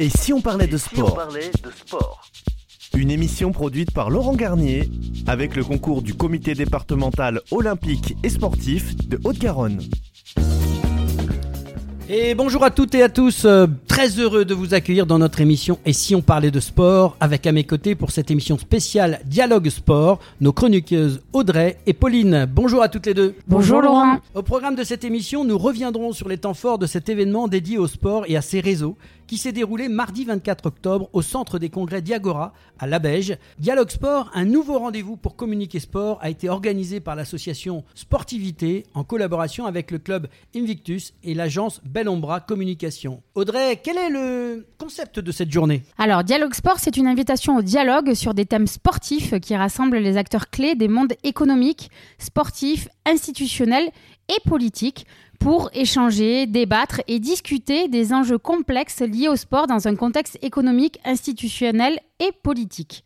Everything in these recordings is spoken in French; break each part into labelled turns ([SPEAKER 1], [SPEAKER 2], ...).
[SPEAKER 1] Et si on parlait de
[SPEAKER 2] on parlait sport
[SPEAKER 1] Une émission produite par Laurent Garnier avec le concours du comité départemental olympique et sportif de Haute-Garonne.
[SPEAKER 3] Et bonjour à toutes et à tous, euh, très heureux de vous accueillir dans notre émission Et si on parlait de sport avec à mes côtés pour cette émission spéciale Dialogue Sport, nos chroniqueuses Audrey et Pauline. Bonjour à toutes les deux.
[SPEAKER 4] Bonjour Laurent.
[SPEAKER 3] Au programme de cette émission, nous reviendrons sur les temps forts de cet événement dédié au sport et à ses réseaux qui s'est déroulé mardi 24 octobre au centre des congrès Diagora à Labège. Dialogue Sport, un nouveau rendez-vous pour communiquer sport, a été organisé par l'association Sportivité en collaboration avec le club Invictus et l'agence Bellombra Communication. Audrey, quel est le concept de cette journée?
[SPEAKER 4] Alors, Dialogue Sport, c'est une invitation au dialogue sur des thèmes sportifs qui rassemblent les acteurs clés des mondes économiques, sportifs, institutionnels et politiques pour échanger, débattre et discuter des enjeux complexes liés au sport dans un contexte économique, institutionnel et.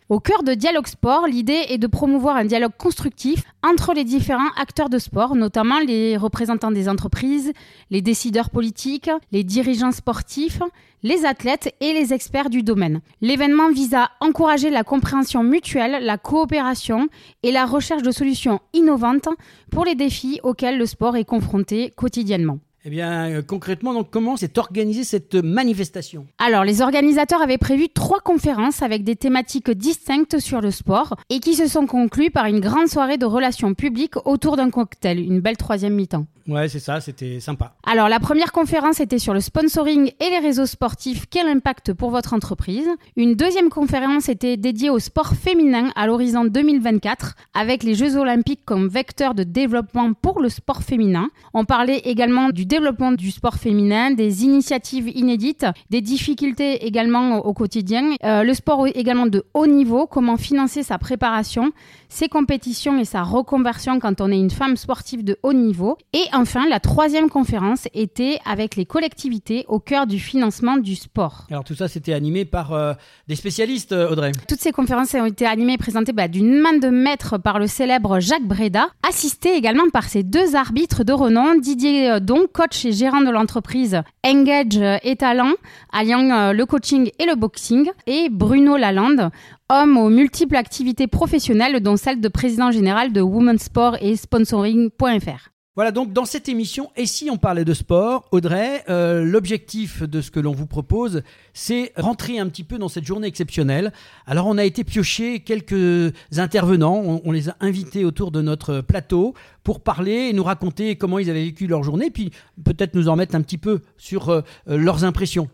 [SPEAKER 4] Au cœur de Dialogue Sport, l'idée est de promouvoir un dialogue constructif entre les différents acteurs de sport, notamment les représentants des entreprises, les décideurs politiques, les dirigeants sportifs, les athlètes et les experts du domaine. L'événement vise à encourager la compréhension mutuelle, la coopération et la recherche de solutions innovantes pour les défis auxquels le sport est confronté quotidiennement.
[SPEAKER 3] Eh bien, euh, concrètement, donc, comment s'est organisée cette manifestation?
[SPEAKER 4] Alors, les organisateurs avaient prévu trois conférences avec des thématiques distinctes sur le sport et qui se sont conclues par une grande soirée de relations publiques autour d'un cocktail, une belle troisième mi-temps.
[SPEAKER 3] Ouais, c'est ça, c'était sympa.
[SPEAKER 4] Alors, la première conférence était sur le sponsoring et les réseaux sportifs, quel impact pour votre entreprise? Une deuxième conférence était dédiée au sport féminin à l'horizon 2024, avec les Jeux olympiques comme vecteur de développement pour le sport féminin. On parlait également du développement du sport féminin, des initiatives inédites, des difficultés également au, quotidien, Euh, le sport également de haut niveau, comment financer sa préparation, ses compétitions et sa reconversion quand on est une femme sportive de haut niveau. Et enfin, la troisième conférence était avec les collectivités au cœur du financement du sport.
[SPEAKER 3] Alors tout ça, c'était animé par euh, des spécialistes, euh, Audrey.
[SPEAKER 4] Toutes ces conférences ont été animées et présentées bah, d'une main de maître par le célèbre Jacques Breda, assisté également par ses deux arbitres de renom, Didier euh, Don, coach et gérant de l'entreprise Engage et Talent, alliant euh, le coaching et le boxing, et Bruno Lalande, homme aux multiples activités professionnelles, dont celle de président général de Women's Sport et Sponsoring.fr.
[SPEAKER 3] Voilà, donc dans cette émission, et si on parlait de sport, Audrey, euh, l'objectif de ce que l'on vous propose, c'est rentrer un petit peu dans cette journée exceptionnelle. Alors on a été piocher quelques intervenants, on, les a invités autour de notre plateau pour parler et nous raconter comment ils avaient vécu leur journée, puis peut-être nous en mettre un petit peu sur euh, leurs impressions.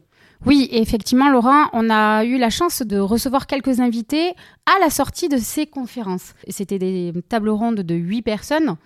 [SPEAKER 4] Oui, effectivement, Laurent, on a eu la chance de recevoir quelques invités à la sortie de ces conférences. C'était des tables rondes de huit personnes.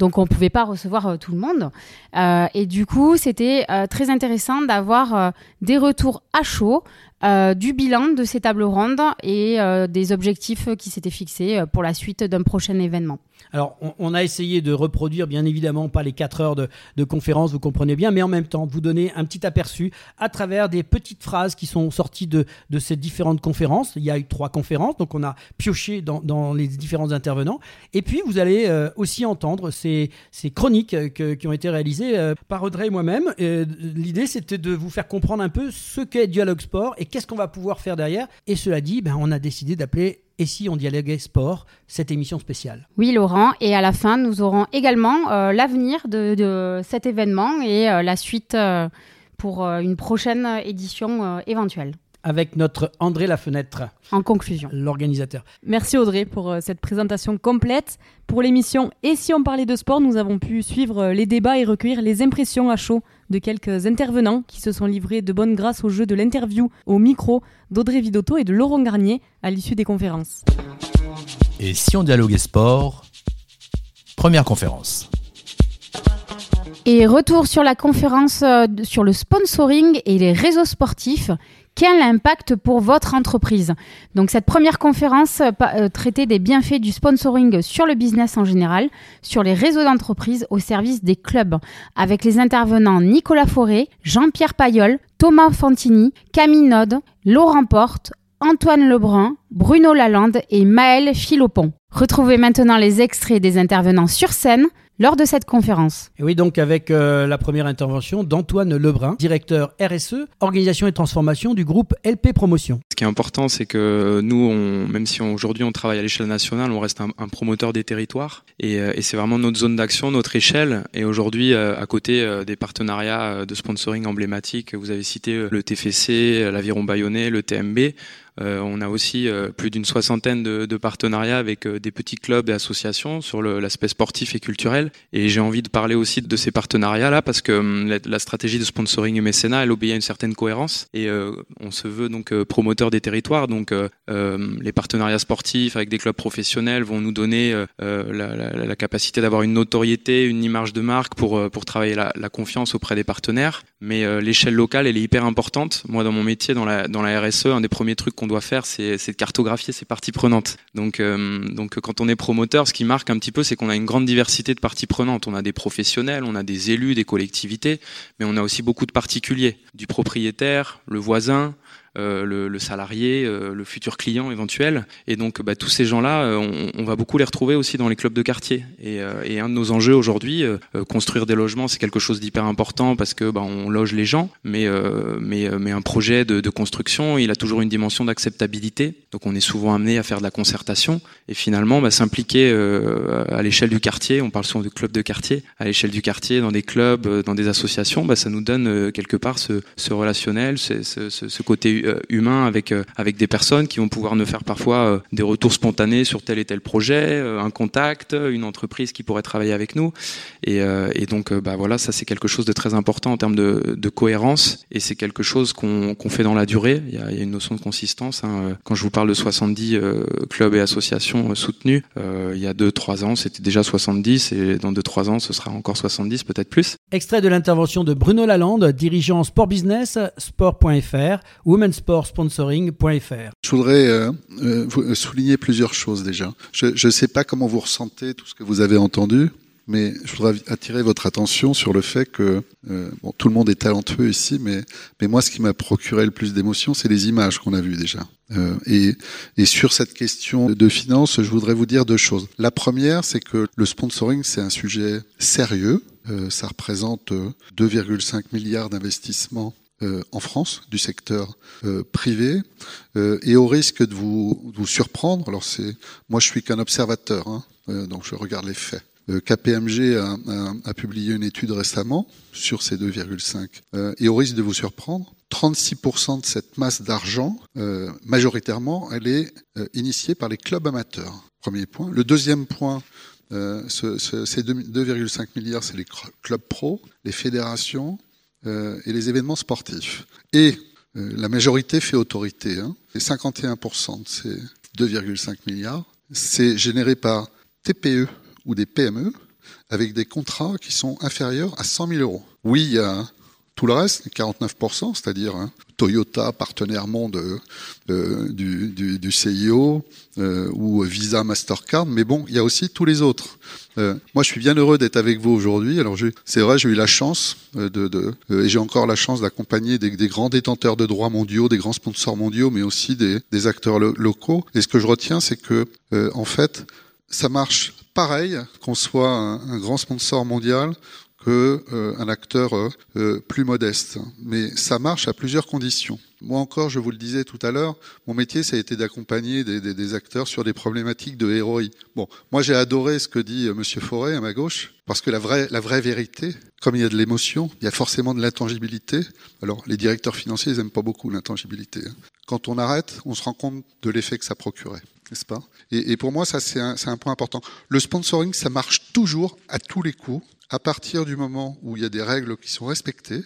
[SPEAKER 4] Donc on ne pouvait pas recevoir euh, tout le monde. Euh, et du coup, c'était euh, très intéressant d'avoir des retours à chaud, du bilan de ces tables rondes et des objectifs qui s'étaient fixés pour la suite d'un prochain événement.
[SPEAKER 3] Alors, on, a essayé de reproduire, bien évidemment, pas les 4 heures de, conférence, vous comprenez bien, mais en même temps, vous donner un petit aperçu à travers des petites phrases qui sont sorties de, ces différentes conférences. Il y a eu trois conférences, donc on a pioché dans, les différents intervenants. Et puis, vous allez euh, aussi entendre ces, chroniques que- qui ont été réalisées euh, par Audrey et moi-même. Euh, L'idée, c'était de vous faire comprendre un peu ce qu'est Dialogue Sport et qu'est-ce qu'on va pouvoir faire derrière. Et cela dit, ben, on a décidé d'appeler Et si on dialoguait sport, cette émission spéciale?
[SPEAKER 4] Oui, Laurent. Et à la fin, nous aurons également euh, l'avenir de, de cet événement et euh, la suite euh, pour une prochaine édition éventuelle.
[SPEAKER 3] Avec notre André Lafenêtre,
[SPEAKER 4] En conclusion.
[SPEAKER 3] l'organisateur.
[SPEAKER 5] Merci Audrey pour euh, cette présentation complète. Pour l'émission Et si on parlait de sport, nous avons pu suivre euh, les débats et recueillir les impressions à chaud de quelques intervenants qui se sont livrés de bonne grâce au jeu de l'interview au micro d'Audrey Vidotto et de Laurent Garnier à l'issue des conférences.
[SPEAKER 6] Et si on dialoguait sport Première conférence.
[SPEAKER 4] Et retour sur la conférence euh, sur le sponsoring et les réseaux sportifs. Quel impact pour votre entreprise Donc cette première conférence euh, euh, traitait des bienfaits du sponsoring sur le business en général, sur les réseaux d'entreprise au service des clubs, avec les intervenants Nicolas Forêt, Jean-Pierre Payol, Thomas Fantini, Camille Node, Laurent Porte, Antoine Lebrun, Bruno Lalande et Maël Philopon. Retrouvez maintenant les extraits des intervenants sur scène. Lors de cette conférence.
[SPEAKER 3] Et oui, donc avec euh, la première intervention d'Antoine Lebrun, directeur RSE, organisation et transformation du groupe LP Promotion.
[SPEAKER 2] Ce qui est important, c'est que nous, on, même si aujourd'hui on travaille à l'échelle nationale, on reste un, un promoteur des territoires et, euh, et c'est vraiment notre zone d'action, notre échelle. Et aujourd'hui, euh, à côté des partenariats de sponsoring emblématiques, vous avez cité le TFC, l'Aviron Bayonnais, le TMB. Euh, on a aussi euh, plus d'une soixantaine de, partenariats avec euh, des petits clubs et associations sur l'aspect sportif et culturel. Et j'ai envie de parler aussi de ces partenariats-là parce que hum, la, stratégie de sponsoring et mécénat, elle obéit à une certaine cohérence. Et on se veut donc promoteur des territoires. Donc les partenariats sportifs avec des clubs professionnels vont nous donner la, capacité d'avoir une notoriété, une image de marque pour, pour travailler la, confiance auprès des partenaires. Mais l'échelle locale, elle est hyper importante. Moi, dans mon métier, dans la, dans la RSE, un des premiers trucs qu'on doit faire, c'est de cartographier ces parties prenantes. Donc, euh, donc quand on est promoteur, ce qui marque un petit peu, c'est qu'on a une grande diversité de parties prenantes. On a des professionnels, on a des élus, des collectivités, mais on a aussi beaucoup de particuliers, du propriétaire, le voisin, le, le, salarié, euh, le futur client éventuel. Et donc, bah, tous ces gens-là, euh, on, on, va beaucoup les retrouver aussi dans les clubs de quartier. Et, et un de nos enjeux aujourd'hui, construire des logements, c'est quelque chose d'hyper important parce que bah, on loge les gens, mais mais mais un projet de, de, construction, il a toujours une dimension d'acceptabilité. Donc, on est souvent amené à faire de la concertation et finalement, bah, s'impliquer à l'échelle du quartier. On parle souvent de clubs de quartier, à l'échelle du quartier, dans des clubs, dans des associations, bah, ça nous donne quelque part ce, ce relationnel, ce, ce, ce côté euh, humain avec euh, avec des personnes qui vont pouvoir nous faire parfois euh, des retours spontanés sur tel et tel projet, un contact, une entreprise qui pourrait travailler avec nous. Et, donc bah voilà, ça c'est quelque chose de très important en termes de, cohérence et c'est quelque chose qu'on fait dans la durée. Il y, a, il y a, une notion de consistance. Hein. Quand je vous parle de 70 clubs et associations soutenus, il y a 2-3 ans c'était déjà 70 et dans 2-3 ans ce sera encore 70 peut-être plus.
[SPEAKER 3] Extrait de l'intervention de Bruno Lalande, dirigeant sport business, sport.fr, Women sportsponsoring.fr.
[SPEAKER 7] Je voudrais euh, euh, souligner plusieurs choses déjà. Je ne sais pas comment vous ressentez tout ce que vous avez entendu, mais je voudrais attirer votre attention sur le fait que euh, tout le monde est talentueux ici, mais, mais moi, ce qui m'a procuré le plus d'émotion, c'est les images qu'on a vues déjà. Euh, et, et sur cette question de finance, je voudrais vous dire deux choses. La première, c'est que le sponsoring, c'est un sujet sérieux. Euh, ça représente 2,5 milliards d'investissements euh, en France du secteur euh, privé euh, et au risque de vous, surprendre. Alors c'est moi je suis qu'un observateur, hein, donc je regarde les faits. KPMG a, publié une étude récemment sur ces 2,5 et au risque de vous surprendre, 36% de cette masse d'argent, majoritairement, elle est initiée par les clubs amateurs. Premier point. Le deuxième point, ce, ce, ces 2,5 milliards, c'est les clubs pro, les fédérations, et les événements sportifs. Et euh, la majorité fait autorité. Hein, et 51% de ces 2,5 milliards, c'est généré par TPE ou des PME avec des contrats qui sont inférieurs à 100 000 euros. Oui, il y a tout le reste, 49%, c'est-à-dire hein, Toyota, partenaire monde euh, du, du, CIO, euh, ou Visa, Mastercard, mais bon, il y a aussi tous les autres. Euh, moi, je suis bien heureux d'être avec vous aujourd'hui. Alors, c'est vrai, j'ai eu la chance euh, de, euh, et j'ai encore la chance d'accompagner des, grands détenteurs de droits mondiaux, des grands sponsors mondiaux, mais aussi des, acteurs lo locaux. Et ce que je retiens, c'est que, en fait, ça marche pareil qu'on soit un grand sponsor mondial que euh, un acteur euh, euh, plus modeste. Mais ça marche à plusieurs conditions. Moi encore, je vous le disais tout à l'heure, mon métier, ça a été d'accompagner des, des, des, acteurs sur des problématiques de héroï. Bon, moi j'ai adoré ce que dit Monsieur Forêt à ma gauche, parce que la vraie, la vraie vérité, comme il y a de l'émotion, il y a forcément de l'intangibilité. Alors, les directeurs financiers, ils n'aiment pas beaucoup l'intangibilité. Hein. Quand on arrête, on se rend compte de l'effet que ça procurait n'est-ce pas? Et, et, pour moi, ça, c'est un, un, point important. Le sponsoring, ça marche toujours à tous les coups à partir du moment où il y a des règles qui sont respectées,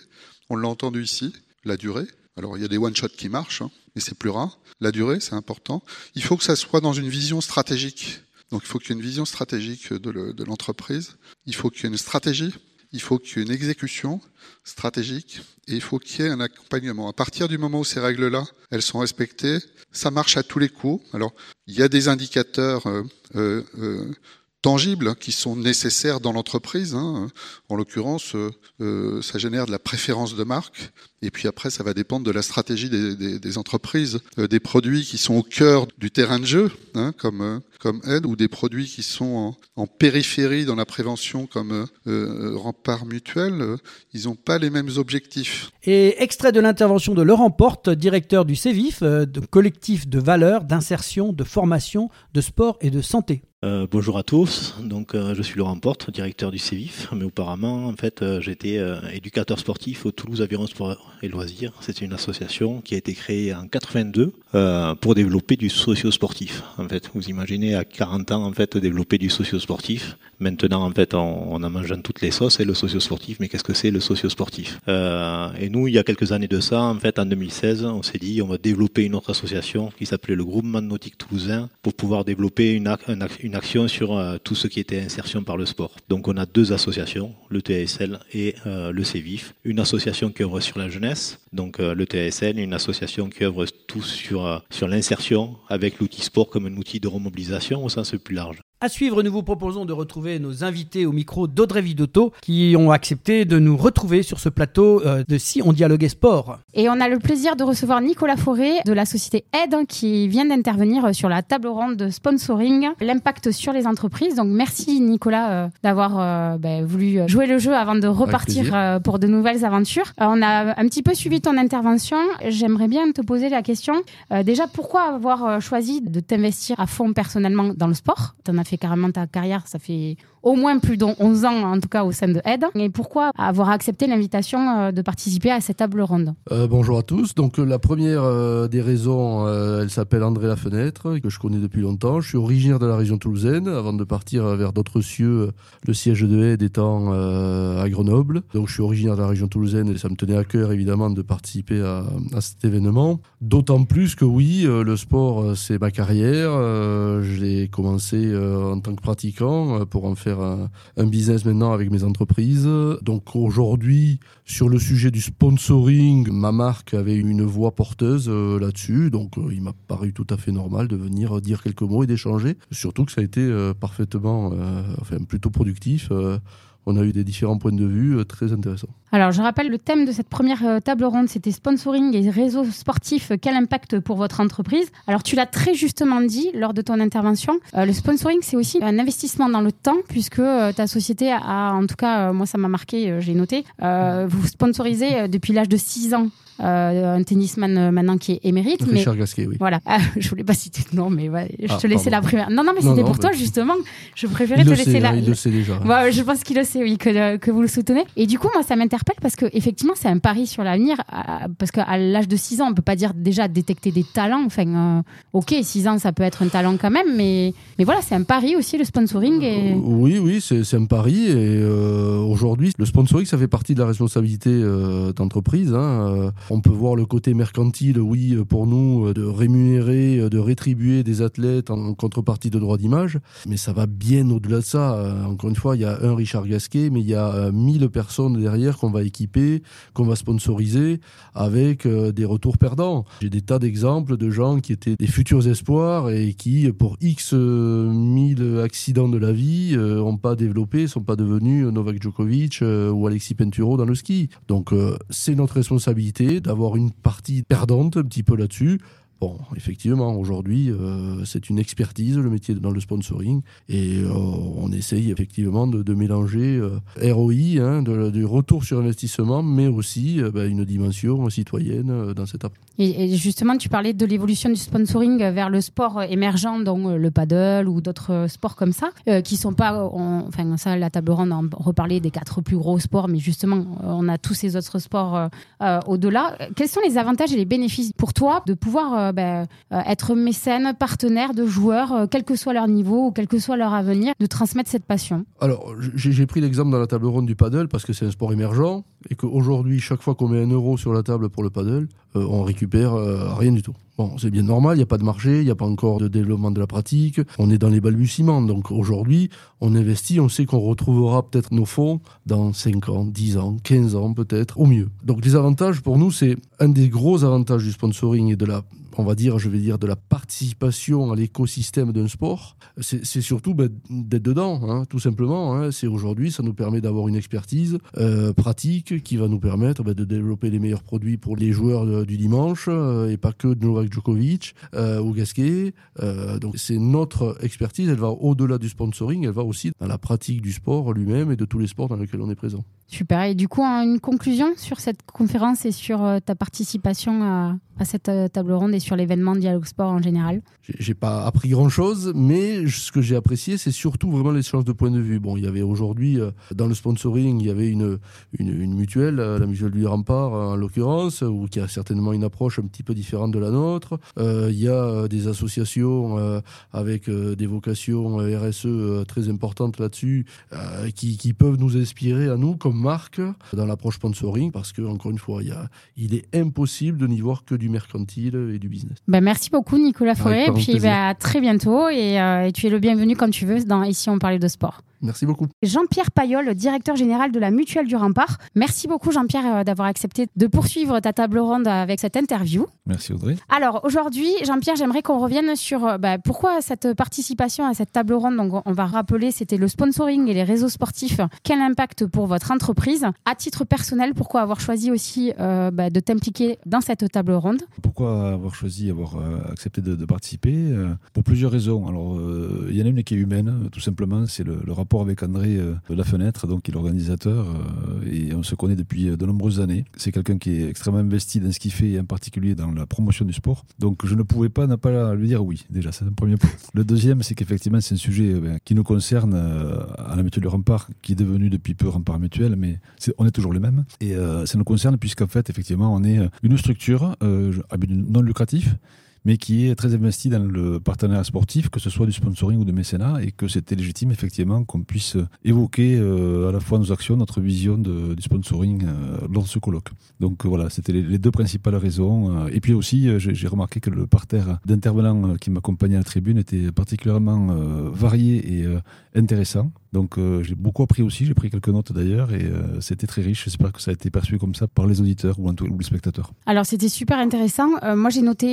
[SPEAKER 7] on l'a entendu ici, la durée. Alors il y a des one-shots qui marchent, hein, mais c'est plus rare. La durée, c'est important. Il faut que ça soit dans une vision stratégique. Donc il faut qu'il y ait une vision stratégique de l'entreprise. Il faut qu'il y ait une stratégie. Il faut qu'il y ait une exécution stratégique et il faut qu'il y ait un accompagnement. À partir du moment où ces règles-là, elles sont respectées, ça marche à tous les coups. Alors, il y a des indicateurs euh, euh, euh tangibles hein, qui sont nécessaires dans l'entreprise. Hein. En l'occurrence, euh, ça génère de la préférence de marque. Et puis après, ça va dépendre de la stratégie des, entreprises, des produits qui sont au cœur du terrain de jeu, hein, comme comme aide, ou des produits qui sont en, périphérie dans la prévention, comme rempart mutuel. ils n'ont pas les mêmes objectifs.
[SPEAKER 3] Et extrait de l'intervention de Laurent Porte, directeur du CEVIF, collectif de valeurs, d'insertion, de formation, de sport et de santé.
[SPEAKER 8] Euh, bonjour à tous. Donc, euh, je suis Laurent Porte, directeur du CEVIF. Mais auparavant, en fait, euh, j'étais éducateur sportif au Toulouse Aviron Sport et Loisirs. C'est une association qui a été créée en 82 pour développer du socio-sportif. En fait, vous imaginez à 40 ans, en fait, développer du socio-sportif. Maintenant, en fait, on, on en mange dans toutes les sauces et le socio-sportif. Mais qu'est-ce que c'est le socio-sportif? Et nous, il y a quelques années de ça, en fait, en 2016, on s'est dit, on va développer une autre association qui s'appelait le Groupement Nautique Toulousain pour pouvoir développer une, une action sur euh, tout ce qui était insertion par le sport. Donc on a deux associations, le TSL et euh, le CEVIF. Une association qui œuvre sur la jeunesse, donc euh, le TSL, une association qui œuvre tout sur, l'insertion avec l'outil sport comme un outil de remobilisation au sens plus large.
[SPEAKER 3] À suivre, nous vous proposons de retrouver nos invités au micro d'Audrey Vidotto qui ont accepté de nous retrouver sur ce plateau euh, de Si on dialoguait sport.
[SPEAKER 4] Et on a le plaisir de recevoir Nicolas Forêt de la société Aide qui vient d'intervenir sur la table ronde de sponsoring, l'impact sur les entreprises. Donc merci Nicolas euh, d'avoir euh, ben, voulu jouer le jeu avant de repartir pour de nouvelles aventures. on a un petit peu suivi ton intervention. J'aimerais bien te poser la question. déjà, pourquoi avoir choisi de t'investir à fond personnellement dans le sport? Fait carrément ta carrière, ça fait au moins plus de 11 ans, en tout cas au sein de Aide. Et pourquoi avoir accepté l'invitation euh, de participer à cette table ronde?
[SPEAKER 9] Euh, Bonjour à tous. Donc euh, la première des raisons, elle s'appelle André Lafenêtre, que je connais depuis longtemps. Je suis originaire de la région toulousaine, avant de partir vers d'autres cieux, le siège de Aide étant à Grenoble. Donc je suis originaire de la région toulousaine et ça me tenait à cœur évidemment de participer à, à cet événement. D'autant plus que oui, le sport c'est ma carrière. Je l'ai commencé en tant que pratiquant pour en faire un, business maintenant avec mes entreprises. Donc aujourd'hui, sur le sujet du sponsoring, ma marque avait une voix porteuse euh, là-dessus. Donc euh, il m'a paru tout à fait normal de venir dire quelques mots et d'échanger. Surtout que ça a été euh, parfaitement, enfin plutôt productif on a eu des différents points de vue euh, très intéressants.
[SPEAKER 4] Alors, je rappelle le thème de cette première euh, table ronde, c'était sponsoring et réseaux sportifs. Quel impact pour votre entreprise? Alors, tu l'as très justement dit lors de ton intervention. Euh, le sponsoring, c'est aussi un investissement dans le temps, puisque ta société a, en tout cas, moi, ça m'a marqué, j'ai noté, vous sponsorisez depuis l'âge de 6 ans euh, un tennisman euh, maintenant qui est émérite.
[SPEAKER 9] Richard mais Gasquet, oui.
[SPEAKER 4] Voilà, ah, je voulais pas citer de nom, mais je ah, te laissais la première. Non, non, mais c'était pour toi justement. Je préférais te laisser la.
[SPEAKER 9] Il le sait déjà.
[SPEAKER 4] je pense qu'il le sait, oui, que, que vous le soutenez. Et du coup, moi, ça m'interpelle parce que effectivement, c'est un pari sur l'avenir. Parce qu'à l'âge de 6 ans, on peut pas dire déjà détecter des talents. Enfin, euh, ok, 6 ans, ça peut être un talent quand même, mais, mais voilà, c'est un pari aussi le sponsoring. Et...
[SPEAKER 9] oui, oui, c'est un pari. Et aujourd'hui, le sponsoring, ça fait partie de la responsabilité d'entreprise. Hein on peut voir le côté mercantile, oui, pour nous, de rémunérer, de rétribuer des athlètes en contrepartie de droits d'image, mais ça va bien au-delà de ça. Euh, encore une fois, il y a un Richard Gasquet, mais il y a 1000 euh, personnes derrière qu'on va équiper, qu'on va sponsoriser avec euh, des retours perdants. J'ai des tas d'exemples de gens qui étaient des futurs espoirs et qui, pour X mille accidents de la vie, n'ont pas développé, sont pas devenus Novak Djokovic ou Alexis Penturo dans le ski. Donc, c'est notre responsabilité d'avoir une partie perdante un petit peu là-dessus. Bon, effectivement, aujourd'hui, euh, c'est une expertise, le métier dans le sponsoring, et euh, on essaye effectivement de, mélanger euh, ROI, hein, du retour sur investissement, mais aussi bah, une dimension citoyenne dans cette approche.
[SPEAKER 4] Et, justement, tu parlais de l'évolution du sponsoring vers le sport émergent, donc le paddle ou d'autres sports comme ça, qui sont pas, enfin ça, la table ronde, on reparlé des quatre plus gros sports, mais justement, on a tous ces autres sports au-delà. Quels sont les avantages et les bénéfices pour toi de pouvoir ben, euh, être mécène, partenaire de joueurs, euh, quel que soit leur niveau ou quel que soit leur avenir, de transmettre cette passion.
[SPEAKER 9] Alors, j'ai pris l'exemple dans la table ronde du paddle parce que c'est un sport émergent et qu'aujourd'hui, chaque fois qu'on met un euro sur la table pour le paddle, euh, on récupère euh, rien du tout. Bon, c'est bien normal, il n'y a pas de marché, il n'y a pas encore de développement de la pratique, on est dans les balbutiements. Donc aujourd'hui, on investit, on sait qu'on retrouvera peut-être nos fonds dans 5 ans, 10 ans, 15 ans peut-être, au mieux. Donc les avantages pour nous, c'est un des gros avantages du sponsoring et de la on va dire, je vais dire, de la participation à l'écosystème d'un sport, c'est surtout ben, d'être dedans, hein, tout simplement. Hein. C'est aujourd'hui, ça nous permet d'avoir une expertise euh, pratique qui va nous permettre ben, de développer les meilleurs produits pour les joueurs du dimanche euh, et pas que de Novak Djokovic euh, ou Gasquet. donc c'est notre expertise, elle va au-delà du sponsoring, elle va aussi dans la pratique du sport lui-même et de tous les sports dans lesquels on est présent.
[SPEAKER 4] Super. Et du coup, une conclusion sur cette conférence et sur ta participation à, cette table ronde et sur l'événement Dialogue Sport en général?
[SPEAKER 9] J'ai pas appris grand chose, mais ce que j'ai apprécié, c'est surtout vraiment l'échange de points de vue. Bon, il y avait aujourd'hui, euh, dans le sponsoring, il y avait une, une, mutuelle, euh, la mutuelle du Rempart en l'occurrence, ou qui a certainement une approche un petit peu différente de la nôtre. Euh, il y a des associations avec des vocations RSE très importantes là-dessus, qui, qui, peuvent nous inspirer à nous comme marque dans l'approche sponsoring, parce que encore une fois, il, y a, il est impossible de n'y voir que du mercantile et du business.
[SPEAKER 4] Bah, merci beaucoup Nicolas Forêt, et puis bah, à très bientôt euh, et, tu es le bienvenu quand tu veux dans Ici on parlait de sport.
[SPEAKER 9] Merci beaucoup.
[SPEAKER 4] Jean-Pierre Payol, directeur général de la Mutuelle du Rempart. Merci beaucoup Jean-Pierre euh, d'avoir accepté de poursuivre ta table ronde avec cette interview.
[SPEAKER 10] Merci Audrey.
[SPEAKER 4] Alors aujourd'hui, Jean-Pierre, j'aimerais qu'on revienne sur euh, bah, pourquoi cette participation à cette table ronde. Donc on va rappeler, c'était le sponsoring et les réseaux sportifs. Quel impact pour votre entreprise? À titre personnel, pourquoi avoir choisi aussi euh, bah, de t'impliquer dans cette table ronde?
[SPEAKER 10] Pourquoi avoir choisi, avoir accepté de, participer Pour plusieurs raisons. Alors il y en a une qui est humaine, tout simplement, c'est le, le rapport avec André euh, de La Fenêtre, donc qui est l'organisateur, euh, et on se connaît depuis euh, de nombreuses années. C'est quelqu'un qui est extrêmement investi dans ce qu'il fait, et en particulier dans la promotion du sport. Donc je ne pouvais pas ne pas lui dire oui, déjà, c'est un premier point. Le deuxième, c'est qu'effectivement, c'est un sujet ben, qui nous concerne à la mutuelle du Rempart, qui est devenu depuis peu Rempart Mutuel, mais on est toujours les mêmes. Et ça nous concerne puisqu'en fait, effectivement, on est une structure à but non lucratif mais qui est très investi dans le partenariat sportif, que ce soit du sponsoring ou du mécénat, et que c'était légitime effectivement qu'on puisse évoquer euh, à la fois nos actions, notre vision du sponsoring euh, lors de ce colloque. Donc euh, voilà, c'était les, deux principales raisons. Et puis aussi, j'ai remarqué que le parterre d'intervenants qui m'accompagnaient à la tribune était particulièrement varié et intéressant. Donc euh, j'ai beaucoup appris aussi, j'ai pris quelques notes d'ailleurs et euh, c'était très riche. J'espère que ça a été perçu comme ça par les auditeurs ou, ou les spectateurs.
[SPEAKER 4] Alors c'était super intéressant. Euh, moi j'ai noté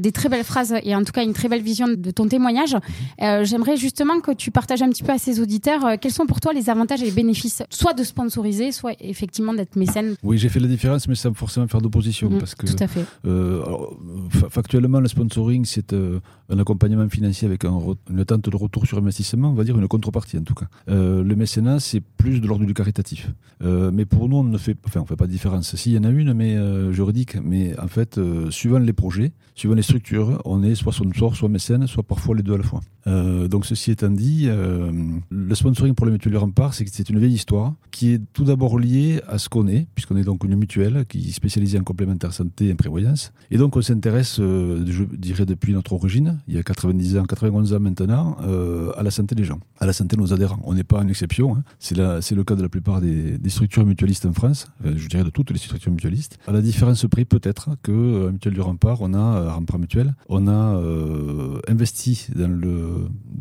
[SPEAKER 4] des très belles phrases et en tout cas une très belle vision de ton témoignage. J'aimerais justement que tu partages un petit peu à ces auditeurs quels sont pour toi les avantages et les bénéfices, soit de sponsoriser, soit effectivement d'être mécène.
[SPEAKER 10] Oui, j'ai fait la différence, mais sans forcément faire d'opposition
[SPEAKER 4] mhm,
[SPEAKER 10] parce que
[SPEAKER 4] tout à fait.
[SPEAKER 10] factuellement le sponsoring c'est un accompagnement financier avec un, une attente de retour sur investissement, on va dire une contrepartie en tout euh, le mécénat, c'est plus de l'ordre du caritatif. Euh, mais pour nous, on ne fait, pas de différence. Si, il y en a une, mais euh, juridique. Mais en fait, suivant les projets, suivant les structures, on est soit sponsor, soit mécène, soit parfois les deux à la fois. Donc, ceci étant dit, le sponsoring pour les mutuelles Rempart, c'est c'est une vieille histoire qui est tout d'abord liée à ce qu'on est, puisqu'on est donc une mutuelle qui est spécialisée en complémentaire santé et prévoyance. Et donc, on s'intéresse, je dirais depuis notre origine, il y a 90 ans, 91 ans maintenant, à la santé des gens, à la santé de nos adhérents on n'est pas une exception. Hein. C'est le cas de la plupart des, structures mutualistes en France, euh, je dirais de toutes les structures mutualistes. À la différence près, peut-être que euh, Mutuelle du Rempart, on a, euh, Rempart Mutuel, on a investi dans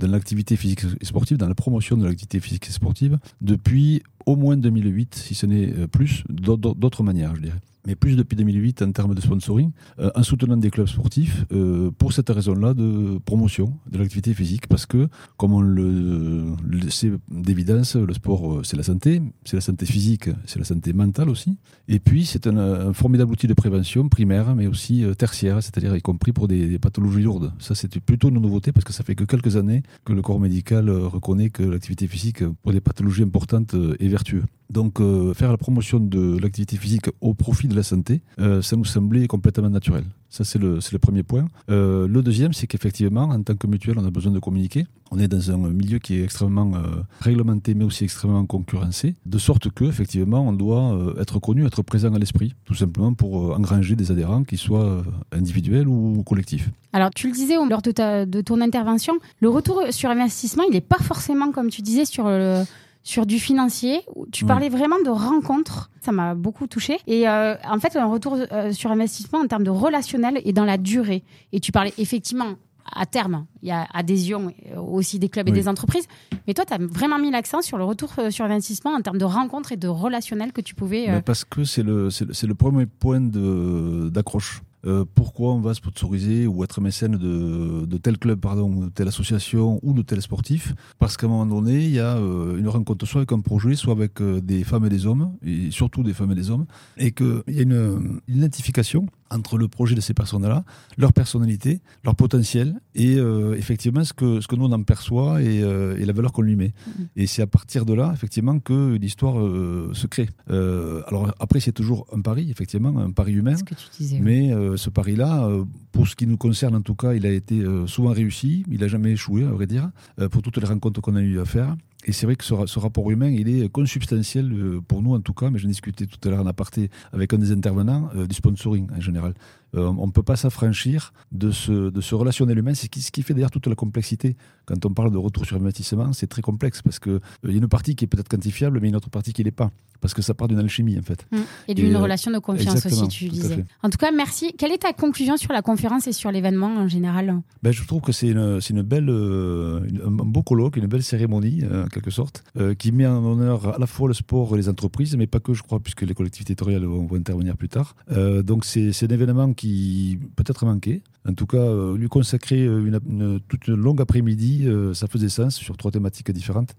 [SPEAKER 10] l'activité physique et sportive, dans la promotion de l'activité physique et sportive depuis au moins 2008, si ce n'est plus, d'autres manières, je dirais mais plus depuis 2008 en termes de sponsoring, euh, en soutenant des clubs sportifs euh, pour cette raison-là de promotion de l'activité physique, parce que, comme on le, sait d'évidence, le sport, euh, c'est la santé, c'est la santé physique, c'est la santé mentale aussi, et puis c'est un, formidable outil de prévention primaire, mais aussi tertiaire, c'est-à-dire y compris pour des, pathologies lourdes. Ça, c'était plutôt une nouveauté, parce que ça fait que quelques années que le corps médical reconnaît que l'activité physique, pour des pathologies importantes, est vertueux. Donc, faire la promotion de l'activité physique au profit de la santé, euh, ça nous semblait complètement naturel. Ça, c'est le, le, premier point. Euh, le deuxième, c'est qu'effectivement, en tant que mutuelle, on a besoin de communiquer. On est dans un milieu qui est extrêmement euh, réglementé, mais aussi extrêmement concurrencé, de sorte que, effectivement, on doit être connu, être présent à l'esprit, tout simplement pour engranger des adhérents, qui soient individuels ou collectifs.
[SPEAKER 4] Alors, tu le disais lors de, ta, de ton intervention, le retour sur investissement, il n'est pas forcément, comme tu disais, sur le sur du financier. Tu parlais vraiment de rencontres. Ça m'a beaucoup touché. Et euh, en fait, un retour euh, sur investissement en termes de relationnel et dans la durée. Et tu parlais effectivement à terme, il y a adhésion euh, aussi des clubs et des entreprises. Mais toi, tu as vraiment mis l'accent sur le retour sur investissement en termes de rencontres et de relationnel que tu pouvais. euh,
[SPEAKER 10] Parce que c'est le, le, le premier point d'accroche. Euh, pourquoi on va sponsoriser ou être mécène de, tel club, pardon, de telle association ou de tel sportif? Parce qu'à un moment donné, il y a euh, une rencontre soit avec un projet, soit avec euh, des femmes et des hommes, et surtout des femmes et des hommes, et qu'il y a une identification entre le projet de ces personnes-là, leur personnalité, leur potentiel, et euh, effectivement ce que, ce que nous on en perçoit et, euh, et la valeur qu'on lui met. Et c'est à partir de là, effectivement, que l'histoire euh, se crée. Alors après, c'est toujours un pari, effectivement, un pari humain.
[SPEAKER 4] ce que tu disais.
[SPEAKER 10] Mais ce pari-là, pour ce qui nous concerne en tout cas, il a été souvent réussi. Il n'a jamais échoué, à vrai dire, pour toutes les rencontres qu'on a eu à faire. Et c'est vrai que ce, ra- ce rapport humain, il est consubstantiel euh, pour nous en tout cas, mais j'en discutais tout à l'heure en aparté avec un des intervenants euh, du sponsoring en général. Euh, on ne peut pas s'affranchir de ce, de ce relationnel humain. C'est ce qui, fait d'ailleurs toute la complexité. Quand on parle de retour sur investissement, c'est très complexe parce qu'il y a une partie qui est peut-être quantifiable, mais une autre partie qui ne l'est pas. Parce que ça part d'une alchimie en fait.
[SPEAKER 4] Mm. Et d'une relation de confiance aussi, tu disais. En tout cas, merci. Quelle est ta conclusion sur la conférence et sur l'événement en général?
[SPEAKER 10] Ben, je trouve que c'est une, une belle, une- un beau colloque, une belle cérémonie, quelque sorte, euh, qui met en honneur à la fois le sport et les entreprises, mais pas que, je crois, puisque les collectivités territoriales vont, vont intervenir plus tard. Euh, donc c'est c'est un événement qui peut-être manqué. En tout cas, euh, lui consacrer une, une- toute une longue après-midi, ça faisait sens sur trois thématiques différentes.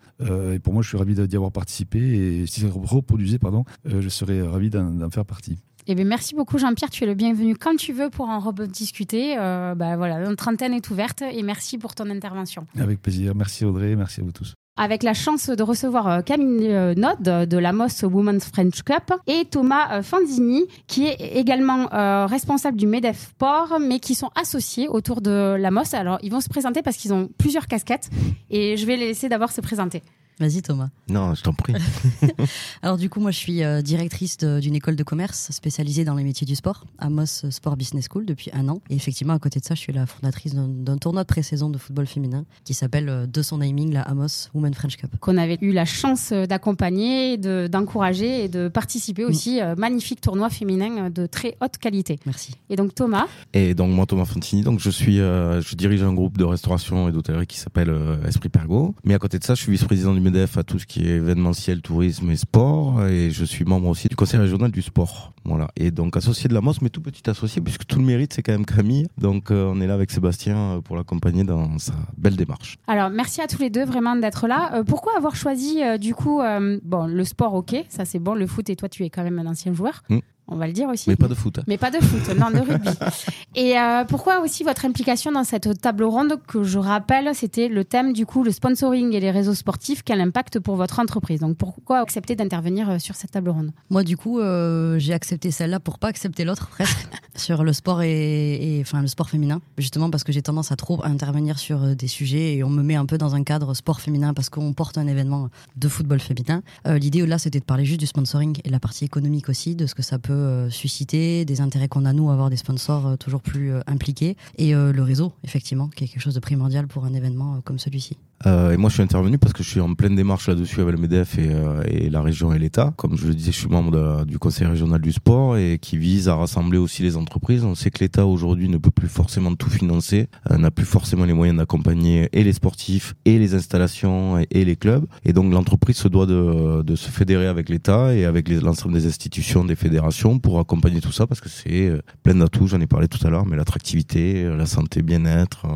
[SPEAKER 10] Et pour moi, je suis ravi d'y avoir participé. Et si ça reproduisait, pardon, je serais ravi d'en d'en faire partie.
[SPEAKER 4] Eh bien, merci beaucoup, Jean-Pierre. Tu es le bienvenu quand tu veux pour en rediscuter. Euh, bah, voilà, notre trentaine est ouverte et merci pour ton intervention.
[SPEAKER 10] Avec plaisir. Merci Audrey, merci à vous tous.
[SPEAKER 4] Avec la chance de recevoir euh, Camille euh, Nod euh, de la MOS Women's French Cup et Thomas Fandini, qui est également responsable du MEDEF Sport, mais qui sont associés autour de la MOS. Alors, ils vont se présenter parce qu'ils ont plusieurs casquettes et je vais les laisser d'abord se présenter.
[SPEAKER 11] Vas-y Thomas.
[SPEAKER 12] Non, je t'en prie.
[SPEAKER 11] Alors du coup, moi je suis euh, directrice d'une école de commerce spécialisée dans les métiers du sport, Amos Sport Business School, depuis un an. Et effectivement, à côté de ça, je suis la fondatrice d'un tournoi de pré-saison de football féminin qui s'appelle euh, de son naming la Amos Women French Cup.
[SPEAKER 4] qu'on avait eu la chance euh, d'accompagner, de- d'encourager et de participer aussi. euh, magnifique tournoi féminin de très haute qualité.
[SPEAKER 11] Merci.
[SPEAKER 4] Et donc Thomas,
[SPEAKER 12] Et donc moi Thomas Fantini, donc je suis, euh, je dirige un groupe de restauration et d'hôtellerie qui s'appelle euh, Esprit Pergo. Mais à côté de ça, je suis vice-président du Medef à tout ce qui est événementiel, tourisme et sport. Et je suis membre aussi du conseil régional du sport. Voilà. Et donc associé de la MOS, mais tout petit associé puisque tout le mérite c'est quand même Camille. Donc euh, on est là avec Sébastien euh, pour l'accompagner dans sa belle démarche.
[SPEAKER 4] alors merci à tous les deux vraiment d'être là. Euh, pourquoi avoir choisi euh, du coup, bon le sport ok, ça c'est bon, le foot et toi tu es quand même un ancien joueur.
[SPEAKER 12] Mm.
[SPEAKER 4] On va le dire aussi.
[SPEAKER 12] Mais pas de foot.
[SPEAKER 4] Mais pas de foot, non, de rugby. Et euh, pourquoi aussi votre implication dans cette table ronde que je rappelle, c'était le thème du coup, le sponsoring et les réseaux sportifs, quel impact pour votre entreprise? Donc pourquoi accepter d'intervenir euh, sur cette table ronde?
[SPEAKER 11] Moi du coup, euh, j'ai accepté celle-là pour pas accepter l'autre presque sur le sport et, et- enfin le sport féminin, justement parce que j'ai tendance à trop intervenir sur des sujets et on me met un peu dans un cadre sport féminin parce qu'on porte un événement de football féminin. Euh, L'idée là, c'était de parler juste du sponsoring et la partie économique aussi, de ce que ça peut euh, susciter, des intérêts qu'on a nous à avoir des sponsors euh, toujours plus euh, impliqués et le réseau effectivement, qui est quelque chose de primordial pour un événement comme celui-ci.
[SPEAKER 12] Euh, et moi, je suis intervenu parce que je suis en pleine démarche là-dessus avec le MEDEF et, euh, la région et l'État. Comme je le disais, je suis membre du Conseil régional du sport et qui vise à rassembler aussi les entreprises. On sait que l'État aujourd'hui ne peut plus forcément tout financer, euh, n'a plus forcément les moyens d'accompagner et les sportifs et les installations et, les clubs. Et donc l'entreprise se doit de, de se fédérer avec l'État et avec l'ensemble des institutions, des fédérations pour accompagner tout ça parce que c'est euh, plein d'atouts. J'en ai parlé tout à l'heure, mais l'attractivité, la santé, bien-être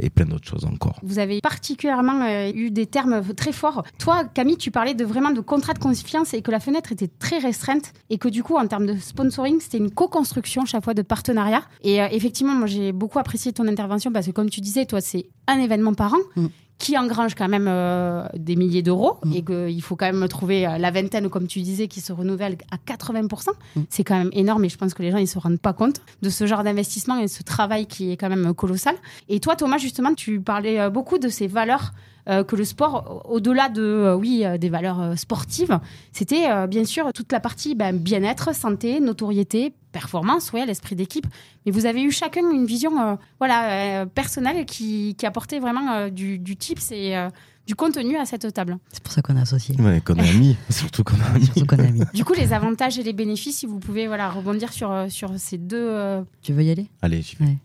[SPEAKER 12] et plein d'autres choses encore.
[SPEAKER 4] Vous avez particulièrement euh, eu des termes très forts. Toi, Camille, tu parlais de vraiment de contrat de confiance et que la fenêtre était très restreinte et que du coup, en termes de sponsoring, c'était une co-construction chaque fois de partenariat. Et euh, effectivement, moi, j'ai beaucoup apprécié ton intervention parce que, comme tu disais, toi, c'est un événement par an.
[SPEAKER 11] Mm.
[SPEAKER 4] Qui engrange quand même euh, des milliers d'euros et qu'il faut quand même trouver euh, la vingtaine, comme tu disais, qui se renouvelle à 80%. C'est quand même énorme et je pense que les gens ne se rendent pas compte de ce genre d'investissement et ce travail qui est quand même colossal. Et toi, Thomas, justement, tu parlais euh, beaucoup de ces valeurs euh, que le sport, au- au-delà de, euh, oui, euh, des valeurs euh, sportives, c'était euh, bien sûr toute la partie ben, bien-être, santé, notoriété, performance, ouais, l'esprit d'équipe. Mais vous avez eu chacun une vision euh, voilà, euh, personnelle qui, qui apportait vraiment euh, du, du tips et euh, du contenu à cette table.
[SPEAKER 11] C'est pour ça qu'on est associés.
[SPEAKER 12] Ouais, qu'on est amis, surtout qu'on.
[SPEAKER 11] Surtout est amis.
[SPEAKER 4] Du coup, les avantages et les bénéfices, si vous pouvez voilà, rebondir sur, sur ces deux. euh,
[SPEAKER 11] Tu veux y aller?
[SPEAKER 12] Allez, j'y vais.
[SPEAKER 11] Ouais.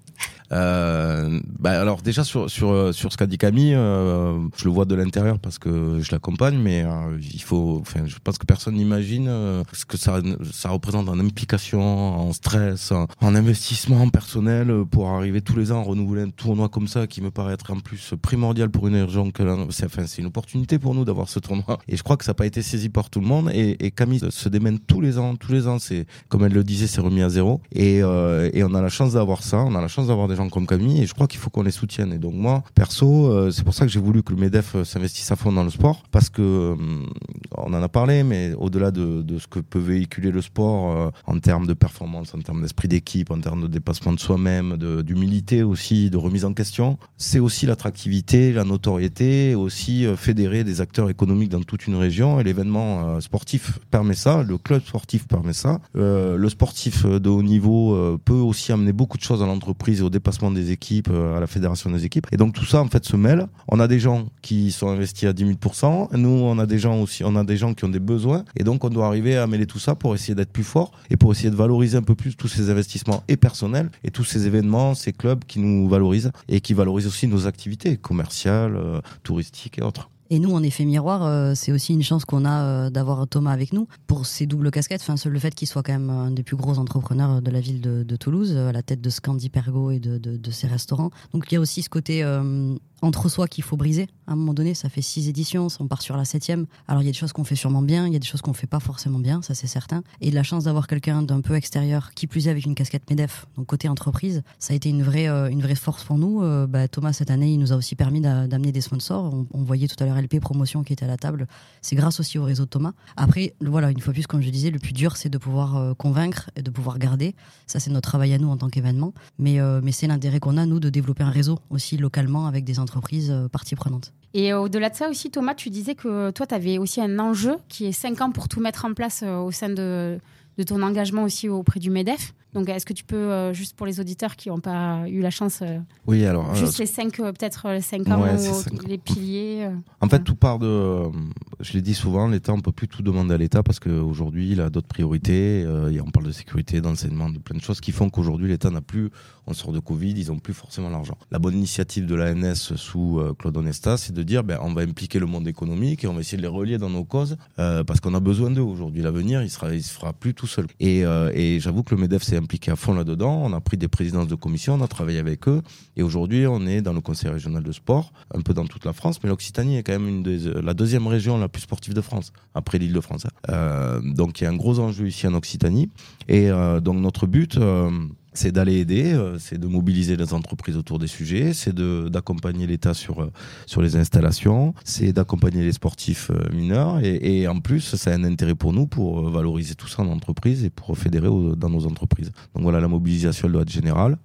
[SPEAKER 12] Euh, bah alors déjà sur sur sur ce qu'a dit Camille, euh, je le vois de l'intérieur parce que je l'accompagne, mais euh, il faut, enfin, je pense que personne n'imagine euh, ce que ça ça représente en implication, en stress, en, en investissement personnel euh, pour arriver tous les ans à renouveler un tournoi comme ça qui me paraît être en plus primordial pour une région que c'est enfin c'est une opportunité pour nous d'avoir ce tournoi. Et je crois que ça n'a pas été saisi par tout le monde. Et, et Camille se démène tous les ans, tous les ans c'est comme elle le disait c'est remis à zéro. Et euh, et on a la chance d'avoir ça, on a la chance d'avoir des gens comme Camille et je crois qu'il faut qu'on les soutienne. Et donc moi perso euh, c'est pour ça que j'ai voulu que le Medef euh, s'investisse à fond dans le sport parce que euh, on en a parlé mais au-delà de, ce que peut véhiculer le sport en termes de performance, en termes d'esprit d'équipe, en termes de dépassement de soi-même, d'humilité aussi, de remise en question, c'est aussi l'attractivité, la notoriété, aussi fédérer des acteurs économiques dans toute une région. Et l'événement sportif permet ça, le club sportif permet ça, le sportif de haut niveau peut aussi amener beaucoup de choses à l'entreprise au dépassement des équipes, euh, à la fédération des équipes et donc tout ça en fait se mêle. On a des gens qui sont investis à 10 000%, nous on a des gens aussi, on a des gens qui ont des besoins et donc on doit arriver à mêler tout ça pour essayer d'être plus fort et pour essayer de valoriser un peu plus tous ces investissements et personnels et tous ces événements, ces clubs qui nous valorisent et qui valorisent aussi nos activités commerciales, euh, touristiques et autres.
[SPEAKER 11] Et nous, en effet miroir, euh, c'est aussi une chance qu'on a euh, d'avoir Thomas avec nous pour ses doubles casquettes. Enfin, le fait qu'il soit quand même un des plus gros entrepreneurs de la ville de, Toulouse, euh, à la tête de Scandi Pergo et de, ses restaurants. Donc il y a aussi ce côté entre soi qu'il faut briser. À un moment donné, ça fait six éditions, on part sur la septième. Alors il y a des choses qu'on fait sûrement bien, il y a des choses qu'on fait pas forcément bien, ça c'est certain. Et la chance d'avoir quelqu'un d'un peu extérieur, qui plus est avec une casquette Medef, donc côté entreprise, ça a été une vraie, une vraie force pour nous. Bah, Thomas cette année, il nous a aussi permis d'a- d'amener des sponsors. On, on voyait tout à l'heure LP Promotion qui était à la table. C'est grâce aussi au réseau de Thomas. Après, voilà, une fois plus, comme je disais, le plus dur c'est de pouvoir euh, convaincre et de pouvoir garder. Ça c'est notre travail à nous en tant qu'événement. Mais, euh, mais c'est l'intérêt qu'on a nous de développer un réseau aussi localement avec des entreprises euh, parties prenantes.
[SPEAKER 4] Et au-delà de ça aussi, Thomas, tu disais que toi, tu avais aussi un enjeu qui est 5 ans pour tout mettre en place au sein de ton engagement aussi auprès du MEDEF. Donc, est-ce que tu peux, euh, juste pour les auditeurs qui n'ont pas eu la chance, euh,
[SPEAKER 12] Oui, alors.
[SPEAKER 4] juste
[SPEAKER 12] euh,
[SPEAKER 4] les 5, peut-être les 5 ans,
[SPEAKER 12] Ouais,
[SPEAKER 4] ou
[SPEAKER 12] c'est cinq ans.
[SPEAKER 4] les piliers
[SPEAKER 12] En fait, tout part de. Je l'ai dit souvent, l'État, on peut plus tout demander à l'État parce qu'aujourd'hui, il a d'autres priorités. et on parle de sécurité, d'enseignement, de plein de choses qui font qu'aujourd'hui, l'État n'a plus. On sort de Covid, ils n'ont plus forcément l'argent. La bonne initiative de l'ANS sous Claude Onesta, c'est de dire ben, on va impliquer le monde économique et on va essayer de les relier dans nos causes parce qu'on a besoin d'eux aujourd'hui. L'avenir, il sera, il se fera plus tout seul. Et, et j'avoue que le MEDEF s'est impliqué à fond là-dedans. On a pris des présidences de commission, on a travaillé avec eux. Et aujourd'hui, on est dans le conseil régional de sport, un peu dans toute la France, mais l'Occitanie est quand même la deuxième région la plus sportive de France, après l'île de France. hein. Euh, donc il y a un gros enjeu ici en Occitanie. Et euh, donc notre but, euh, c'est d'aller aider, euh, c'est de mobiliser les entreprises autour des sujets, c'est d'accompagner l'État sur, euh, sur les installations, c'est d'accompagner les sportifs euh, mineurs. Et, en plus, ça a un intérêt pour nous pour valoriser tout ça en entreprise et pour fédérer dans nos entreprises. Donc voilà, la mobilisation doit être générale.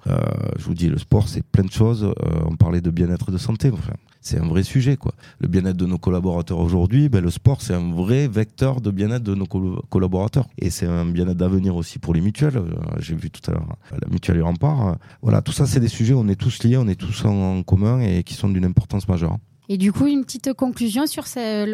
[SPEAKER 12] Je vous dis, le sport, c'est plein de choses. On parlait de bien-être et de santé. Enfin, c'est un vrai sujet, quoi. Le bien-être de nos collaborateurs aujourd'hui, ben, le sport, c'est un vrai vecteur de bien-être de nos col- collaborateurs. Et c'est un bien-être d'avenir aussi pour les mutuelles. Euh, J'ai vu tout à l'heure euh, la mutuelle du rempart. Euh, Voilà, tout ça, c'est des sujets, on est tous liés, on est tous en commun et qui sont d'une importance majeure.
[SPEAKER 4] Et du coup, une petite conclusion sur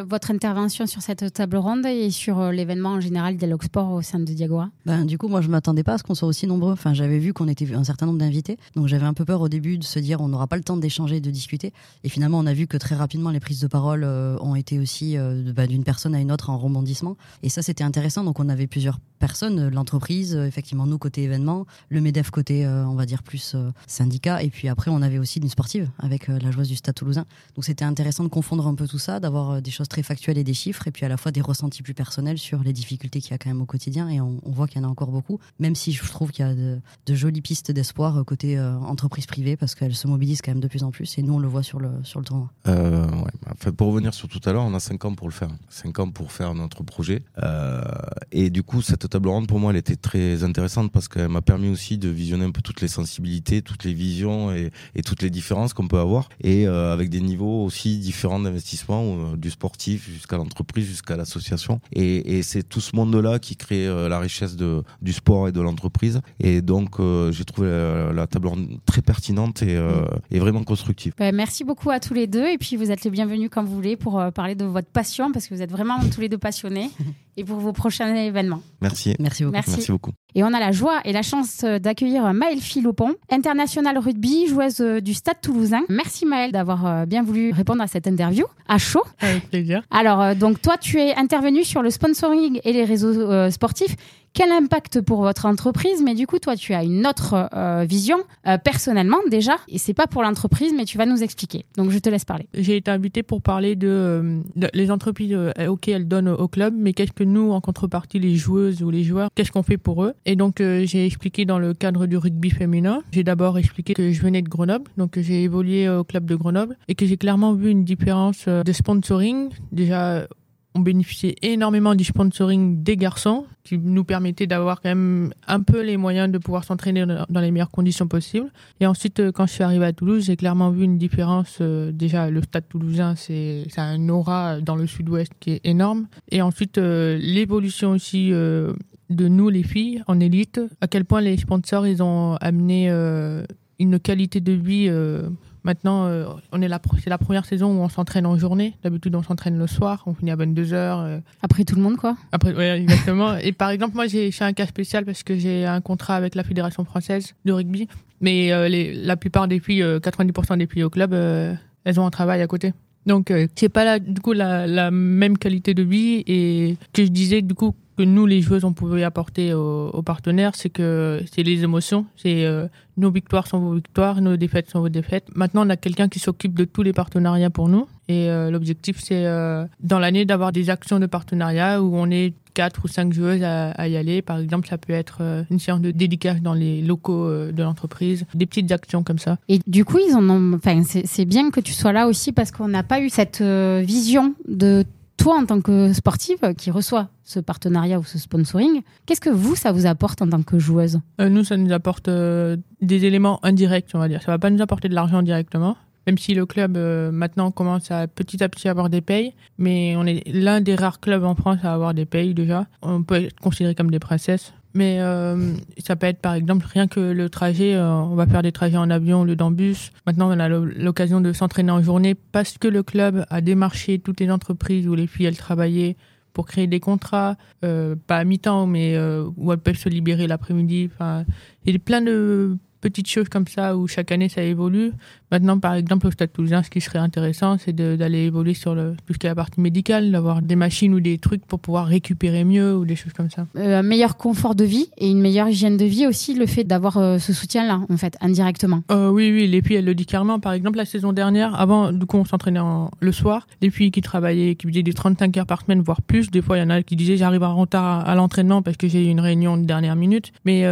[SPEAKER 4] votre intervention sur cette table ronde et sur euh, l'événement en général Dialogue Sport au sein de Diagora.
[SPEAKER 11] Ben, du coup, moi, je m'attendais pas à ce qu'on soit aussi nombreux. Enfin, j'avais vu qu'on était un certain nombre d'invités. Donc, j'avais un peu peur au début de se dire on n'aura pas le temps d'échanger, de discuter. Et finalement, on a vu que très rapidement, les prises de parole euh, ont été aussi euh, ben, d'une personne à une autre en rebondissement. Et ça, c'était intéressant. Donc, on avait plusieurs personnes, l'entreprise, effectivement, nous, côté événement, le MEDEF, côté, on va dire, plus syndicat. Et puis après, on avait aussi une sportive avec la joueuse du Stade toulousain. Donc, c'était intéressant de confondre un peu tout ça, d'avoir euh, des choses très factuelles et des chiffres, et puis à la fois des ressentis plus personnels sur les difficultés qu'il y a quand même au quotidien. Et on, voit qu'il y en a encore beaucoup, même si je trouve qu'il y a de, jolies pistes d'espoir euh, côté euh, entreprise privée, parce qu'elles se mobilisent quand même de plus en plus, et nous, on le voit sur le, sur le tournoi.
[SPEAKER 12] Pour revenir sur tout à l'heure, on a 5 ans pour le faire. 5 ans pour faire notre projet. Et du coup, cette table ronde, pour moi, elle était très intéressante parce qu'elle m'a permis aussi de visionner un peu toutes les sensibilités, toutes les visions et, et toutes les différences qu'on peut avoir. Et avec des niveaux aussi différents investissements, euh, du sportif jusqu'à l'entreprise, jusqu'à l'association. Et, et c'est tout ce monde-là qui crée euh, la richesse de, du sport et de l'entreprise. Et donc, euh, j'ai trouvé la, la table ronde très pertinente et, euh, et vraiment constructive.
[SPEAKER 4] Bah, merci beaucoup à tous les deux. Et puis, vous êtes les bienvenus quand vous voulez pour euh, parler de votre passion, parce que vous êtes vraiment tous les deux passionnés, et pour vos prochains événements.
[SPEAKER 12] Merci.
[SPEAKER 11] Merci beaucoup.
[SPEAKER 4] Merci.
[SPEAKER 12] beaucoup.
[SPEAKER 4] Et on a la joie et la chance euh, d'accueillir Maëlle Philopon, internationale rugby, joueuse euh, du Stade toulousain. Merci Maëlle d'avoir euh, bien voulu répondre à cette interview à chaud.
[SPEAKER 13] Avec plaisir.
[SPEAKER 4] Alors, donc toi, tu es intervenu sur le sponsoring et les réseaux euh, sportifs. Quel impact pour votre entreprise? Mais du coup, toi, tu as une autre euh, vision, euh, personnellement déjà. Et c'est pas pour l'entreprise, mais tu vas nous expliquer. Donc, je te laisse parler.
[SPEAKER 13] J'ai été invité pour parler de, euh, les entreprises, ok, elles donnent au club, mais qu'est-ce que nous, en contrepartie, les joueuses ou les joueurs, qu'est-ce qu'on fait pour eux? Et donc, j'ai expliqué dans le cadre du rugby féminin. J'ai d'abord expliqué que je venais de Grenoble, donc j'ai évolué au club de Grenoble et que j'ai clairement vu une différence de sponsoring. Déjà, on bénéficiait énormément du sponsoring des garçons, qui nous permettait d'avoir quand même un peu les moyens de pouvoir s'entraîner dans les meilleures conditions possibles. Et ensuite, euh, quand je suis arrivé à Toulouse, j'ai clairement vu une différence. euh, Déjà, le stade toulousain, c'est un aura dans le sud-ouest qui est énorme. Et ensuite, euh, l'évolution aussi de nous, les filles, en élite, à quel point les sponsors, ils ont amené une qualité de vie. Euh, Maintenant, euh, on est c'est la première saison où on s'entraîne en journée. D'habitude, on s'entraîne le soir, on finit à 22h.
[SPEAKER 4] Après tout le monde, quoi.
[SPEAKER 13] Après, ouais, exactement. Et par exemple, moi, j'ai fait un cas spécial parce que j'ai un contrat avec la Fédération française de rugby. Mais euh, les, la plupart des filles, euh, 90% des filles au club, euh, elles ont un travail à côté. Donc, euh, c'est pas là, du coup, la, la même qualité de vie. Et que je disais, du coup, que nous, les joueuses, on pouvait apporter aux, partenaires, c'est que c'est les émotions. C'est euh, nos victoires sont vos victoires, nos défaites sont vos défaites. Maintenant, on a quelqu'un qui s'occupe de tous les partenariats pour nous. Et euh, l'objectif, c'est euh, dans l'année d'avoir des actions de partenariat où on est quatre ou cinq joueuses à, y aller. Par exemple, ça peut être une séance de dédicace dans les locaux de l'entreprise, des petites actions comme ça.
[SPEAKER 4] Et du coup, ils en ont. Enfin, c'est bien que tu sois là aussi parce qu'on n'a pas eu cette vision de toi en tant que sportive qui reçoit ce partenariat ou ce sponsoring. Qu'est-ce que vous, ça vous apporte en tant que joueuse?
[SPEAKER 13] Euh, nous, ça nous apporte euh, des éléments indirects, on va dire. Ça va pas nous apporter de l'argent directement, même si le club euh, maintenant commence à petit à petit avoir des payes. Mais on est l'un des rares clubs en France à avoir des payes déjà. On peut être considéré comme des princesses. Mais euh, ça peut être par exemple rien que le trajet, euh, on va faire des trajets en avion au lieu d'en bus. Maintenant, on a l'o- l'occasion de s'entraîner en journée parce que le club a démarché toutes les entreprises où les filles elles travaillaient pour créer des contrats, euh, pas à mi-temps, mais où elles peuvent se libérer l'après-midi. Il y a plein de petites choses comme ça où chaque année ça évolue. Maintenant, par exemple, au Stade Toulousain, ce qui serait intéressant, c'est d'aller évoluer sur le, tout ce qui est la partie médicale, d'avoir des machines ou des trucs pour pouvoir récupérer mieux ou des choses comme ça.
[SPEAKER 4] Euh, Un meilleur confort de vie et une meilleure hygiène de vie aussi, le fait d'avoir euh, ce soutien-là, en fait, indirectement.
[SPEAKER 13] Euh, oui, oui, les filles, elles le disent clairement. Par exemple, la saison dernière, avant, du coup, on s'entraînait en- le soir. Les filles qui travaillaient, qui faisaient des 35 heures par semaine, voire plus. Des fois, il y en a qui disaient j'arrive en retard à, à l'entraînement parce que j'ai eu une réunion de dernière minute. Mais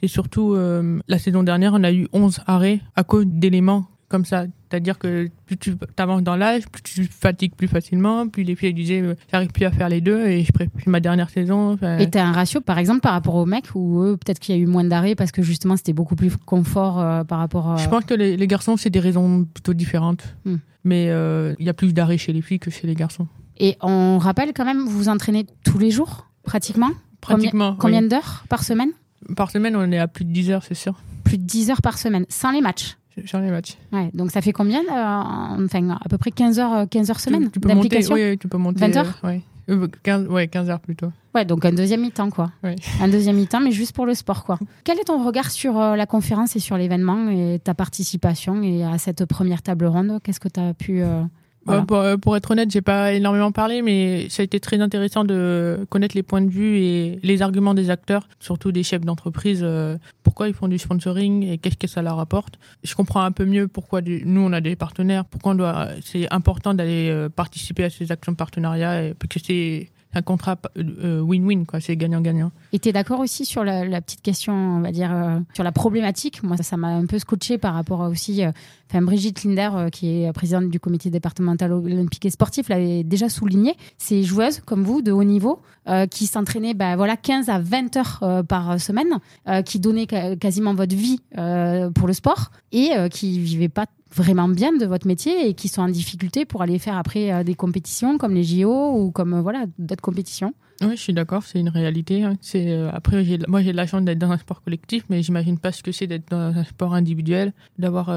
[SPEAKER 13] c'est surtout, euh, la saison dernière, on a eu 11 arrêts à cause d'éléments comme ça. C'est-à-dire que plus tu avances dans l'âge, plus tu fatigues plus facilement. Puis les filles disaient euh, j'arrive plus à faire les deux et je préfère ma dernière saison. Enfin,
[SPEAKER 4] Et tu as un ratio, par exemple, par rapport aux mecs, où eux, peut-être qu'il y a eu moins d'arrêts parce que justement, c'était beaucoup plus confort euh, par rapport. à...
[SPEAKER 13] Je pense que les, les garçons, c'est des raisons plutôt différentes.
[SPEAKER 4] Hmm.
[SPEAKER 13] Mais euh, il y a plus d'arrêts chez les filles que chez les garçons.
[SPEAKER 4] Et on rappelle quand même, vous vous entraînez tous les jours, pratiquement?
[SPEAKER 13] Pratiquement,
[SPEAKER 4] Combien, d'heures par semaine?
[SPEAKER 13] Par semaine, on est à plus de 10 heures, c'est sûr.
[SPEAKER 4] Plus de 10 heures par semaine, sans les matchs
[SPEAKER 13] Sans les matchs.
[SPEAKER 4] Ouais, donc ça fait combien euh, en- Enfin, à peu près 15 heures, 15 heures semaine
[SPEAKER 13] Tu peux monter,
[SPEAKER 4] d'application
[SPEAKER 13] oui, tu peux monter.
[SPEAKER 4] 20 heures
[SPEAKER 13] euh, ouais. Euh, 15, ouais, 15 heures plutôt.
[SPEAKER 4] Ouais, donc un deuxième mi-temps, quoi.
[SPEAKER 13] Oui.
[SPEAKER 4] Un deuxième mi-temps, mais juste pour le sport, quoi. Quel est ton regard sur euh, la conférence et sur l'événement et ta participation et à cette première table ronde? Qu'est-ce que tu as pu... voilà.
[SPEAKER 13] Euh, pour, euh, pour être honnête, j'ai pas énormément parlé, mais ça a été très intéressant de connaître les points de vue et les arguments des acteurs, surtout des chefs d'entreprise, euh, pourquoi ils font du sponsoring et qu'est-ce que ça leur apporte. Je comprends un peu mieux pourquoi nous on a des partenaires, pourquoi on doit, c'est important d'aller participer à ces actions de partenariat, et, que c'est un contrat euh, win-win, quoi, c'est gagnant-gagnant.
[SPEAKER 4] Et tu d'accord aussi sur la, petite question, on va dire, euh, sur la problématique? Moi, ça m'a un peu scotché par rapport à aussi. euh, Enfin, Brigitte Linder, qui est présidente du comité départemental olympique et sportif, l'avait déjà souligné. Ces joueuses, comme vous, de haut niveau, qui s'entraînaient bah, voilà, 15 à 20 heures par semaine, qui donnaient quasiment votre vie pour le sport et qui vivaient pas vraiment bien de votre métier et qui sont en difficulté pour aller faire après euh, des compétitions comme les JO ou comme euh, voilà d'autres compétitions.
[SPEAKER 13] Oui, je suis d'accord, c'est une réalité. hein. C'est euh, après, moi j'ai de la chance d'être dans un sport collectif, mais j'imagine pas ce que c'est d'être dans un sport individuel, d'avoir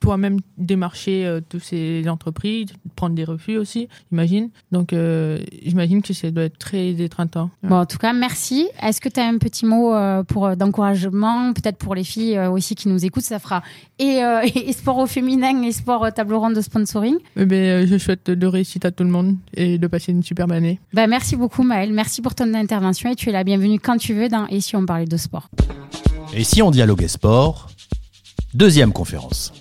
[SPEAKER 13] toi-même démarché euh, toutes ces entreprises, prendre des refus aussi, j'imagine. Donc, euh, j'imagine que ça doit être très étreintant.
[SPEAKER 4] Bon, en tout cas, merci. Est-ce que tu as un petit mot euh, pour euh, d'encouragement, peut-être pour les filles euh, aussi qui nous écoutent, ça fera et, euh, et sport au féminin et sport euh, table ronde de sponsoring.
[SPEAKER 13] Eh ben, je souhaite de réussite à tout le monde et de passer une superbe année.
[SPEAKER 4] Ben, merci beaucoup Maëlle, merci pour ton intervention et tu es la bienvenue quand tu veux dans Et si on parlait de sport?
[SPEAKER 6] Et si on dialoguait sport? Deuxième conférence.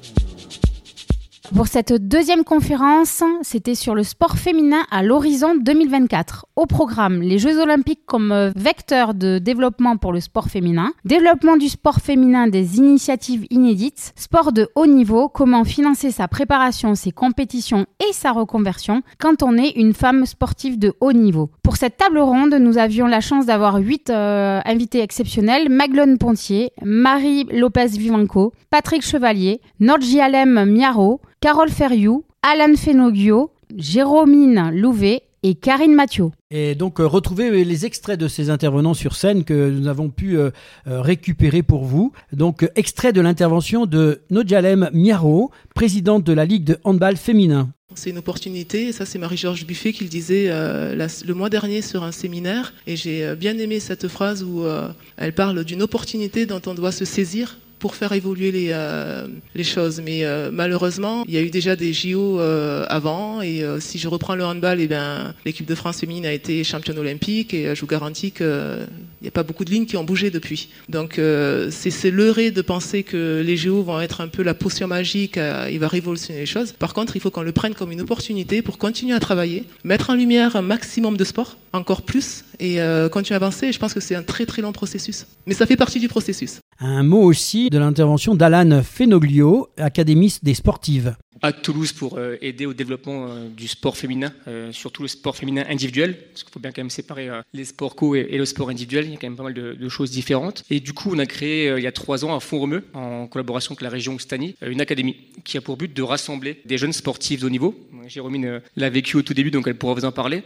[SPEAKER 4] Pour cette deuxième conférence, c'était sur le sport féminin à l'horizon 2024. Au programme, les Jeux olympiques comme vecteur de développement pour le sport féminin, développement du sport féminin des initiatives inédites, sport de haut niveau, comment financer sa préparation, ses compétitions et sa reconversion quand on est une femme sportive de haut niveau. Pour cette table ronde, nous avions la chance d'avoir huit euh, invités exceptionnels, Maglone Pontier, Marie Lopez-Vivanco, Patrick Chevalier, Nordji Alem Miaro, Carole Ferriou, Alan Fenoglio, Jérômine Louvet et Karine Mathieu.
[SPEAKER 3] Et donc, euh, retrouvez les extraits de ces intervenants sur scène que nous avons pu euh, euh, récupérer pour vous. Donc, euh, extrait de l'intervention de Nodjalem Miaro, présidente de la Ligue de handball féminin.
[SPEAKER 14] C'est une opportunité, et ça c'est Marie-Georges Buffet qui le disait euh, la- le mois dernier sur un séminaire, et j'ai bien aimé cette phrase où euh, elle parle d'une opportunité dont on doit se saisir pour faire évoluer les, euh, les choses. Mais euh, malheureusement, il y a eu déjà des JO euh, avant, et euh, si je reprends le handball, eh ben, l'équipe de France féminine a été championne olympique, et euh, je vous garantis qu'il n'y a pas beaucoup de lignes qui ont bougé depuis. Donc euh, c'est c'est leurré de penser que les JO vont être un peu la potion magique, il va révolutionner les choses. Par contre, il faut qu'on le prenne comme une opportunité pour continuer à travailler, mettre en lumière un maximum de sport, encore plus, et continuer à avancer. Et je pense que c'est un très très long processus. Mais ça fait partie du processus.
[SPEAKER 3] Un mot aussi de l'intervention d'Alan Fenoglio, académiste des sportives.
[SPEAKER 15] À Toulouse pour euh, aider au développement euh, du sport féminin, euh, surtout le sport féminin individuel, parce qu'il faut bien quand même séparer les sports co et, le sport individuel, il y a quand même pas mal de, choses différentes. Et du coup, on a créé il y a trois ans à Font-Romeu, en collaboration avec la région Occitanie, une académie qui a pour but de rassembler des jeunes sportifs de haut niveau. Jérôme l'a vécu au tout début, donc elle pourra vous en parler,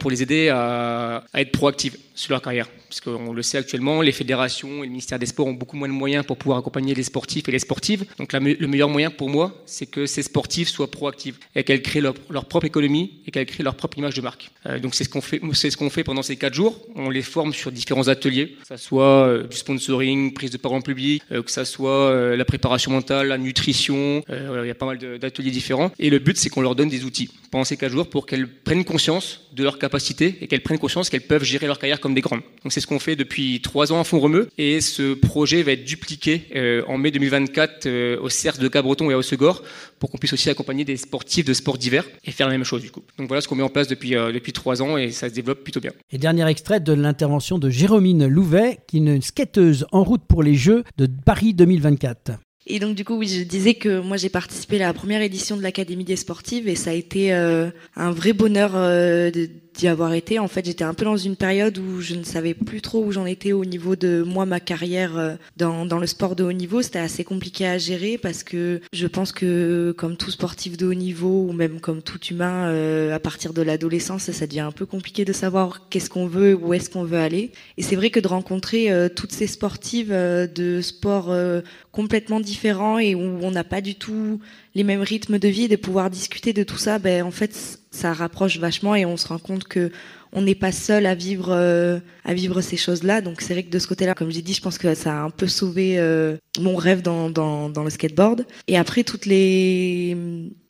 [SPEAKER 15] pour les aider à, être proactives sur leur carrière. Parce qu'on le sait actuellement, les fédérations et le ministère des Sports ont beaucoup moins de moyens pour pouvoir accompagner les sportifs et les sportives. Donc le meilleur moyen pour moi, c'est que ces sportives soient proactives et qu'elles créent leur, propre économie et qu'elles créent leur propre image de marque. Euh, donc c'est ce qu'on fait, c'est ce qu'on fait pendant ces quatre jours. On les forme sur différents ateliers, que ça soit euh, du sponsoring, prise de parole en public, euh, que ça soit la préparation mentale, la nutrition. il y a pas mal d'ateliers différents. Et le but, c'est qu'on leur donne des outils pendant ces quatre jours pour qu'elles prennent conscience de leurs capacités et qu'elles prennent conscience qu'elles peuvent gérer leur carrière comme des grandes. Donc c'est ce qu'on fait depuis trois ans à Font-Romeu et ce projet va être dupliqué en mai 2024 euh, au CERF de Cabreton et à Haussegor pour qu'on puisse aussi accompagner des sportifs de sport d'hiver et faire la même chose du coup. Donc voilà ce qu'on met en place depuis, euh, depuis trois ans et ça se développe plutôt bien.
[SPEAKER 3] Et dernier extrait de l'intervention de Jérômine Louvet, qui est une skateuse en route pour les Jeux de Paris 2024.
[SPEAKER 16] Et donc du coup, oui, je disais que moi j'ai participé à la première édition de l'Académie des sportives et ça a été euh, un vrai bonheur euh, de- d'y avoir été. En fait, j'étais un peu dans une période où je ne savais plus trop où j'en étais au niveau de moi, ma carrière euh, dans, dans le sport de haut niveau. C'était assez compliqué à gérer parce que je pense que comme tout sportif de haut niveau ou même comme tout humain, euh, à partir de l'adolescence, ça devient un peu compliqué de savoir qu'est-ce qu'on veut, où est-ce qu'on veut aller. Et c'est vrai que de rencontrer euh, toutes ces sportives euh, de sports complètement différents et où on n'a pas du tout les mêmes rythmes de vie, de pouvoir discuter de tout ça, ben en fait ça rapproche vachement et on se rend compte que on n'est pas seul à vivre euh, à vivre ces choses-là. Donc c'est vrai que de ce côté-là, comme j'ai dit, je pense que ça a un peu sauvé euh, mon rêve dans, dans, dans le skateboard. Et après toutes les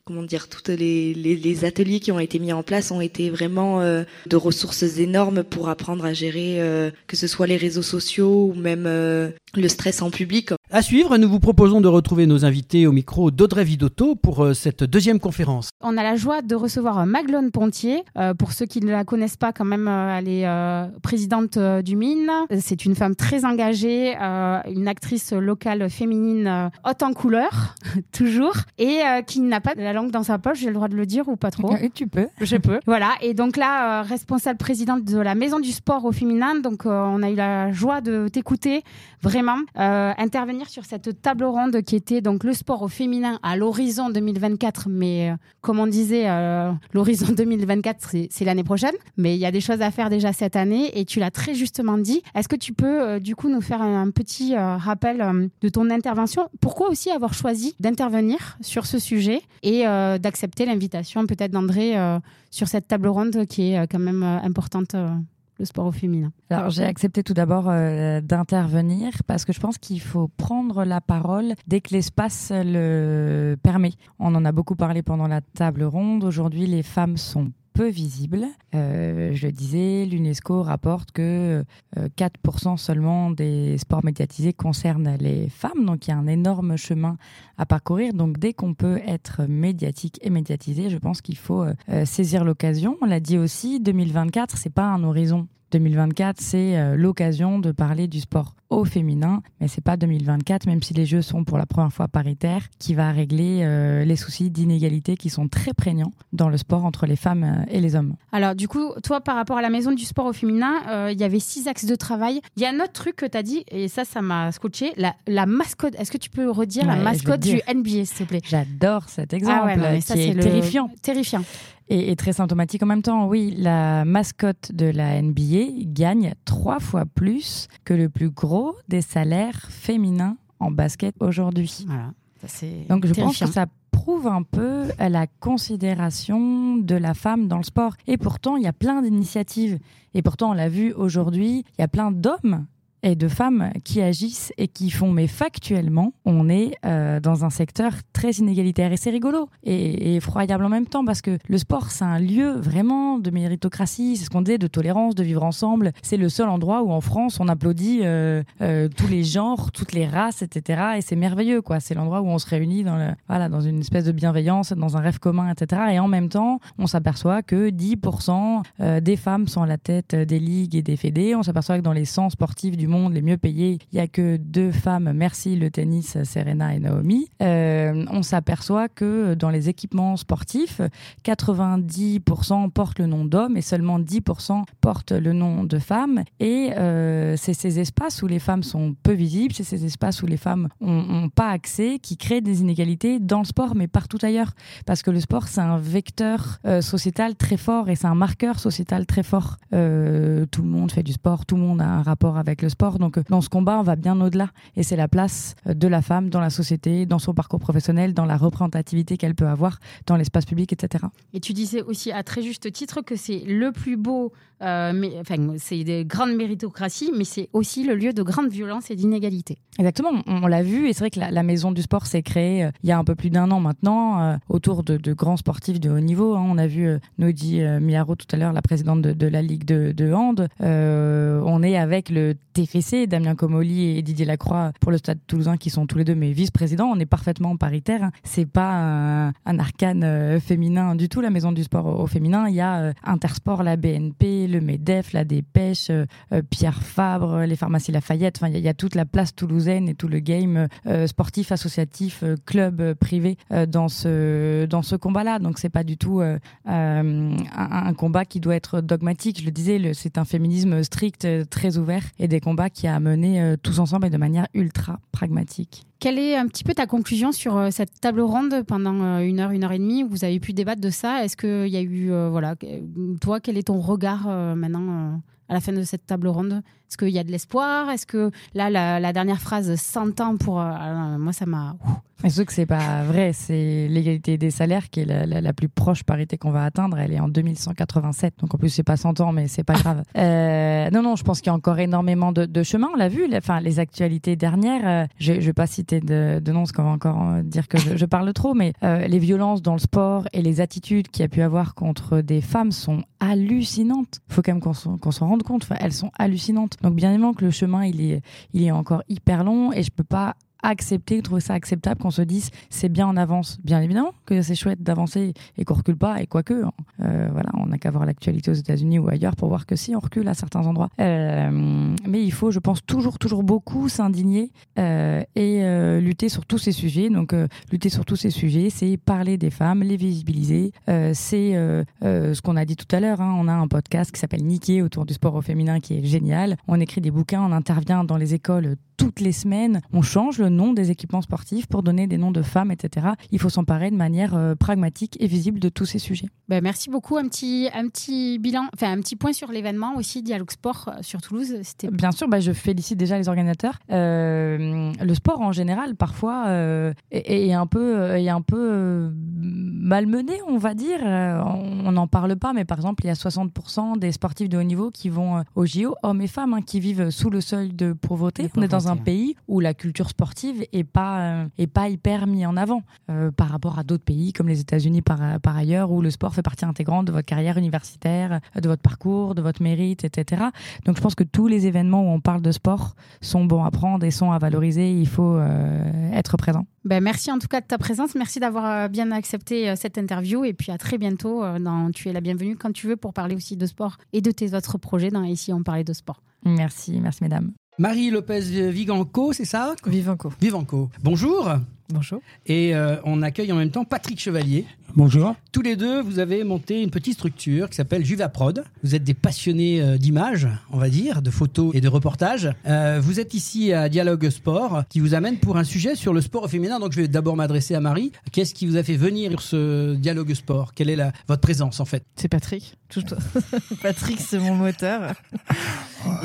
[SPEAKER 16] comment dire, toutes les, les, les ateliers qui ont été mis en place ont été vraiment euh, de ressources énormes pour apprendre à gérer euh, que ce soit les réseaux sociaux ou même euh, le stress en public.
[SPEAKER 3] À suivre, nous vous proposons de retrouver nos invités au micro d'Audrey Vidotto pour euh, cette deuxième conférence.
[SPEAKER 4] On a la joie de recevoir euh, Maglone Pontier. Euh, pour ceux qui ne la connaissent pas, quand même, elle est euh, présidente du Mine. C'est une femme très engagée, euh, une actrice locale féminine euh, haute en couleur, toujours, et euh, qui n'a pas la langue dans sa poche. J'ai le droit de le dire ou pas trop
[SPEAKER 17] Et tu peux.
[SPEAKER 4] Je peux. Voilà. Et donc là, euh, responsable présidente de la Maison du Sport au féminin. Donc euh, on a eu la joie de t'écouter vraiment euh, intervenir sur cette table ronde qui était donc le sport au féminin à l'horizon 2024. Mais euh, comme on disait, euh, l'horizon 2024, c'est l'année prochaine. Mais il y a des choses à faire déjà cette année et tu l'as très justement dit. Est-ce que tu peux euh, du coup nous faire un, petit rappel de ton intervention? Pourquoi aussi avoir choisi d'intervenir sur ce sujet et d'accepter l'invitation peut-être d'André sur cette table ronde qui est quand même importante le sport au féminin
[SPEAKER 17] Alors j'ai accepté tout d'abord euh, d'intervenir parce que je pense qu'il faut prendre la parole dès que l'espace le permet. On en a beaucoup parlé pendant la table ronde. Aujourd'hui, les femmes sont peu visibles. Euh, je le disais, l'UNESCO rapporte que 4% euh, seulement des sports médiatisés concernent les femmes, donc il y a un énorme chemin à parcourir. Donc dès qu'on peut être médiatique et médiatisé, je pense qu'il faut saisir l'occasion. On l'a dit aussi, 2024, c'est pas un horizon 2024, c'est euh, l'occasion de parler du sport au féminin, mais c'est pas 2024, même si les Jeux sont pour la première fois paritaires, qui va régler euh, les soucis d'inégalité qui sont très prégnants dans le sport entre les femmes euh, et les hommes.
[SPEAKER 4] Alors du coup, toi, par rapport à la maison du sport au féminin, il y avait six axes de travail. Il y a un autre truc que tu as dit, et ça, ça m'a scotché, la, mascotte. Est-ce que tu peux redire la mascotte du NBA, s'il te plaît?
[SPEAKER 17] J'adore cet ah exemple, qui est, terrifiant.
[SPEAKER 4] Terrifiant
[SPEAKER 17] et, très symptomatique en même temps. Oui, la mascotte de la NBA gagne trois fois plus que le plus gros des salaires féminins en basket aujourd'hui.
[SPEAKER 4] Voilà.
[SPEAKER 17] Donc je pense que ça prouve un peu la considération de la femme dans le sport. Et pourtant, il y a plein d'initiatives. Et pourtant, on l'a vu aujourd'hui, il y a plein d'hommes et de femmes qui agissent et qui font, mais factuellement, on est euh, dans un secteur très inégalitaire. Et c'est rigolo et, effroyable en même temps parce que le sport, c'est un lieu vraiment de méritocratie, c'est ce qu'on disait, de tolérance, de vivre ensemble. C'est le seul endroit où en France, on applaudit euh, euh, tous les genres, toutes les races, etc. Et c'est merveilleux, quoi. C'est l'endroit où on se réunit dans, le, voilà, dans une espèce de bienveillance, dans un rêve commun, etc. Et en même temps, on s'aperçoit que 10% des femmes sont à la tête des ligues et des fédés. On s'aperçoit que dans les 100 sportifs du monde, les mieux payés, il y a que deux femmes, merci le tennis, Serena et Naomi. Euh, on s'aperçoit que dans les équipements sportifs, 90% portent le nom d'hommes et seulement 10% portent le nom de femmes. Et euh, c'est ces espaces où les femmes sont peu visibles, c'est ces espaces où les femmes n'ont pas accès qui créent des inégalités dans le sport, mais partout ailleurs. Parce que le sport, c'est un vecteur euh, sociétal très fort et c'est un marqueur sociétal très fort. tout le monde fait du sport, tout le monde a un rapport avec le sport donc euh, dans ce combat, on va bien au-delà. Et c'est la place euh, de la femme dans la société, dans son parcours professionnel, dans la représentativité qu'elle peut avoir dans l'espace public, etc.
[SPEAKER 4] Et tu disais aussi à très juste titre que c'est le plus beau, euh, mais, enfin, c'est des grandes méritocraties, mais c'est aussi le lieu de grande violence et d'inégalité.
[SPEAKER 17] Exactement, on, l'a vu, et c'est vrai que la, maison du sport s'est créée il y a un peu plus d'un an maintenant, autour de, grands sportifs de haut niveau. Hein. On a vu Nodi Miaro tout à l'heure, la présidente de, la Ligue de, de hand. on est avec le TF Damien Comoli et Didier Lacroix pour le Stade Toulousain qui sont tous les deux mes vice-présidents. On est parfaitement paritaire. Hein. C'est pas un, arcane euh, féminin du tout. La maison du sport au, féminin, il y a euh, Intersport, la BNP, le Medef, la Dépêche, euh, Pierre Fabre, les pharmacies Lafayette. Enfin, il y, a toute la place toulousaine et tout le game sportif, associatif, club privé dans ce dans ce combat-là. Donc c'est pas du tout un, combat qui doit être dogmatique. Je le disais, c'est un féminisme strict, très ouvert et des combats qui a mené euh, tous ensemble et de manière ultra pragmatique.
[SPEAKER 4] Quelle est un petit peu ta conclusion sur euh, cette table ronde pendant euh, une heure, une heure et demie? Vous avez pu débattre de ça. Est-ce qu'il y a eu, voilà, toi, quel est ton regard maintenant à la fin de cette table ronde? Est-ce qu'il y a de l'espoir? Est-ce que là, la, dernière phrase s'entend pour. moi, ça m'a.
[SPEAKER 17] Mais ce que c'est pas vrai, c'est l'égalité des salaires qui est la, plus proche parité qu'on va atteindre. Elle est en 2187, donc en plus c'est pas 100 ans, mais c'est pas grave. Euh, non, non, je pense qu'il y a encore énormément de, chemin. On l'a vu, enfin les actualités dernières. Euh, je, je vais pas citer de, de noms, parce qu'on va encore euh, dire que je, parle trop, mais les violences dans le sport et les attitudes qu'il y a pu avoir contre des femmes sont hallucinantes. Faut quand même qu'on s'en rende compte. Enfin, elles sont hallucinantes. Donc bien évidemment que le chemin il est, il est encore hyper long et je peux pas accepter, trouver ça acceptable qu'on se dise c'est bien en avance. Bien évidemment que c'est chouette d'avancer et qu'on recule pas, et quoique, hein. euh, voilà, on n'a qu'à voir l'actualité aux États-Unis ou ailleurs pour voir que si, on recule à certains endroits. Euh, mais il faut, je pense, toujours, toujours beaucoup s'indigner euh, et lutter sur tous ces sujets. Donc, lutter sur tous ces sujets, c'est parler des femmes, les visibiliser. c'est ce qu'on a dit tout à l'heure. Hein. on a un podcast qui s'appelle Niquer autour du sport au féminin qui est génial. On écrit des bouquins, on intervient dans les écoles toutes les semaines, on change le nom des équipements sportifs pour donner des noms de femmes, etc. Il faut s'emparer de manière euh, pragmatique et visible de tous ces sujets.
[SPEAKER 4] Ben, merci beaucoup. Un petit, un petit bilan, enfin un petit point sur l'événement aussi, Dialogue Sport euh, sur Toulouse. C'était
[SPEAKER 17] Bien sûr, bah, je félicite déjà les organisateurs. Euh, le sport en général, parfois, est, est, un peu, est un peu malmené, on va dire. on n'en parle pas, mais par exemple, il y a 60% des sportifs de haut niveau qui vont au JO, hommes et femmes, hein, qui vivent sous le seuil de pauvreté. On est dans un pays où la culture sportive est pas, est pas hyper mise en avant par rapport à d'autres pays comme les États-Unis par, par ailleurs, où le sport fait partie intégrante de votre carrière universitaire, de votre parcours, de votre mérite, etc. Donc je pense que tous les événements où on parle de sport sont bons à prendre et sont à valoriser. Il faut être présent.
[SPEAKER 4] Ben, merci en tout cas de ta présence. Merci d'avoir bien accepté cette interview. Et puis à très bientôt. Dans, tu es la bienvenue quand tu veux pour parler aussi de sport et de tes autres projets dans Ici on parlait de sport.
[SPEAKER 17] Merci, merci mesdames.
[SPEAKER 3] Marie Lopez Viganco, c'est ça?
[SPEAKER 18] Vivanco.
[SPEAKER 3] Vivanco. Bonjour.
[SPEAKER 18] Bonjour.
[SPEAKER 3] Et euh, on accueille en même temps Patrick Chevalier.
[SPEAKER 19] Bonjour.
[SPEAKER 3] Tous les deux, vous avez monté une petite structure qui s'appelle Juvaprod. Vous êtes des passionnés euh, d'images, on va dire, de photos et de reportages. Euh, vous êtes ici à Dialogue Sport, qui vous amène pour un sujet sur le sport féminin. Donc je vais d'abord m'adresser à Marie. Qu'est-ce qui vous a fait venir sur ce Dialogue Sport? Quelle est la, votre présence en fait?
[SPEAKER 18] C'est Patrick. Patrick, c'est mon moteur.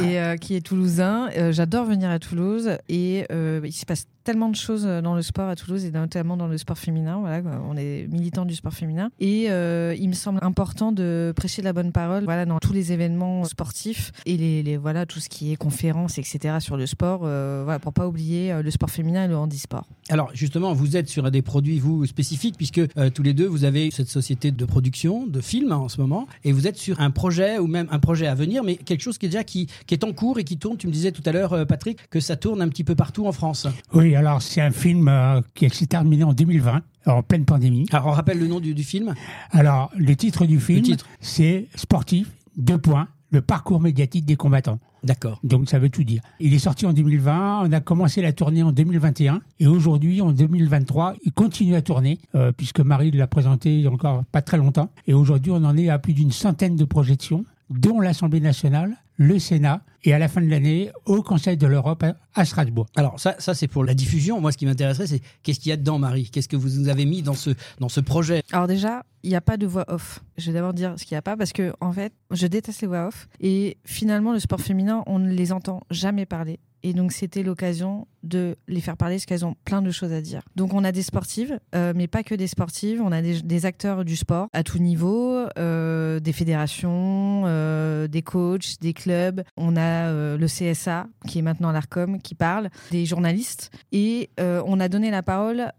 [SPEAKER 18] et qui est toulousain. J'adore venir à Toulouse et il se passe tellement de choses euh, dans le sport à Toulouse et notamment dans le sport féminin. Voilà, on est militant du sport féminin et euh, il me semble important de prêcher la bonne parole. Voilà, dans tous les événements sportifs et les, voilà tout ce qui est conférences etc sur le sport. Euh, voilà, pour pas oublier le sport féminin et le handisport.
[SPEAKER 3] Alors justement, vous êtes sur des produits vous spécifiques puisque tous les deux vous avez cette société de production de films en ce moment et vous êtes sur un projet ou même un projet à venir, mais quelque chose qui est déjà qui, qui est en cours et qui tourne. Tu me disais tout à l'heure, Patrick, que ça tourne un petit peu partout en France.
[SPEAKER 19] Oui, alors c'est un film euh, qui s'est terminé en 2020, en pleine pandémie.
[SPEAKER 3] Alors on rappelle le nom du, film
[SPEAKER 19] Alors le titre du film, c'est Sportif, deux points, le parcours médiatique des combattants.
[SPEAKER 3] D'accord.
[SPEAKER 19] Donc ça veut tout dire. Il est sorti en 2020, on a commencé la tournée en 2021 et aujourd'hui en 2023, il continue à tourner euh, puisque Marie l'a présenté il y a encore pas très longtemps et aujourd'hui on en est à plus d'une centaine de projections dont l'Assemblée nationale, le Sénat et à la fin de l'année au Conseil de l'Europe à Strasbourg.
[SPEAKER 3] Alors ça, ça c'est pour la diffusion. Moi, ce qui m'intéresserait, c'est qu'est-ce qu'il y a dedans, Marie? Qu'est-ce que vous nous avez mis dans ce, dans ce projet?
[SPEAKER 18] Alors déjà, il n'y a pas de voix off. Je vais d'abord dire ce qu'il n'y a pas parce que en fait, je déteste les voix off et finalement, le sport féminin, on ne les entend jamais parler. Et donc, c'était l'occasion de les faire parler parce qu'elles ont plein de choses à dire. Donc, on a des sportives, euh, mais pas que des sportives. On a des, acteurs du sport à tout niveau, euh, des fédérations, euh, des coachs, des clubs. On a le CSA, qui est maintenant l'ARCOM, qui parle, des journalistes. Et on a donné la parole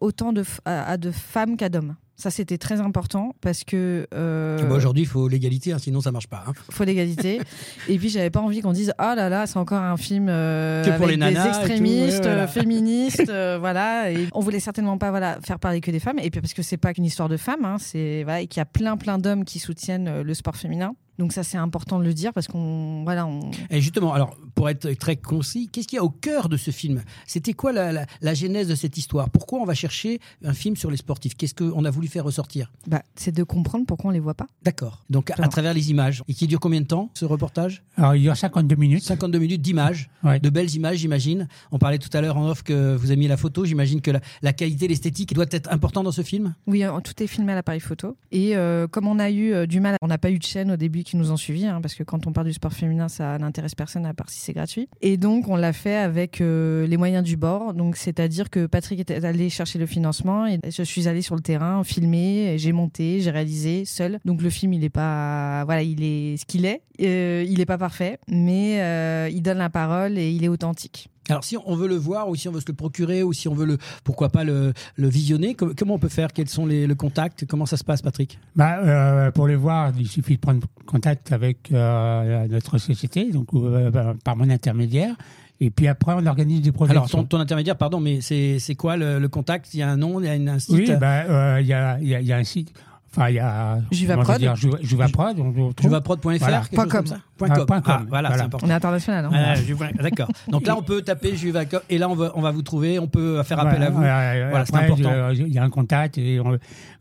[SPEAKER 18] autant de, à de femmes qu'à d'hommes. Ça, c'était très important parce que. Euh...
[SPEAKER 3] Bah, aujourd'hui, il faut l'égalité, hein, sinon ça marche pas. Il hein.
[SPEAKER 18] faut l'égalité. et puis, j'avais pas envie qu'on dise Ah là là, c'est encore un film euh,
[SPEAKER 3] pour
[SPEAKER 18] avec
[SPEAKER 3] les
[SPEAKER 18] des extrémistes, euh, féministes, euh, voilà. Et on voulait certainement pas voilà faire parler que des femmes. Et puis parce que c'est pas qu'une histoire de femmes, hein, c'est voilà, et qu'il y a plein plein d'hommes qui soutiennent le sport féminin. Donc ça, c'est important de le dire parce qu'on voilà. On...
[SPEAKER 3] Et justement, alors pour être très concis, qu'est-ce qu'il y a au cœur de ce film? C'était quoi la, la, genèse de cette histoire? Pourquoi on va chercher un film sur les sportifs? Qu'est-ce qu'on a voulu faire ressortir?
[SPEAKER 18] Bah, c'est de comprendre pourquoi on les voit pas.
[SPEAKER 3] D'accord. Donc à, travers les images. Et qui dure combien de temps ce reportage?
[SPEAKER 19] Alors il dure 52 minutes.
[SPEAKER 3] 52 minutes d'images, de belles images, j'imagine. On parlait tout à l'heure en off que vous avez mis la photo. J'imagine que la, qualité, l'esthétique doit être important dans ce film?
[SPEAKER 18] Oui, euh, tout est filmé à l'appareil photo. Et euh, comme on a eu euh, du mal, on n'a pas eu de chaîne au début qui nous ont suivis, hein, parce que quand on parle du sport féminin, ça n'intéresse personne à part si c'est gratuit. Et donc, on l'a fait avec euh, les moyens du bord. Donc, c'est-à-dire que Patrick est allé chercher le financement et je suis allée sur le terrain filmer, j'ai monté, j'ai réalisé seul. Donc, le film, il est pas, voilà, il est ce qu'il est. Euh, il n'est pas parfait, mais euh, il donne la parole et il est authentique.
[SPEAKER 3] Alors, si on veut le voir, ou si on veut se le procurer, ou si on veut le, pourquoi pas le, le visionner, comment on peut faire? Quels sont les le contacts Comment ça se passe, Patrick?
[SPEAKER 19] Bah, euh, Pour les voir, il suffit de prendre contact avec euh, notre société, donc euh, bah, par mon intermédiaire. Et puis après, on organise des projets.
[SPEAKER 3] Alors, ton, ton, intermédiaire, pardon, mais c'est quoi le, le, contact? Il y a un nom, il y a un site?
[SPEAKER 19] Oui, bah, il y, a, il, y a, il y a un site. Enfin, il y a.
[SPEAKER 18] Juvaprod.
[SPEAKER 19] Juvaprod.
[SPEAKER 3] Juvaprod.fr.
[SPEAKER 18] Voilà.
[SPEAKER 3] Point
[SPEAKER 18] com.
[SPEAKER 3] Point com.
[SPEAKER 19] Ah,
[SPEAKER 3] voilà,
[SPEAKER 19] voilà.
[SPEAKER 3] important.
[SPEAKER 18] On est international, non
[SPEAKER 3] ah, D'accord. Donc là, on peut taper Juvacom et là, on va, on va vous trouver. On peut faire appel à vous.
[SPEAKER 19] Voilà, c'est important. Il y a un contact. Et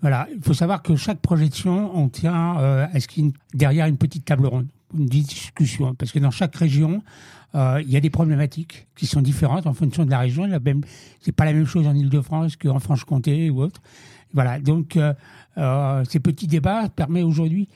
[SPEAKER 19] voilà. Il faut savoir que chaque projection, on tient euh, à ce qu'il derrière une petite table ronde une discussion, parce que dans chaque région, euh, il y a des problématiques qui sont différentes en fonction de la région. C'est pas la même chose en Ile-de-France qu'en Franche-Comté ou autre. Voilà, donc euh, euh, ces petits débats permettent aujourd'hui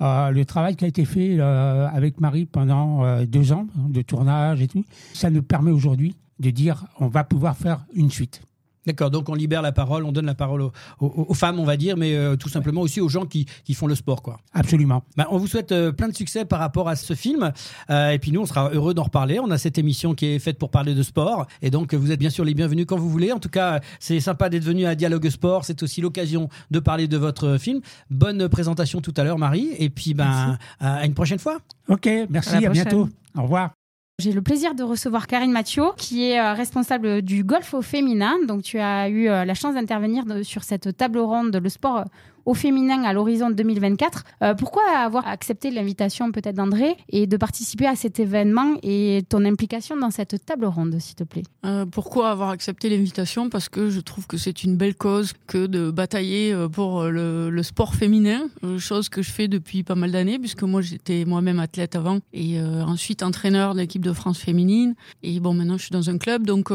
[SPEAKER 19] le travail qui a été fait avec Marie pendant deux ans de tournage et tout. Ça nous permet aujourd'hui de dire on va pouvoir faire une suite.
[SPEAKER 3] D'accord, donc on libère la parole, on donne la parole aux, femmes, on va dire, mais euh, tout simplement aussi aux gens qui, font le sport. quoi.
[SPEAKER 19] Absolument.
[SPEAKER 3] Ben, on vous souhaite euh, plein de succès par rapport à ce film. Euh, et puis nous, on sera heureux d'en reparler. On a cette émission qui est faite pour parler de sport. Et donc, vous êtes bien sûr les bienvenus quand vous voulez. En tout cas, c'est sympa d'être venu à Dialogue Sport. C'est aussi l'occasion de parler de votre film. Bonne présentation tout à l'heure, Marie. Et puis, ben, à une prochaine fois.
[SPEAKER 19] Ok, merci, à bientôt. Au revoir.
[SPEAKER 4] J'ai le plaisir de recevoir Karine Mathieu, qui est euh, responsable du golf au féminin. Donc, tu as eu euh, la chance d'intervenir sur cette table ronde, le sport au féminin à l'horizon 2024. Euh, pourquoi avoir accepté l'invitation peut-être d'André et de participer à cet événement et ton implication dans cette table ronde, s'il te plaît?
[SPEAKER 20] Euh, Pourquoi avoir accepté l'invitation? Parce que je trouve que c'est une belle cause que de batailler euh, pour le, sport féminin, chose que je fais depuis pas mal d'années, puisque moi j'étais moi-même athlète avant et ensuite entraîneur de l'équipe de France féminine. Et bon, maintenant je suis dans un club, donc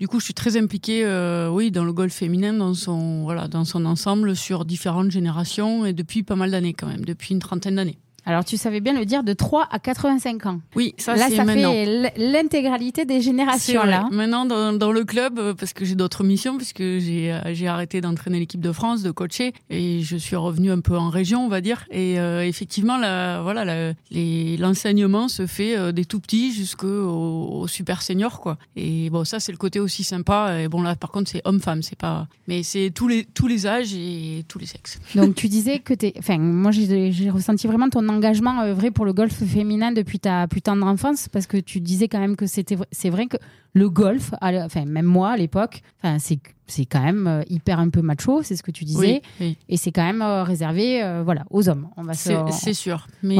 [SPEAKER 20] du coup je suis très impliquée, oui, dans le golf féminin, dans son voilà, dans son ensemble, sur différentes génération et depuis pas mal d'années quand même, depuis une trentaine d'années.
[SPEAKER 4] Alors, tu savais bien le dire, de 3 à 85 ans.
[SPEAKER 20] Oui, ça
[SPEAKER 4] Là,
[SPEAKER 20] ça
[SPEAKER 4] fait l'intégralité des générations. Là.
[SPEAKER 20] Maintenant, dans, dans, le club, euh, parce que j'ai d'autres missions, puisque j'ai euh, arrêté d'entraîner l'équipe de France, de coacher, et je suis revenu un peu en région, on va dire. Et euh, effectivement, la, voilà, l'enseignement se fait des tout petits jusqu'au super senior, quoi. Et bon, ça, c'est le côté aussi sympa. Et bon, là, par contre, c'est homme-femme, c'est pas. Mais c'est tous les, tous les âges et tous les sexes.
[SPEAKER 4] Donc, tu disais que t'es. Enfin, moi, j'ai ressenti vraiment ton engagement euh, vrai pour le golf féminin depuis ta plus tendre enfance? Parce que tu disais quand même que c'était, c'est vrai que le golf, enfin même moi à l'époque, enfin c'est c'est quand même euh, hyper un peu macho, c'est ce que tu disais, et c'est quand même euh, réservé voilà aux hommes.
[SPEAKER 20] On va c'est sûr, mais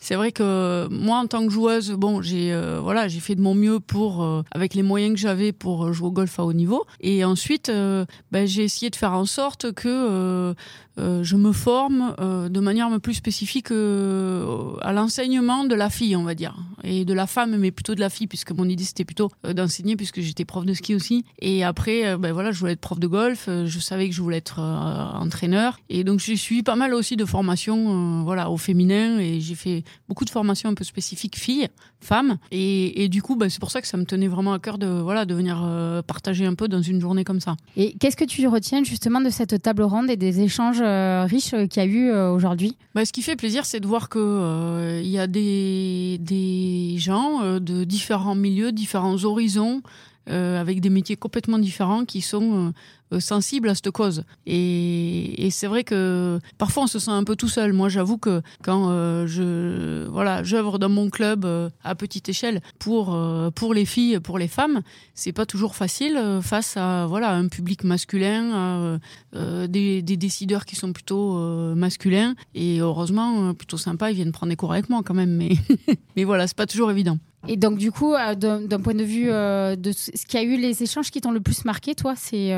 [SPEAKER 20] c'est vrai que moi en tant que joueuse, bon j'ai voilà j'ai fait de mon mieux pour avec les moyens que j'avais pour jouer au golf à haut niveau, et ensuite ben, j'ai essayé de faire en sorte que euh, je me forme euh, de manière plus spécifique euh, à l'enseignement de la fille, on va dire, et de la femme, mais plutôt de la fille, puisque mon idée c'était plutôt d'enseigner, puisque j'étais prof de ski aussi. Et après, ben voilà, je voulais être prof de golf, je savais que je voulais être entraîneur, et donc j'ai suivi pas mal aussi de formations, voilà, au féminin, et j'ai fait beaucoup de formations un peu spécifiques filles, femmes, et, du coup, ben, c'est pour ça que ça me tenait vraiment à cœur de voilà de venir partager un peu dans une journée comme ça.
[SPEAKER 4] Et qu'est-ce que tu retiens justement de cette table ronde et des échanges euh, riche euh, qu'il y a eu euh, aujourd'hui?
[SPEAKER 20] Bah, Ce qui fait plaisir, c'est de voir qu'il y a des, des gens de différents milieux, différents horizons, avec des métiers complètement différents qui sont euh, sensible à cette cause. Et, c'est vrai que parfois on se sent un peu tout seul. Moi, j'avoue que quand euh, je voilà, j'œuvre dans mon club euh, à petite échelle pour pour les filles, pour les femmes, c'est pas toujours facile face à voilà un public masculin, des, des, décideurs qui sont plutôt masculins. Et heureusement, plutôt sympa, ils viennent prendre des cours avec moi quand même. Mais mais voilà, c'est pas toujours évident.
[SPEAKER 4] Et donc, du coup, d'un point de vue de ce qui a eu les échanges qui t'ont le plus marqué, toi, c'est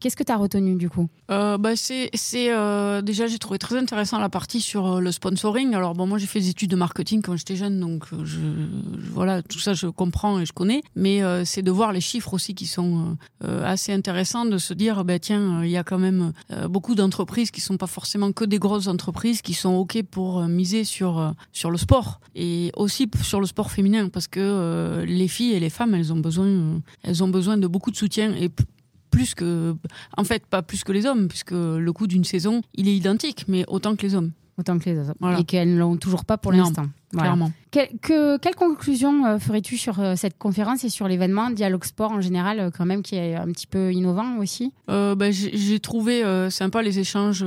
[SPEAKER 4] Qu'est-ce que tu as retenu du coup?
[SPEAKER 20] Euh, bah, c'est, euh, déjà j'ai trouvé très intéressant la partie sur euh, le sponsoring. Alors bon, moi j'ai fait des études de marketing quand j'étais jeune, donc voilà tout ça je comprends et je connais. Mais c'est de voir les chiffres aussi qui sont assez intéressants, de se dire bah tiens il y a quand même beaucoup d'entreprises qui sont pas forcément que des grosses entreprises qui sont ok pour miser sur sur le sport et aussi sur le sport féminin parce que les filles et les femmes elles ont besoin elles ont besoin de beaucoup de soutien et plus que, en fait, pas plus que les hommes, puisque le coût d'une saison, il est identique, mais autant que les hommes.
[SPEAKER 4] Autant que les hommes. Et qu'elles ne l'ont toujours pas pour l'instant.
[SPEAKER 20] Clairement.
[SPEAKER 4] que, quelle conclusion euh, ferais-tu sur euh, cette conférence et sur l'événement Dialogue Sport en général, euh, quand même, qui est un petit peu innovant aussi?
[SPEAKER 20] Bah, J'ai trouvé sympa les échanges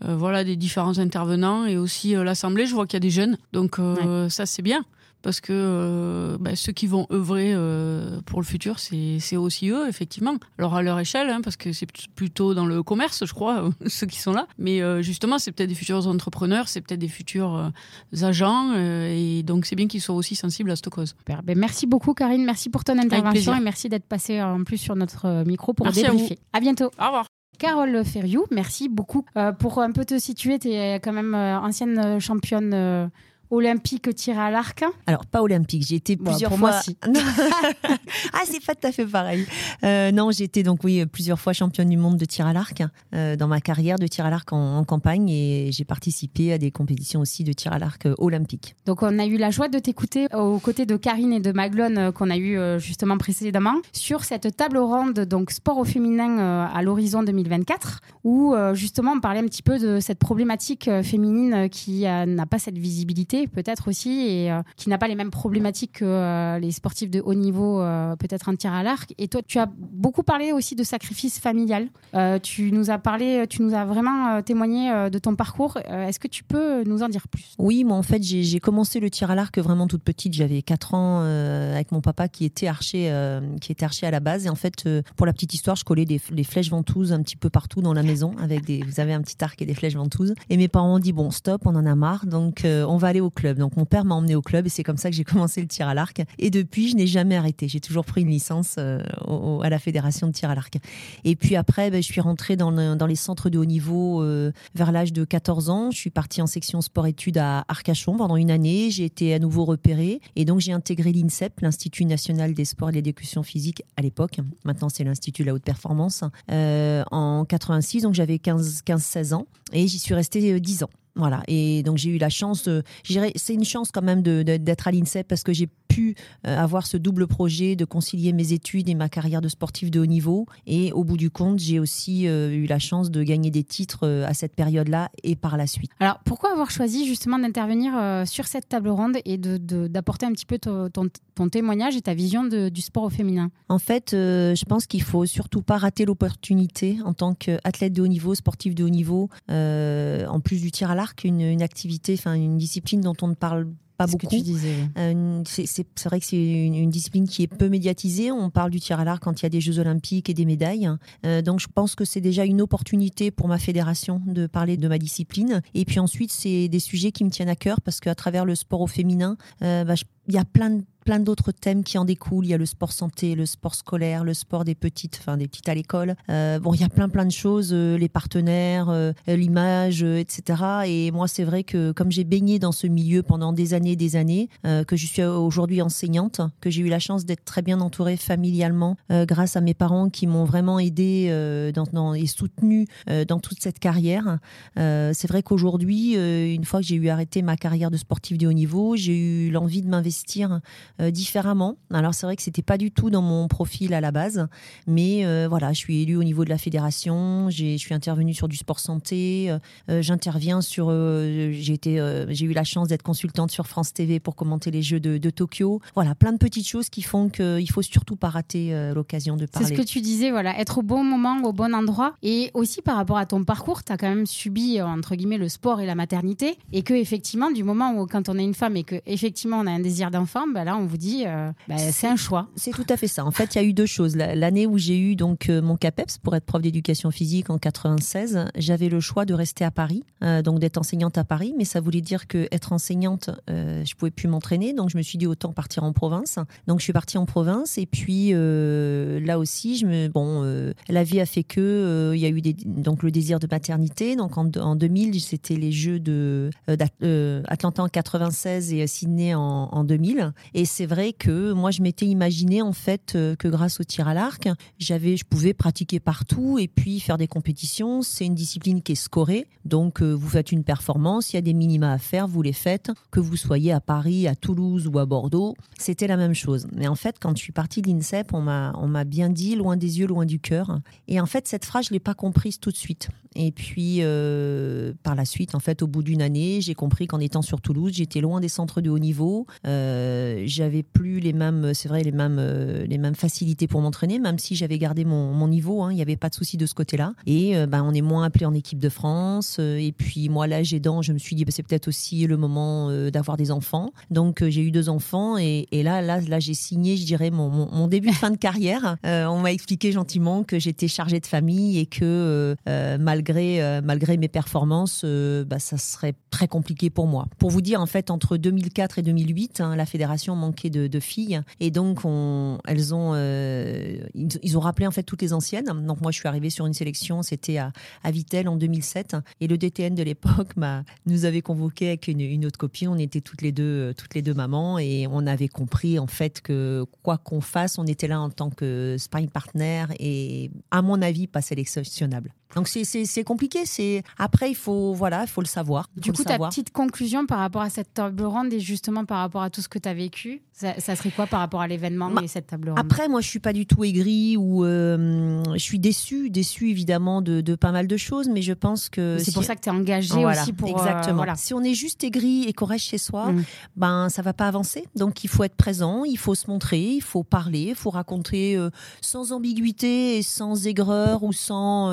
[SPEAKER 20] voilà, des différents intervenants et aussi l'Assemblée. Je vois qu'il y a des jeunes, donc ça c'est bien parce que euh, bah, ceux qui vont œuvrer euh, pour le futur, c'est aussi eux, effectivement. Alors à leur échelle, hein, parce que c'est plutôt dans le commerce, je crois, ceux qui sont là. Mais euh, justement, c'est peut-être des futurs entrepreneurs, c'est peut-être des futurs agents, et donc c'est bien qu'ils soient aussi sensibles à cette cause.
[SPEAKER 4] Ben, merci beaucoup, Karine. Merci pour ton intervention et merci d'être passée en plus sur notre micro pour débriefer. À, bientôt.
[SPEAKER 20] Au revoir.
[SPEAKER 4] Carole Ferriou, merci beaucoup. pour un peu te situer, tu es quand même ancienne championne olympique tiré à l'arc
[SPEAKER 21] Alors, pas olympique, j'ai été plusieurs
[SPEAKER 4] pour
[SPEAKER 21] fois.
[SPEAKER 4] moi, si.
[SPEAKER 21] ah, c'est pas tout à fait pareil. Euh, non, j'ai été donc, oui, plusieurs fois championne du monde de tir à l'arc euh, dans ma carrière de tir à l'arc en, en campagne et j'ai participé à des compétitions aussi de tir à l'arc euh, olympique.
[SPEAKER 4] Donc on a eu la joie de t'écouter aux côtés de Karine et de Maglone qu'on a eu justement précédemment sur cette table ronde donc sport au féminin à l'horizon 2024 où justement on parlait un petit peu de cette problématique féminine qui n'a pas cette visibilité peut-être aussi et euh, qui n'a pas les mêmes problématiques que euh, les sportifs de haut niveau euh, peut-être en tir à l'arc et toi tu as beaucoup parlé aussi de sacrifice familial tu nous as parlé tu nous as vraiment témoigné de ton parcours est-ce que tu peux nous en dire plus?
[SPEAKER 21] Oui, moi en fait j'ai commencé le tir à l'arc vraiment toute petite. J'avais 4 ans avec mon papa qui était archer, qui était archer à la base. Et en fait, pour la petite histoire, je collais des, flèches ventouses un petit peu partout dans la maison avec des. Vous avez un petit arc et des flèches ventouses. Et mes parents ont dit bon stop, on en a marre, donc on va aller au club. Donc mon père m'a emmené au club et c'est comme ça que j'ai commencé le tir à l'arc. Et depuis, je n'ai jamais arrêté. J'ai toujours pris une licence euh, à la fédération de tir à l'arc. Et puis après, ben, je suis rentrée dans, dans les centres de haut niveau euh, vers l'âge de 14 ans. Je suis partie en section sport-études à Arcachon pendant une année. J'ai été à nouveau repérée et donc j'ai intégré l'INSEP, l'Institut national des sports et de l'éducation physique à l'époque. Maintenant, c'est l'Institut de la haute performance. euh, en 86, donc j'avais 15-16 ans et j'y suis restée euh, 10 ans. Voilà, et donc j'ai eu la chance, de- c'est une chance quand même d'être à l'INSEP parce que j'ai pu euh, avoir ce double projet de concilier mes études et ma carrière de sportif de haut niveau. Et au bout du compte, j'ai aussi euh, eu la chance de gagner des titres euh, à cette période-là et par la suite.
[SPEAKER 4] Alors, pourquoi avoir choisi justement d'intervenir sur cette table ronde et de- de- d'apporter un petit peu ton, ton- ton témoignage et ta vision de- du sport au féminin?
[SPEAKER 21] En fait, euh, je pense qu'il faut surtout pas rater l'opportunité en tant qu'athlète de haut niveau, sportif de haut niveau, euh, en plus du tir à l'arc, une, une activité, enfin une discipline dont on ne parle pas
[SPEAKER 4] Ce que
[SPEAKER 21] beaucoup.
[SPEAKER 4] tu disais.
[SPEAKER 21] Euh, c'est vrai que c'est une, une discipline qui est peu médiatisée. On parle du tir à l'arc quand il y a des Jeux olympiques et des médailles. Euh, donc je pense que c'est déjà une opportunité pour ma fédération de parler de ma discipline. Et puis ensuite, c'est des sujets qui me tiennent à cœur parce qu'à travers le sport au féminin, euh, bah, je- il y a plein de plein d'autres thèmes qui en découlent. Il y a le sport santé, le sport scolaire, le sport des petites, enfin des petites à l'école. Euh, bon, il y a plein plein de choses, euh, les partenaires, euh, l'image, etc. Et moi, c'est vrai que comme j'ai baigné dans ce milieu pendant des années, des années, que je suis aujourd'hui enseignante, que j'ai eu la chance d'être très bien entourée familialement grâce à mes parents qui m'ont vraiment aidée dans, et soutenue dans toute cette carrière. C'est vrai qu'aujourd'hui, une fois que j'ai eu arrêté ma carrière de sportif de haut niveau, j'ai eu l'envie de m'investir euh, différemment. Alors c'est vrai que c'était pas du tout dans mon profil à la base, mais euh, voilà, je suis élue au niveau de la fédération, j'ai- je suis intervenue sur du sport santé, euh, j'interviens sur, j'ai été, j'ai eu la chance d'être consultante sur France TV pour commenter les Jeux de, de Tokyo. Voilà, plein de petites choses qui font qu'il faut surtout pas rater l'occasion de
[SPEAKER 4] C'est
[SPEAKER 21] parler.
[SPEAKER 4] ce que tu disais, voilà, être au bon moment, au bon endroit. Et aussi par rapport à ton parcours, tu as quand même subi, entre guillemets, le sport et la maternité. Et que, effectivement, du moment où, quand on est une femme et que, effectivement, on a un désir d'enfant, ben là, on vous dit, euh, ben, c'est un choix.
[SPEAKER 21] C'est tout à fait ça. En fait, il y a eu deux choses. La- L'année où j'ai eu donc euh, mon CAPEPS pour être prof d'éducation physique en 96, j'avais le choix de rester à Paris, euh, donc d'être enseignante à Paris, mais ça voulait dire que être enseignante, euh, je pouvais plus m'entraîner, donc je me suis dit autant partir en province. Donc je suis partie en province et puis là aussi, je me bon, la vie a fait que il y a eu des, donc le désir de maternité. Donc en, en 2000, c'était les Jeux de Atlanta en 96 et Sydney en, en 2000. Et c'est vrai que moi, je m'étais imaginé en fait euh, que grâce au tir à l'arc, j'avais, je pouvais pratiquer partout et puis faire des compétitions. C'est une discipline qui est scorée, donc euh, vous faites une performance, il y a des minima à faire, vous les faites, que vous soyez à Paris, à Toulouse ou à Bordeaux, c'était la même chose. Mais en fait, quand je suis partie de l'INSEP, on m'a, on m'a bien dit loin des yeux, loin du cœur. Et en fait, cette phrase, je l'ai pas comprise tout de suite. Et puis, euh, par la suite, en fait, au bout d'une année, j'ai compris qu'en étant sur Toulouse, j'étais loin des centres de haut niveau. Euh, j'avais plus les mêmes, c'est vrai, les mêmes, euh, les mêmes facilités pour m'entraîner, même si j'avais gardé mon, mon niveau. hein, Il n'y avait pas de souci de ce côté-là. Et euh, ben, on est moins appelé en équipe de France. Et puis, moi, l'âge aidant, je me suis dit, ben, c'est peut-être aussi le moment d'avoir des enfants. Donc, j'ai eu deux enfants. Et, là, là, là, j'ai signé, je dirais, mon, mon, début de fin de carrière. On m'a expliqué gentiment que j'étais chargée de famille et que euh, malgré, euh, malgré mes performances, euh, bah, ça serait très compliqué pour moi. Pour vous dire, en fait, entre 2004 et 2008, hein, la fédération manquait de, filles. Et donc, on, elles ont, euh, ils, ont rappelé en fait toutes les anciennes. Donc, moi, je suis arrivée sur une sélection, c'était à, à Vitel en 2007. Et le DTN de l'époque m'a, nous avait convoqué avec une, autre copine. On était toutes les deux, toutes les deux mamans, et on avait compris en fait que quoi qu'on fasse, on était là en tant que sparring partner et, à mon avis, pas sélectionnable. Donc c'est- compliqué. C'est après il faut voilà, il faut le savoir.
[SPEAKER 4] Du coup, ta petite conclusion par rapport à cette table ronde et justement par rapport à tout ce que tu as vécu, ça, ça serait quoi par rapport à l'événement et cette table ronde?
[SPEAKER 21] Après, moi, je suis pas du tout aigrie ou euh, je suis déçue, déçue évidemment de, de pas mal de choses, mais je pense que
[SPEAKER 4] C'est
[SPEAKER 21] si-
[SPEAKER 4] pour ça que tu es engagée
[SPEAKER 21] Voilà,
[SPEAKER 4] aussi pour. euh,
[SPEAKER 21] exactement.
[SPEAKER 4] voilà.
[SPEAKER 21] Si on est juste aigri et qu'on reste chez soi,
[SPEAKER 4] Mm.
[SPEAKER 21] ben ça va pas avancer. Donc il faut être présent, il faut se montrer, il faut parler, il faut raconter euh, sans ambiguïté et sans aigreur ou sans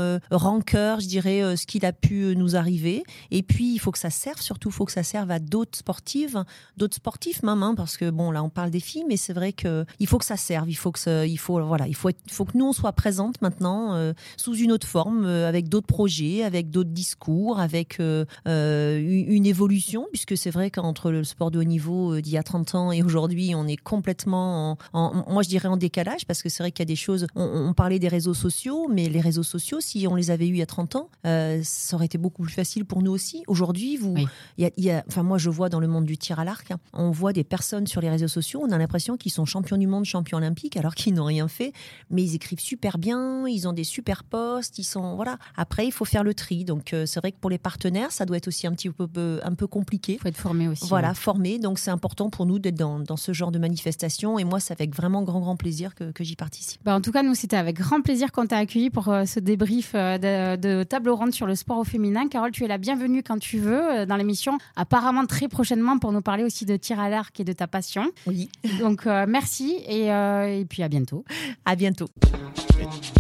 [SPEAKER 21] rancœur, je dirais, euh, ce qu'il a pu euh, nous arriver. Et puis il faut que ça serve, surtout il faut que ça serve à d'autres sportives, d'autres sportifs même, hein, parce que bon là on parle des filles, mais c'est vrai que il faut que ça serve, il faut que il faut voilà, il faut il faut que nous on soit présente maintenant euh, sous une autre forme, avec d'autres projets, avec d'autres discours, avec une évolution, puisque c'est vrai qu'entre le sport de haut niveau d'il y a 30 ans et aujourd'hui, on est complètement, en, en- moi je dirais en décalage, parce que c'est vrai qu'il y a des choses, on, on parlait des réseaux sociaux, mais les réseaux sociaux, si on les avait eus il y a 30 ans, euh, ça aurait été beaucoup plus facile pour nous aussi. Aujourd'hui, vous, il y a- il y a- enfin moi je vois dans le monde du tir à l'arc, hein, on voit des personnes sur les réseaux sociaux, on a l'impression qu'ils sont champions du monde, champions olympiques, alors qu'ils n'ont rien fait, mais ils écrivent super bien, ils ont des super posts, ils sont voilà. Après, il faut faire le tri. Donc euh, c'est vrai que pour les partenaires, ça doit être aussi un petit peu un peu compliqué. Il
[SPEAKER 4] faut être formé aussi.
[SPEAKER 21] Voilà,
[SPEAKER 4] ouais.
[SPEAKER 21] formé. Donc c'est important pour nous d'être dans, dans ce genre de manifestation. Et moi, c'est avec vraiment grand grand plaisir que, que j'y participe.
[SPEAKER 4] Bah, en tout cas, nous, c'était avec grand plaisir qu'on t'a accueilli pour euh, ce débrief de, de table ronde sur le sport au féminin. Carole, tu es la bienvenue quand tu veux euh, dans l'émission, apparemment très prochainement pour nous parler aussi de tir à l'arc et de ta passion.
[SPEAKER 21] Oui.
[SPEAKER 4] Donc, euh, merci et, euh, et puis à bientôt.
[SPEAKER 21] À bientôt.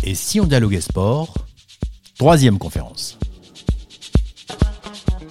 [SPEAKER 6] Et si on dialoguait sport Troisième conférence.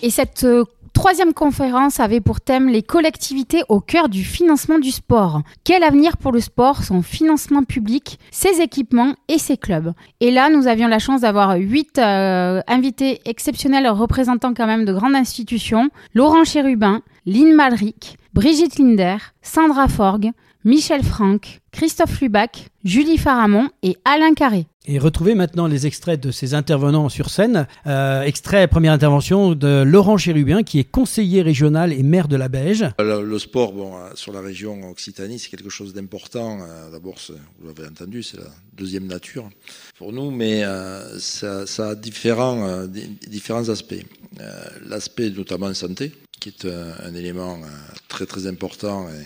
[SPEAKER 4] Et cette euh, troisième conférence avait pour thème les collectivités au cœur du financement du sport. Quel avenir pour le sport, son financement public, ses équipements et ses clubs? Et là, nous avions la chance d'avoir huit euh, invités exceptionnels représentant quand même de grandes institutions. Laurent Chérubin, Lynn Malric, Brigitte Linder, Sandra Forgue, Michel Franck, Christophe Lubac, Julie Faramond et Alain Carré.
[SPEAKER 3] Et retrouvez maintenant les extraits de ces intervenants sur scène. Euh, extrait, première intervention de Laurent Chérubin, qui est conseiller régional et maire de la Beige.
[SPEAKER 22] Le, le sport, bon, euh, sur la région Occitanie, c'est quelque chose d'important. Euh, D'abord, vous l'avez entendu, c'est la deuxième nature pour nous, mais euh, ça, ça a différents, euh, di- différents aspects. Euh, L'aspect notamment santé, qui est un, un élément euh, très très important et,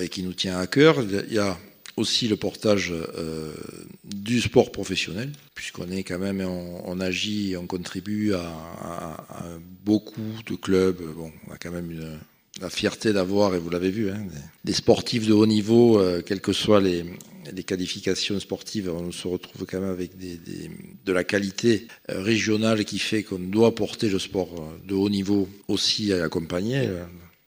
[SPEAKER 22] et qui nous tient à cœur. Il y a aussi le portage euh, du sport professionnel, puisqu'on est quand même, on, on agit, on contribue à, beaucoup de clubs. Bon, on a quand même la fierté d'avoir, et vous l'avez vu, hein, des, sportifs de haut niveau, euh, quelles que soient les, qualifications sportives, on se retrouve quand même avec de la qualité euh, régionale qui fait qu'on doit porter le sport de haut niveau aussi à accompagner.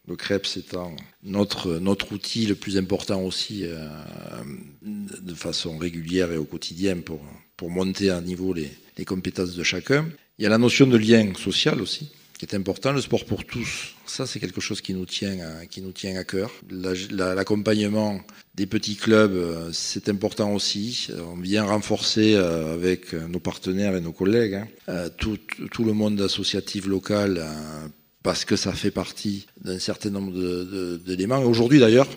[SPEAKER 22] Le CREPS étant notre, notre outil le plus important aussi euh, de façon régulière et au quotidien pour, pour monter à niveau les, compétences de chacun. Il y a la notion de lien social aussi, qui est important. Le sport pour tous, ça c'est quelque chose qui nous tient à, qui nous tient à cœur. La- la- L'accompagnement des petits clubs, euh, c'est important aussi. Euh, On vient renforcer avec nos partenaires et nos collègues hein, tout, tout le monde associatif local parce que ça fait partie d'un certain nombre d'éléments. Aujourd'hui d'ailleurs,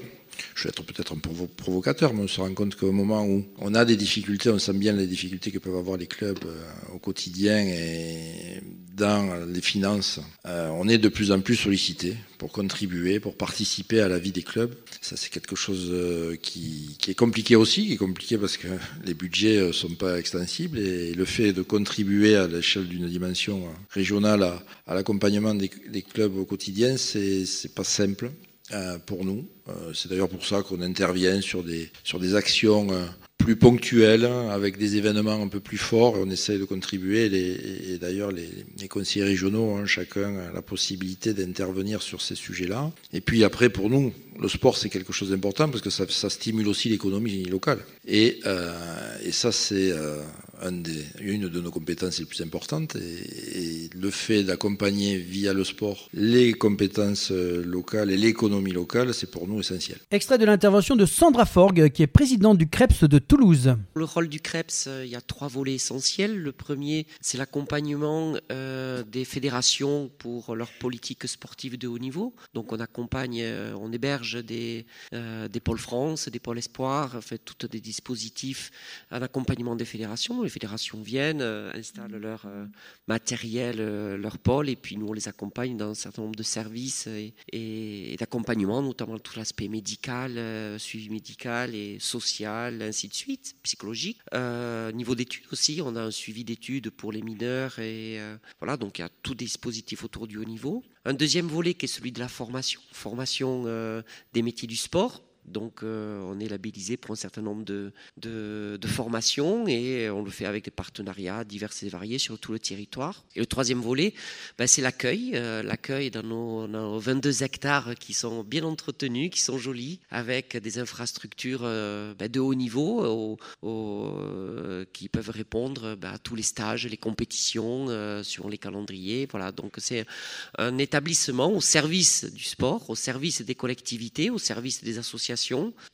[SPEAKER 22] je vais être peut-être un provocateur, mais on se rend compte qu'au moment où on a des difficultés, on sent bien les difficultés que peuvent avoir les clubs euh, au quotidien et dans les finances, euh, on est de plus en plus sollicité pour contribuer, pour participer à la vie des clubs. Ça, c'est quelque chose euh, qui, est compliqué aussi, qui est compliqué parce que les budgets ne sont pas extensibles et le fait de contribuer à l'échelle d'une dimension euh, régionale à, l'accompagnement des, clubs au quotidien, c'est c'est pas simple euh, pour nous. Euh, c'est d'ailleurs pour ça qu'on intervient sur des, sur des actions euh, plus ponctuelles, hein, avec des événements un peu plus forts. On essaye de contribuer. Et, d'ailleurs, les, les conseillers régionaux ont chacun la possibilité d'intervenir sur ces sujets-là. Et puis après, pour nous, le sport, c'est quelque chose d'important parce que ça, ça, stimule aussi l'économie locale. Et, euh, et ça, c'est euh, un des, une de nos compétences les plus importantes. Et, et le fait d'accompagner via le sport les compétences euh, locales et l'économie locale, c'est pour nous essentiel.
[SPEAKER 3] Extrait de l'intervention de Sandra Forgue, qui est présidente du CREPS de Toulouse.
[SPEAKER 23] Le rôle du CREPS, euh, il y a trois volets essentiels. Le premier, c'est l'accompagnement euh, des fédérations pour leur politique sportive de haut niveau. Donc on accompagne, on héberge des, euh, des pôles France, des pôles espoirs, en fait, tous des dispositifs en accompagnement des fédérations. Les fédérations viennent, euh, installent leur euh, matériel, euh, leur pôle, et puis nous on les accompagne dans un certain nombre de services et, et, et d'accompagnement, notamment tout l'aspect médical, suivi médical et social, ainsi de suite, psychologique. Euh, niveau d'études aussi, on a un suivi d'études pour les mineurs et euh, voilà, donc il y a tout dispositif autour du haut niveau. Un deuxième volet qui est celui de la formation, formation euh, des métiers du sport. Donc euh, on est labellisé pour un certain nombre de, de, formations et on le fait avec des partenariats divers et variés sur tout le territoire. Et le troisième volet, ben, c'est l'accueil. Euh, l'accueil dans nos, dans nos, 22 hectares qui sont bien entretenus, qui sont jolis, avec des infrastructures euh, ben, de haut niveau au, au, qui peuvent répondre ben, à tous les stages, les compétitions, sur les calendriers. Voilà, donc c'est un établissement au service du sport, au service des collectivités, au service des associations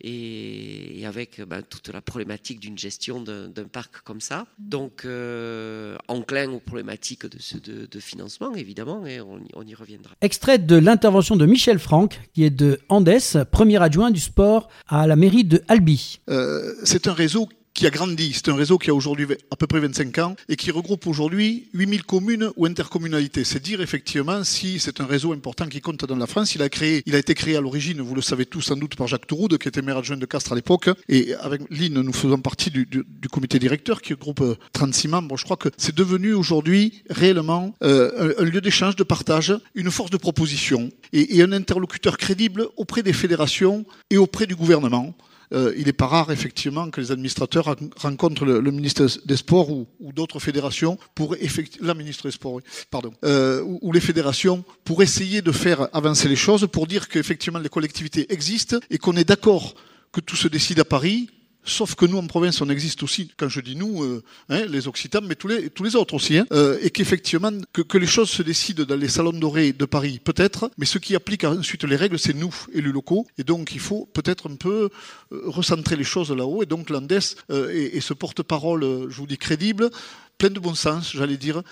[SPEAKER 23] et, et avec ben, toute la problématique d'une gestion d'un parc comme ça. Donc, euh, enclin aux problématiques de, de, de financement, évidemment, et on, on, y reviendra.
[SPEAKER 3] Extrait de l'intervention de Michel Franck, qui est de Andes, premier adjoint du sport à la mairie de Albi.
[SPEAKER 24] Euh, C'est un réseau qui a grandi. C'est un réseau qui a aujourd'hui à peu près 25 ans et qui regroupe aujourd'hui 8000 communes ou intercommunalités. C'est dire effectivement si c'est un réseau important qui compte dans la France. Il a été créé à l'origine, vous le savez tous sans doute, par Jacques Touroud, qui était maire adjoint de Castres à l'époque. Et avec Lynn, nous faisons partie du, comité directeur qui regroupe 36 membres. Je crois que c'est devenu aujourd'hui réellement euh, un, lieu d'échange, de partage, une force de proposition et un interlocuteur crédible auprès des fédérations et auprès du gouvernement euh, il n'est pas rare effectivement que les administrateurs rencontrent le, ministre des Sports ou, d'autres fédérations pour la ministre des Sports, euh, ou, les fédérations pour essayer de faire avancer les choses, pour dire qu'effectivement les collectivités existent et qu'on est d'accord que tout se décide à Paris, Sauf que nous, en province, on existe aussi, quand je dis nous, euh, hein, les Occitans, mais tous les, les autres aussi, hein, euh, et qu'effectivement, que, les choses se décident dans les salons dorés de Paris, peut-être, mais ce qui applique ensuite les règles, c'est nous, élus locaux, et donc il faut peut-être un peu euh, recentrer les choses là-haut, et donc l'Andes euh, et, ce porte-parole, je vous dis, crédible, plein de bon sens, j'allais dire,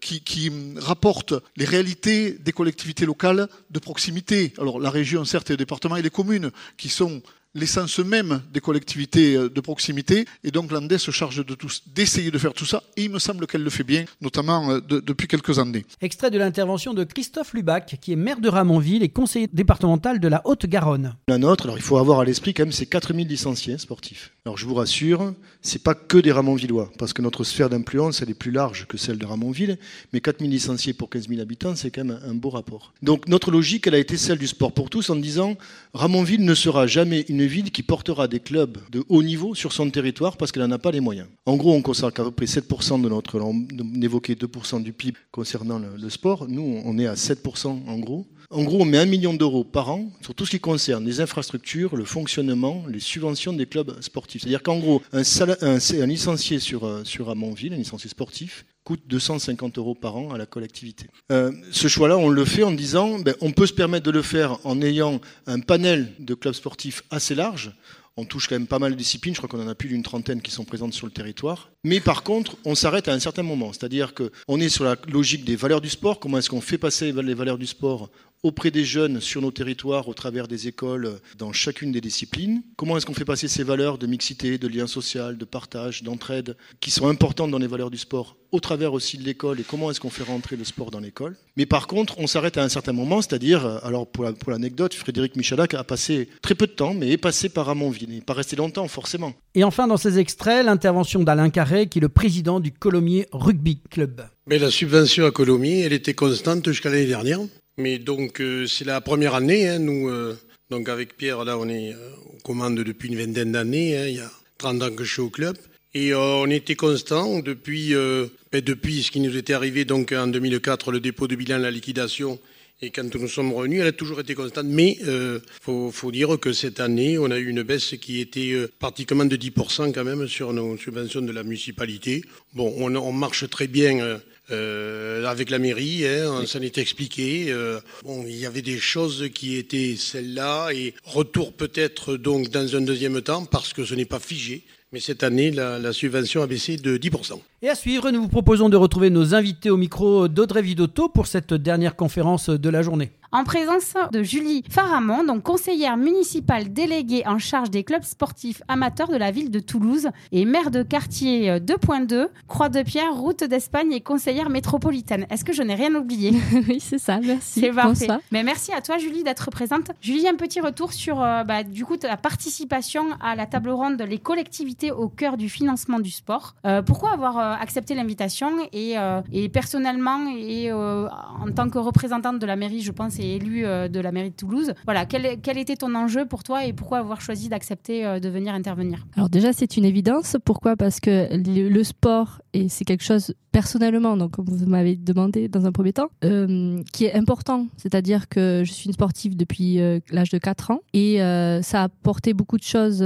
[SPEAKER 24] qui, qui, rapporte les réalités des collectivités locales de proximité. Alors la région, certes, et le département et les communes, qui sont l'essence même des collectivités de proximité. Et donc l'ANDES se charge de d'essayer de faire tout ça. Et il me semble qu'elle le fait bien, notamment de, depuis quelques années.
[SPEAKER 3] Extrait de l'intervention de Christophe Lubac, qui est maire de Ramonville et conseiller départemental de la Haute-Garonne.
[SPEAKER 25] La nôtre, alors il faut avoir à l'esprit quand même ces 4000 licenciés sportifs. Alors je vous rassure, c'est pas que des Ramonvillois, parce que notre sphère d'influence, elle est plus large que celle de Ramonville, mais 4000 licenciés pour 15 000 habitants, c'est quand même un beau rapport. Donc notre logique, elle a été celle du sport pour tous en disant Ramonville ne sera jamais une ville qui portera des clubs de haut niveau sur son territoire parce qu'elle n'en a pas les moyens. En gros, on consacre à peu près 7% de notre, on évoquait 2% du PIB concernant le, sport, nous on est à 7% en gros. En gros, on met un million d'euros par an sur tout ce qui concerne les infrastructures, le fonctionnement, les subventions des clubs sportifs. C'est-à-dire qu'en gros, un, licencié sur, sur Amonville, un licencié sportif, coûte 250 euros par an à la collectivité. Euh, ce choix-là, on le fait en disant, ben, on peut se permettre de le faire en ayant un panel de clubs sportifs assez large. On touche quand même pas mal de disciplines, je crois qu'on en a plus d'une trentaine qui sont présentes sur le territoire. Mais par contre, on s'arrête à un certain moment, c'est-à-dire qu'on est sur la logique des valeurs du sport, comment est-ce qu'on fait passer les valeurs du sport auprès des jeunes sur nos territoires au travers des écoles dans chacune des disciplines. Comment est-ce qu'on fait passer ces valeurs de mixité, de lien social, de partage, d'entraide, qui sont importantes dans les valeurs du sport, au travers aussi de l'école et comment est-ce qu'on fait rentrer le sport dans l'école? Mais par contre, on s'arrête à un certain moment, c'est-à-dire, alors pour l'anecdote, Frédéric Michalak a passé très peu de temps, mais est passé par Amonville, il n'est pas resté longtemps forcément.
[SPEAKER 3] Et enfin, dans ces extraits, l'intervention d'Alain Carré, qui est le président du Colomiers Rugby Club.
[SPEAKER 26] Mais la subvention à Colomiers, elle était constante jusqu'à l'année dernière. Mais donc, euh, c'est la première année. Hein, nous, euh, donc avec Pierre, là, on est euh, aux commandes depuis une vingtaine d'années. Hein, il y a 30 ans que je suis au club. Et on était constant depuis, ben, depuis ce qui nous était arrivé donc en 2004, le dépôt de bilan, la liquidation Et quand nous sommes revenus, elle a toujours été constante. Mais il euh, faut, dire que cette année, on a eu une baisse qui était euh, pratiquement de 10% quand même sur nos subventions de la municipalité. Bon, on, marche très bien. Euh, avec la mairie, hein, on s'en est expliqué. Euh, bon, il y avait des choses qui étaient celles-là et retour peut-être donc dans un deuxième temps parce que ce n'est pas figé. Mais cette année, la, subvention a baissé de 10%.
[SPEAKER 3] Et à suivre, nous vous proposons de retrouver nos invités au micro d'Audrey Vidotto pour cette dernière conférence de la journée
[SPEAKER 4] en présence de Julie Faramond, donc conseillère municipale déléguée en charge des clubs sportifs amateurs de la ville de Toulouse et maire de quartier 2.2, euh, Croix-de-Pierre, route d'Espagne et conseillère métropolitaine. Est-ce que je n'ai rien oublié?
[SPEAKER 27] Oui, c'est ça, merci.
[SPEAKER 4] C'est parfait. Mais merci à toi, Julie, d'être présente. Julie, un petit retour sur euh, bah, du coup ta participation à la table ronde Les collectivités au cœur du financement du sport. Euh, pourquoi avoir accepté l'invitation et, et, personnellement et en tant que représentante de la mairie, je pense, élu euh, de la mairie de Toulouse. Voilà, quel, quel, était ton enjeu pour toi et pourquoi avoir choisi d'accepter euh, de venir intervenir?
[SPEAKER 27] Alors déjà, c'est une évidence. Pourquoi? Parce que le, sport, et c'est quelque chose personnellement, donc comme vous m'avez demandé dans un premier temps, euh, qui est important. C'est-à-dire que je suis une sportive depuis l'âge de 4 ans et ça a apporté beaucoup de choses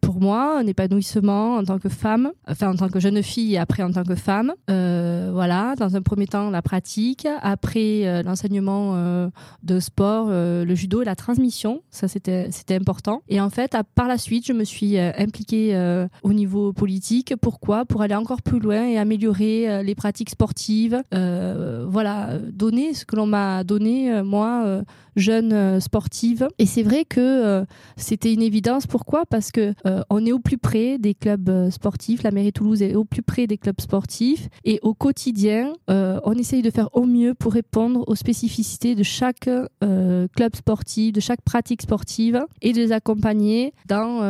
[SPEAKER 27] pour moi, un épanouissement en tant que femme, enfin en tant que jeune fille et après en tant que femme. voilà, dans un premier temps la pratique, après l'enseignement de sport, euh, le judo et la transmission. Ça, c'était important. Et en fait, par la suite, je me suis euh, impliquée euh, au niveau politique. Pourquoi? Pour aller encore plus loin et améliorer les pratiques sportives. voilà, donner ce que l'on m'a donné, moi jeune euh, sportive. Et c'est vrai que euh, c'était une évidence. Pourquoi? Parce que euh, on est au plus près des clubs sportifs. La mairie de Toulouse est au plus près des clubs sportifs. Et au quotidien, on essaye de faire au mieux pour répondre aux spécificités de chaque club sportif, de chaque pratique sportive et de les accompagner dans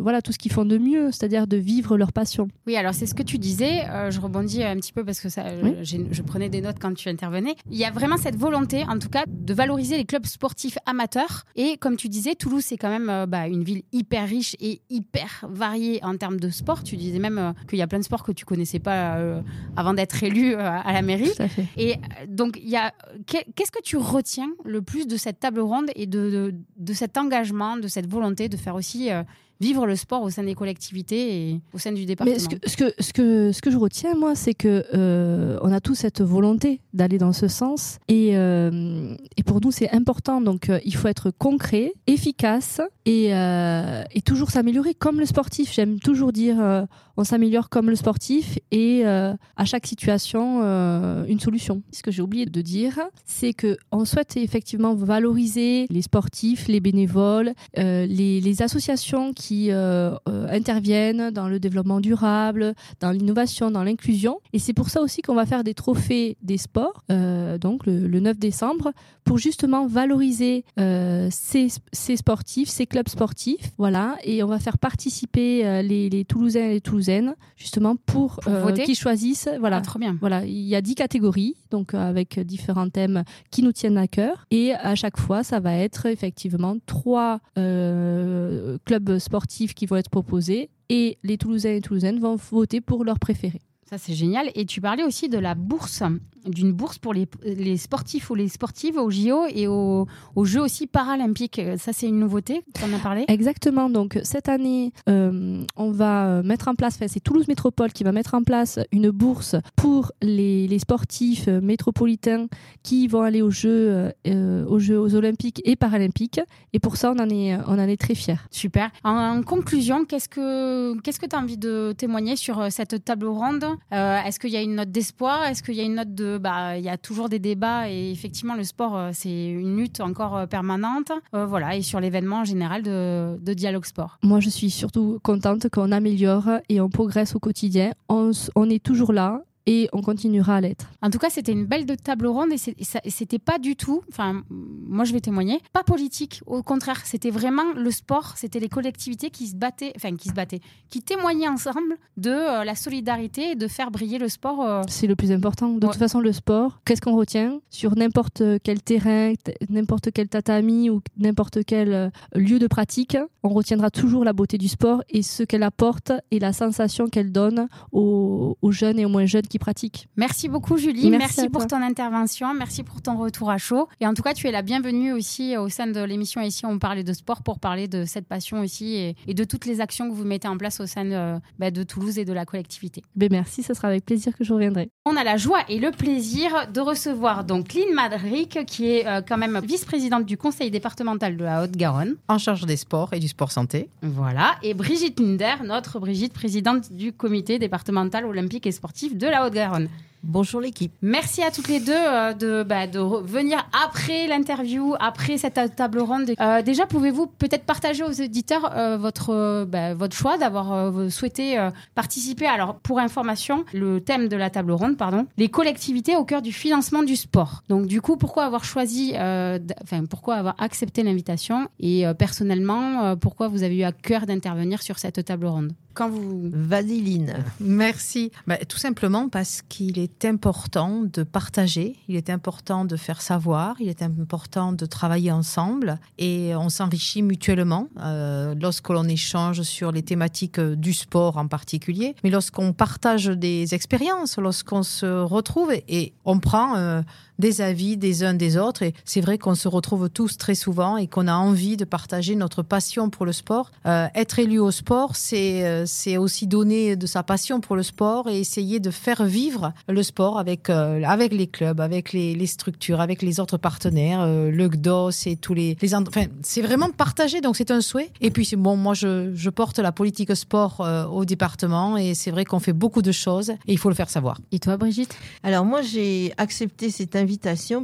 [SPEAKER 27] voilà tout ce qu'ils font de mieux, c'est-à-dire de vivre leur passion.
[SPEAKER 4] Oui, alors c'est ce que tu disais. je rebondis un petit peu parce que ça, je, je, prenais des notes quand tu intervenais. Il y a vraiment cette volonté, en tout cas, de valoriser les clubs sportifs amateurs. Et comme tu disais, Toulouse, c'est quand même euh, bah, une ville hyper riche et hyper variée en termes de sport. Tu disais même euh, qu'il y a plein de sports que tu connaissais pas euh, avant d'être élu à la mairie. Et donc, il y a qu'est-ce que tu retiens le plus de cette table ronde et de, de, cet engagement, de cette volonté de faire aussi vivre le sport au sein des collectivités et au sein du département.
[SPEAKER 27] Mais ce que, ce que, ce que, ce que je retiens, moi, c'est que euh, on a tous cette volonté d'aller dans ce sens. Et, euh, et pour nous, c'est important. Donc, euh, il faut être concret, efficace et, et toujours s'améliorer comme le sportif. J'aime toujours dire on s'améliore comme le sportif et à chaque situation, une solution. Ce que j'ai oublié de dire, c'est que on souhaite effectivement valoriser les sportifs, les bénévoles, les, les associations qui euh, euh, interviennent dans le développement durable, dans l'innovation, dans l'inclusion. Et c'est pour ça aussi qu'on va faire des trophées des sports, euh, donc le, 9 décembre, pour justement valoriser ces, sportifs, ces clubs sportifs. Voilà, et on va faire participer les, les, Toulousains et les Justement, pour, qu'ils choisissent. Voilà,
[SPEAKER 4] ah, trop bien.
[SPEAKER 27] Voilà, il y a 10 catégories, donc avec différents thèmes qui nous tiennent à cœur. Et à chaque fois, ça va être effectivement trois clubs sportifs sportifs qui vont être proposés et les Toulousains et Toulousaines vont voter pour leur préféré.
[SPEAKER 4] Ça, c'est génial. Et tu parlais aussi de la bourse d'une bourse pour les, les, sportifs ou les sportives au JO et aux, Jeux aussi paralympiques. Ça, c'est une nouveauté, tu en as parlé
[SPEAKER 27] Exactement. Donc, cette année, euh, on va mettre en place, enfin, c'est Toulouse Métropole qui va mettre en place une bourse pour les, les sportifs métropolitains qui vont aller aux Jeux, euh, aux Jeux aux Olympiques et Paralympiques. Et pour ça, on en est, on en est très fiers.
[SPEAKER 4] Super. En, conclusion, qu'est-ce que tu ce que as envie de témoigner sur euh, cette table ronde? Est-ce qu'il y a une note d'espoir? Est-ce qu'il y a une note de bah il y a toujours des débats et effectivement le sport euh, c'est une lutte encore euh, permanente. Euh, voilà et sur l'événement en général de, dialogue sport.
[SPEAKER 27] Moi je suis surtout contente qu'on améliore et on progresse au quotidien. On est toujours là et on continuera à l'être.
[SPEAKER 4] En tout cas, c'était une belle de table ronde et c'était pas du tout, enfin, moi je vais témoigner, pas politique. Au contraire, c'était vraiment le sport, c'était les collectivités qui se battaient, enfin qui se battaient, qui témoignaient ensemble de euh, la solidarité et de faire briller le sport. Euh.
[SPEAKER 27] C'est le plus important. De toute façon, le sport, qu'est-ce qu'on retient sur n'importe quel terrain, n'importe quel tatami ou n'importe quel euh, lieu de pratique, on retiendra toujours la beauté du sport et ce qu'elle apporte et la sensation qu'elle donne aux, aux jeunes et aux moins jeunes qui pratique.
[SPEAKER 4] Merci beaucoup Julie,
[SPEAKER 27] Merci
[SPEAKER 4] pour
[SPEAKER 27] toi.
[SPEAKER 4] ton intervention, merci pour ton retour à chaud. Et en tout cas, tu es la bienvenue aussi au sein de l'émission ici, on parlait de sport pour parler de cette passion aussi et, et de toutes les actions que vous mettez en place au sein de, bah, de Toulouse et de la collectivité.
[SPEAKER 27] Ben merci, ce sera avec plaisir que je reviendrai.
[SPEAKER 4] On a la joie et le plaisir de recevoir donc Lynn Madric, qui est euh, quand même vice-présidente du conseil départemental de la Haute-Garonne.
[SPEAKER 28] En charge des sports et du sport santé.
[SPEAKER 4] Voilà. Et Brigitte Linder, notre Brigitte, présidente du comité départemental olympique et sportif de la Haute-Garonne.
[SPEAKER 29] Bonjour l'équipe.
[SPEAKER 4] Merci à toutes les deux euh, de, bah, de venir après l'interview, après cette ta- table ronde. Euh, déjà, pouvez-vous peut-être partager aux éditeurs euh, votre, euh, bah, votre choix d'avoir euh, souhaité euh, participer? Alors, pour information, le thème de la table ronde, pardon, les collectivités au cœur du financement du sport. Donc, du coup, pourquoi avoir choisi, euh, enfin, pourquoi avoir accepté l'invitation? Et euh, personnellement, euh, pourquoi vous avez eu à cœur d'intervenir sur cette table ronde? Quand vous...
[SPEAKER 29] Vasiline.
[SPEAKER 28] Merci. Bah, tout simplement parce qu'il est important de partager, il est important de faire savoir, il est important de travailler ensemble et on s'enrichit mutuellement euh, lorsque l'on échange sur les thématiques du sport en particulier, mais lorsqu'on partage des expériences, lorsqu'on se retrouve et, et on prend euh, des avis des uns des autres et c'est vrai qu'on se retrouve tous très souvent et qu'on a envie de partager notre passion pour le sport. Euh, être élu au sport, c'est euh, c'est aussi donner de sa passion pour le sport et essayer de faire vivre le sport avec, euh, avec les clubs, avec les, les structures, avec les autres partenaires, euh, le GDOS et tous les... les enfin, c'est vraiment partagé, donc c'est un souhait. Et puis, c'est bon, moi, je, je porte la politique sport euh, au département et c'est vrai qu'on fait beaucoup de choses et il faut le faire savoir.
[SPEAKER 4] Et toi, Brigitte?
[SPEAKER 29] Alors moi, j'ai accepté cette invitation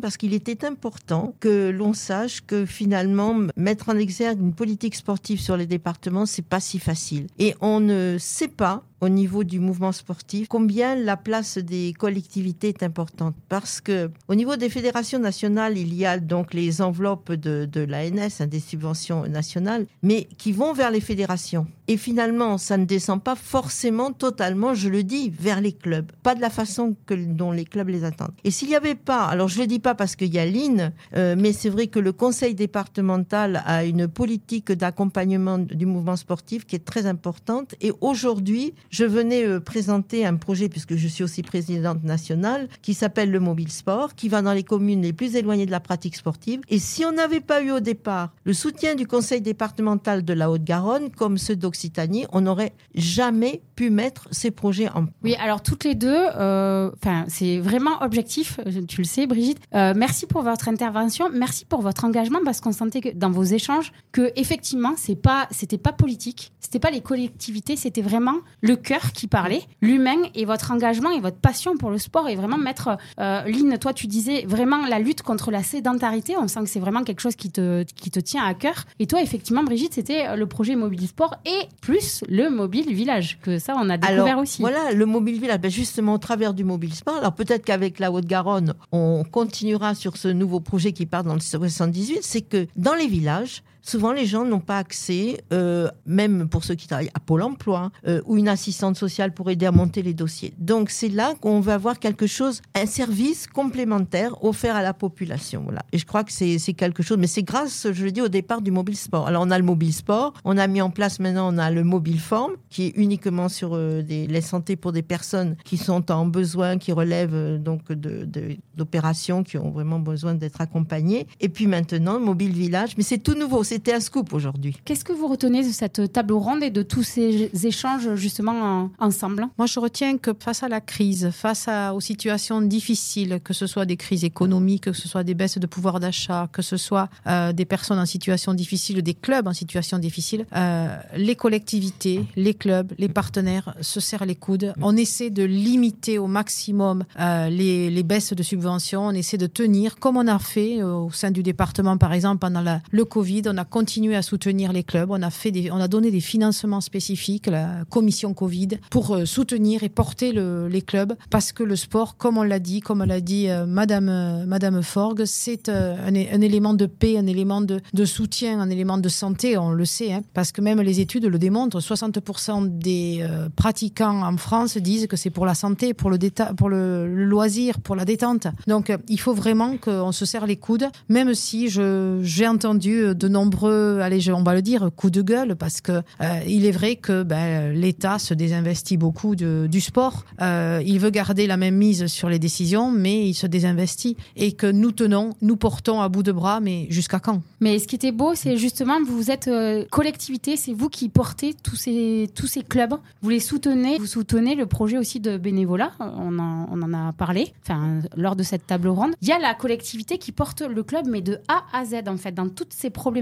[SPEAKER 29] parce qu'il était important que l'on sache que finalement, mettre en exergue une politique sportive sur les départements, c'est pas si facile. Et on ne sait pas au niveau du mouvement sportif combien la place des collectivités est importante? Parce que au niveau des fédérations nationales il y a donc les enveloppes de, l'ANS hein, des subventions nationales mais qui vont vers les fédérations. Et finalement ça ne descend pas forcément totalement je le dis vers les clubs pas de la façon dont les clubs les attendent. Et s'il n'y avait pas alors je le dis pas parce qu'il y a l'IN euh, mais c'est vrai que le conseil départemental a une politique d'accompagnement du mouvement sportif qui est très importante. Et aujourd'hui je venais euh, présenter un projet, puisque je suis aussi présidente nationale, qui s'appelle le Mobile Sport, qui va dans les communes les plus éloignées de la pratique sportive. Et si on n'avait pas eu au départ le soutien du conseil départemental de la Haute-Garonne, comme ceux d'Occitanie, on n'aurait jamais pu mettre ces projets en
[SPEAKER 4] Oui, alors toutes les deux, euh, c'est vraiment objectif, tu le sais Brigitte. Euh, merci pour votre intervention, merci pour votre engagement parce qu'on sentait dans vos échanges que effectivement c'est pas, c'était pas politique, c'était pas les collectivités, c'était vraiment le cœur qui parlait, l'humain et votre engagement et votre passion pour le sport et vraiment mettre. Euh, Lynn, toi tu disais vraiment la lutte contre la sédentarité, on sent que c'est vraiment quelque chose qui te qui te tient à cœur. Et toi effectivement Brigitte, c'était euh, le projet Mobile Sport et plus le mobile village que ça on a découvert
[SPEAKER 29] Alors,
[SPEAKER 4] aussi.
[SPEAKER 29] Voilà, le mobile village, ben justement au travers du mobile sport. Alors peut-être qu'avec la Haute-Garonne, on continuera sur ce nouveau projet qui part dans le 78, c'est que dans les villages, souvent les gens n'ont pas accès, euh, même pour ceux qui travaillent à Pôle Emploi, euh, ou une assistante sociale pour aider à monter les dossiers. Donc c'est là qu'on va avoir quelque chose, un service complémentaire offert à la population. Voilà. Et je crois que c'est quelque chose, mais c'est grâce, je le dis, au départ du mobile sport. Alors on a le mobile sport, on a mis en place maintenant, on a le mobile form, qui est uniquement sur euh, les santé pour des personnes qui sont en besoin, qui relèvent donc d'opérations, qui ont vraiment besoin d'être accompagnées. Et puis maintenant, le mobile village, mais c'est tout nouveau, c'était un scoop aujourd'hui.
[SPEAKER 4] Qu'est-ce que vous retenez de cette table ronde et de tous ces échanges justement en- ensemble?
[SPEAKER 28] Moi, je retiens que face à la crise, face à- aux situations difficiles, que ce soit des crises économiques, que ce soit des baisses de pouvoir d'achat, que ce soit euh, des personnes en situation difficile, des clubs en situation difficile, euh, les collectivités, les clubs, les partenaires se serrent les coudes. On essaie de limiter au maximum euh, les, les baisses de subventions. On essaie de tenir, comme on a fait euh, au sein du département, par exemple, pendant la- le Covid. On a continué à soutenir les clubs. On a, fait des, on a donné des financements spécifiques, la commission Covid, pour euh, soutenir et porter le- les clubs. Parce que le sport, comme on l'a dit, comme l'a dit euh, Madame, euh, Madame Forgue, c'est euh, un, élément de paix, un élément de, soutien, un élément de santé, on le sait. hein. parce que même les études le démontrent, 60% des pratiquants en France disent que c'est pour la santé, pour le, déta- pour le, loisir, pour la détente. Donc il faut vraiment qu'on se serre les coudes, même si j'ai entendu de nombreux allez, on va le dire, coups de gueule, parce que euh, il est vrai que ben, l'État se désinvestit beaucoup du sport. Euh, il veut garder la même mise sur les décisions, mais il se désinvestit. Et que nous tenons, nous portons à bout de bras, mais jusqu'à quand?
[SPEAKER 4] Mais ce qui était beau, c'est justement, vous êtes euh, collectivité, c'est vous qui portez tous ces, tous ces clubs, vous les soutenez, vous soutenez le projet aussi de bénévolat, on en, on en a parlé, enfin, lors de cette table ronde. Il y a la collectivité qui porte le club, mais de A à Z, en fait, dans toutes ces problématiques,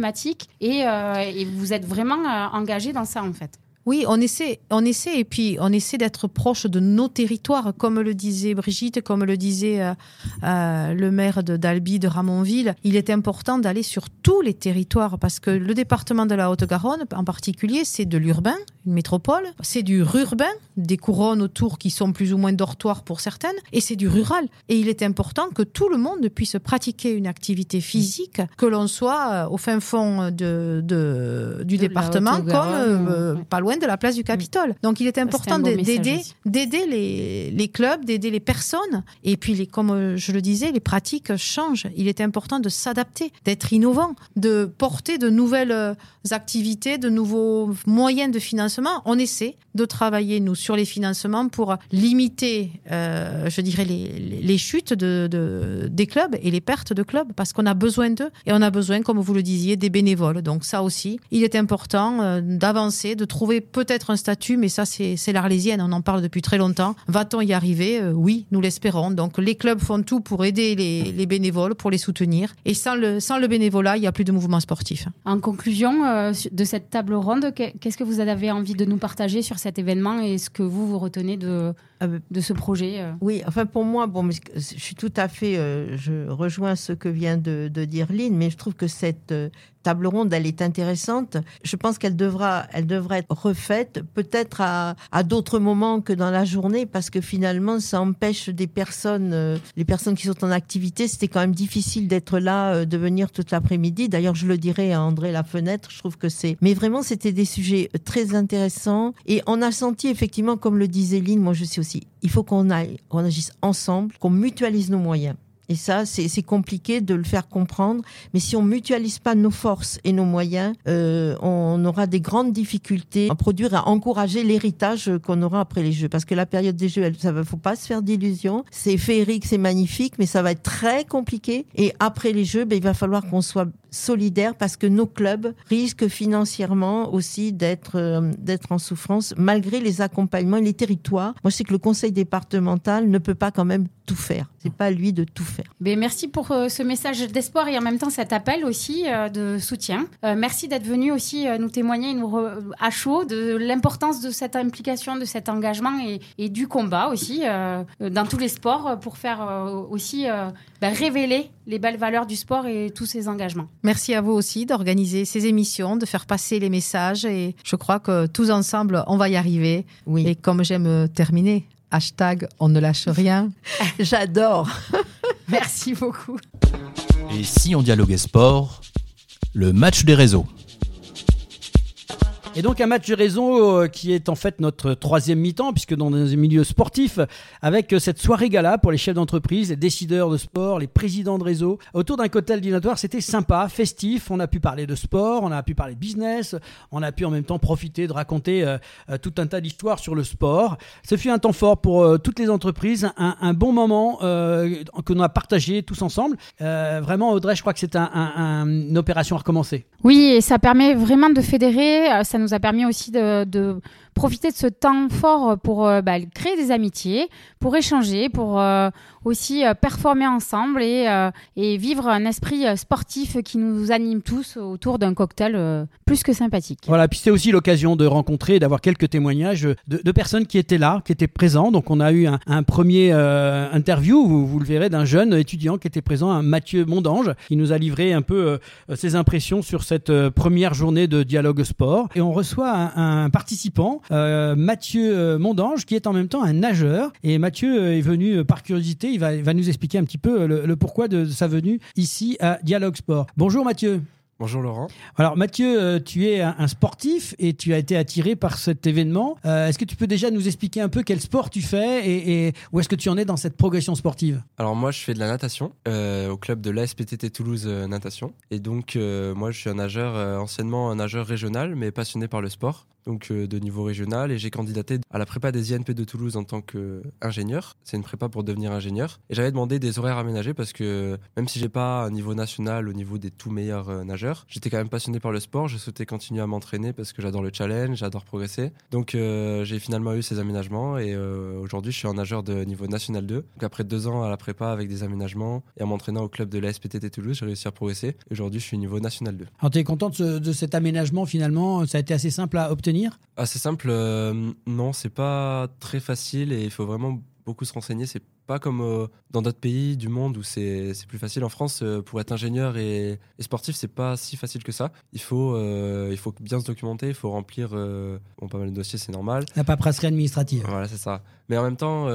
[SPEAKER 4] et, euh, et vous êtes vraiment euh, engagé dans ça, en fait.
[SPEAKER 28] Oui, on essaie, on essaie et puis on essaie d'être proche de nos territoires, comme le disait Brigitte, comme le disait euh, le maire de d'Albi de Ramonville. Il est important d'aller sur tous les territoires parce que le département de la Haute-Garonne, en particulier, c'est de l'urbain, une métropole, c'est du rurbain, des couronnes autour qui sont plus ou moins dortoirs pour certaines, et c'est du rural. Et il est important que tout le monde puisse pratiquer une activité physique, que l'on soit euh, au fin fond de, de- du
[SPEAKER 4] De
[SPEAKER 28] département comme
[SPEAKER 4] Haute-Garonne,
[SPEAKER 28] euh, pas loin de la place du Capitole. Donc il est
[SPEAKER 4] un
[SPEAKER 28] important d'aider les, les clubs, d'aider les personnes. Et puis, les, comme euh, je le disais, les pratiques changent. Il est important de s'adapter, d'être innovant, de porter de nouvelles euh, activités, de nouveaux moyens de financement. On essaie de travailler, nous, sur les financements pour limiter, euh, je dirais, les, les- chutes de, de- des clubs et les pertes de clubs, parce qu'on a besoin d'eux. Et on a besoin, comme vous le disiez, des bénévoles. Donc ça aussi, il est important euh, d'avancer, de trouver peut-être un statut, mais ça, c'est c'est l'Arlésienne, on en parle depuis très longtemps. Va-t-on y arriver? Euh, Oui, nous l'espérons. Donc les clubs font tout pour aider les, les bénévoles, pour les soutenir. Et sans le, sans le bénévolat, il n'y a plus de mouvement sportif.
[SPEAKER 4] En conclusion euh, de cette table ronde, que- qu'est-ce que vous avez envie de nous partager sur cet événement et ce que vous, vous retenez de, de ce projet euh
[SPEAKER 29] Oui, enfin pour moi, bon, je suis tout à fait, euh, je rejoins ce que vient de, dire Lynn, mais je trouve que cette euh, table ronde, elle est intéressante. Je pense qu'elle devra, elle devra être refaite, peut-être à, d'autres moments que dans la journée, parce que finalement, ça empêche des personnes, euh, les personnes qui sont en activité, c'était quand même difficile d'être là, euh, de venir toute l'après-midi. D'ailleurs, je le dirais à André Lafenêtre, je trouve que c'est, mais vraiment, c'était des sujets très intéressants, et on a senti effectivement, comme le disait Lynn, moi je sais aussi, il faut qu'on agisse ensemble, qu'on mutualise nos moyens. Et ça, c'est c'est compliqué de le faire comprendre. Mais si on mutualise pas nos forces et nos moyens, euh, on aura des grandes difficultés à produire, à encourager l'héritage qu'on aura après les Jeux. Parce que la période des Jeux, elle, ça va, faut pas se faire d'illusions. C'est féerique, c'est magnifique, mais ça va être très compliqué. Et après les Jeux, ben, il va falloir qu'on soit solidaire parce que nos clubs risquent financièrement aussi d'être euh, d'être en souffrance malgré les accompagnements et les territoires. Moi, je sais que le conseil départemental ne peut pas quand même tout faire. C'est pas à lui de tout faire.
[SPEAKER 4] Ben, merci pour euh, ce message d'espoir et en même temps cet appel aussi euh, de soutien. Merci d'être venu aussi nous témoigner nous re- à chaud de l'importance de cette implication, de cet engagement et, du combat aussi dans tous les sports pour faire aussi ben, révéler les belles valeurs du sport et tous ces engagements.
[SPEAKER 28] Merci à vous aussi d'organiser ces émissions, de faire passer les messages et je crois que tous ensemble, on va y arriver.
[SPEAKER 29] Oui.
[SPEAKER 28] Et comme j'aime terminer, hashtag on ne lâche rien.
[SPEAKER 29] J'adore.
[SPEAKER 4] Merci beaucoup.
[SPEAKER 6] Et si on dialoguait sport, le match des réseaux.
[SPEAKER 3] Et donc un match de réseau qui est en fait notre troisième mi-temps, puisque dans un milieu sportif, avec euh, cette soirée gala pour les chefs d'entreprise, les décideurs de sport, les présidents de réseau, autour d'un cocktail dînatoire, c'était sympa, festif, on a pu parler de sport, on a pu parler de business, on a pu en même temps profiter de raconter euh, euh, tout un tas d'histoires sur le sport. Ce fut un temps fort pour toutes les entreprises, un, bon moment euh, que l'on a partagé tous ensemble. Vraiment Audrey, je crois que c'est un- un- un- une opération à recommencer.
[SPEAKER 4] Oui, et ça permet vraiment de fédérer. Ça nous a permis aussi de, de profiter de ce temps fort pour euh, bah, créer des amitiés, pour échanger, pour euh, aussi euh, performer ensemble et, vivre un esprit sportif qui nous anime tous autour d'un cocktail plus que sympathique.
[SPEAKER 3] Voilà, puis c'était aussi l'occasion de rencontrer et d'avoir quelques témoignages de, personnes qui étaient là, qui étaient présents. Donc on a eu un, un premier interview, vous, le verrez, d'un jeune étudiant qui était présent, un Mathieu Mondange, qui nous a livré un peu ses impressions sur cette première journée de dialogue sport. Et on reçoit un participant, euh, Mathieu euh, Mondange, qui est en même temps un nageur. Et Mathieu euh, est venu par curiosité, il va, il va nous expliquer un petit peu le, le pourquoi de sa venue ici à Dialogue Sport. Bonjour Mathieu.
[SPEAKER 30] Bonjour Laurent.
[SPEAKER 3] Alors Mathieu, tu es un, sportif et tu as été attiré par cet événement. Euh, est-ce que tu peux déjà nous expliquer un peu quel sport tu fais et, et où est-ce que tu en es dans cette progression sportive?
[SPEAKER 30] Alors moi je fais de la natation euh, au club de l'ASPTT Toulouse Natation. Et donc euh, moi je suis un nageur, anciennement un nageur régional mais passionné par le sport. Donc euh, de niveau régional et j'ai candidaté à la prépa des INP de Toulouse en tant qu'ingénieur. C'est une prépa pour devenir ingénieur. Et j'avais demandé des horaires aménagés parce que même si j'ai pas un niveau national au niveau des tout meilleurs euh, nageurs, j'étais quand même passionné par le sport. Je souhaitais continuer à m'entraîner parce que j'adore le challenge, j'adore progresser. Donc euh, j'ai finalement eu ces aménagements et aujourd'hui je suis un nageur de niveau national 2. Donc après deux ans à la prépa avec des aménagements et en m'entraînant au club de la SPTT Toulouse, j'ai réussi à progresser. Et Aujourd'hui je suis niveau national 2.
[SPEAKER 3] Alors tu content de, de cet aménagement finalement? Ça a été assez simple à obtenir
[SPEAKER 30] Assez simple, euh, non, c'est pas très facile et il faut vraiment beaucoup se renseigner. C'est pas comme euh, dans d'autres pays du monde où c'est plus facile. En France, euh, pour être ingénieur et, et sportif, c'est pas si facile que ça. Il faut, euh, il faut bien se documenter, il faut remplir bon, pas mal de dossiers, c'est normal.
[SPEAKER 3] La paperasserie administrative.
[SPEAKER 30] Voilà, c'est ça. Mais en même temps,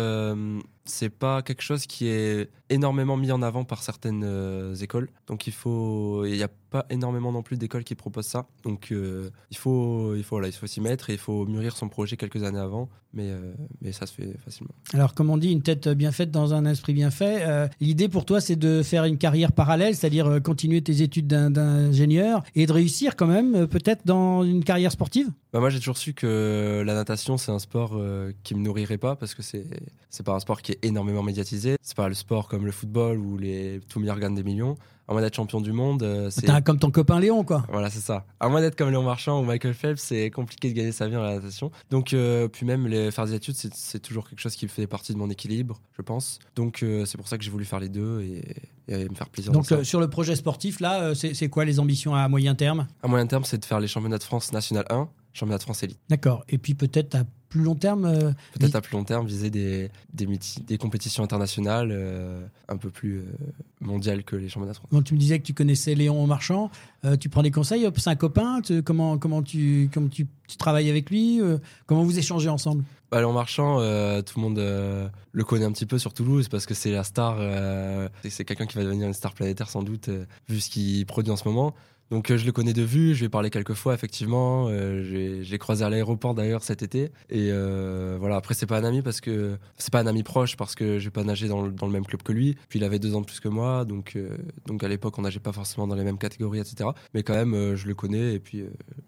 [SPEAKER 30] c'est pas quelque chose qui est énormément mis en avant par certaines euh, écoles. Donc il faut, il n'y a pas énormément non plus d'écoles qui proposent ça. Donc euh, il faut, il faut, voilà, il faut s'y mettre et il faut mûrir son projet quelques années avant. Mais, euh, mais ça se fait facilement.
[SPEAKER 3] Alors, comme on dit, une tête bien faite dans un esprit bien fait. Euh, L'idée pour toi, c'est de faire une carrière parallèle, c'est-à-dire euh, continuer tes études d'in- d'ingénieur et de réussir quand même, euh, peut-être dans une carrière sportive?
[SPEAKER 30] Bah, moi, j'ai toujours su que la natation, c'est un sport qui me nourrirait pas parce que c'est pas un sport qui est énormément médiatisé. C'est pas le sport comme le football où les tout meilleurs gagnent des millions. À moins d'être champion du monde, euh, c'est
[SPEAKER 3] T'as comme ton copain Léon, quoi.
[SPEAKER 30] Voilà, c'est ça. À moins d'être comme Léon Marchand ou Michael Phelps, c'est compliqué de gagner sa vie dans la natation. Donc, euh, puis même les, faire des études, c'est c'est toujours quelque chose qui fait partie de mon équilibre, je pense. Donc, euh, c'est pour ça que j'ai voulu faire les deux et, et me faire plaisir.
[SPEAKER 3] Donc, sur le projet sportif, là, c'est c'est quoi les ambitions à moyen terme?
[SPEAKER 30] À moyen terme, c'est de faire les championnats de France National 1, championnat de France élite.
[SPEAKER 3] D'accord. Et puis peut-être à plus long terme euh,
[SPEAKER 30] Peut-être à plus long terme, viser des, des, compétitions internationales euh, un peu plus euh, mondiales que les championnats.
[SPEAKER 3] Bon, tu me disais que tu connaissais Léon Marchand. Euh, tu prends des conseils C'est un copain tu- Comment, comment, tu, comment tu, tu travailles avec lui Comment vous échangez ensemble?
[SPEAKER 30] Bah, Léon Marchand, tout le monde le connaît un petit peu sur Toulouse parce que c'est la star. c'est quelqu'un qui va devenir une star planétaire sans doute, vu ce qu'il produit en ce moment. Donc euh, je le connais de vue, je lui ai parlé quelques fois effectivement. Euh, j'ai- croisé à l'aéroport d'ailleurs cet été. Et euh, voilà, après c'est pas un ami parce que c'est pas un ami proche parce que j'ai pas nagé dans le, même club que lui. Puis il avait deux ans de plus que moi, donc donc à l'époque on nageait pas forcément dans les mêmes catégories, etc. Mais quand même je le connais et puis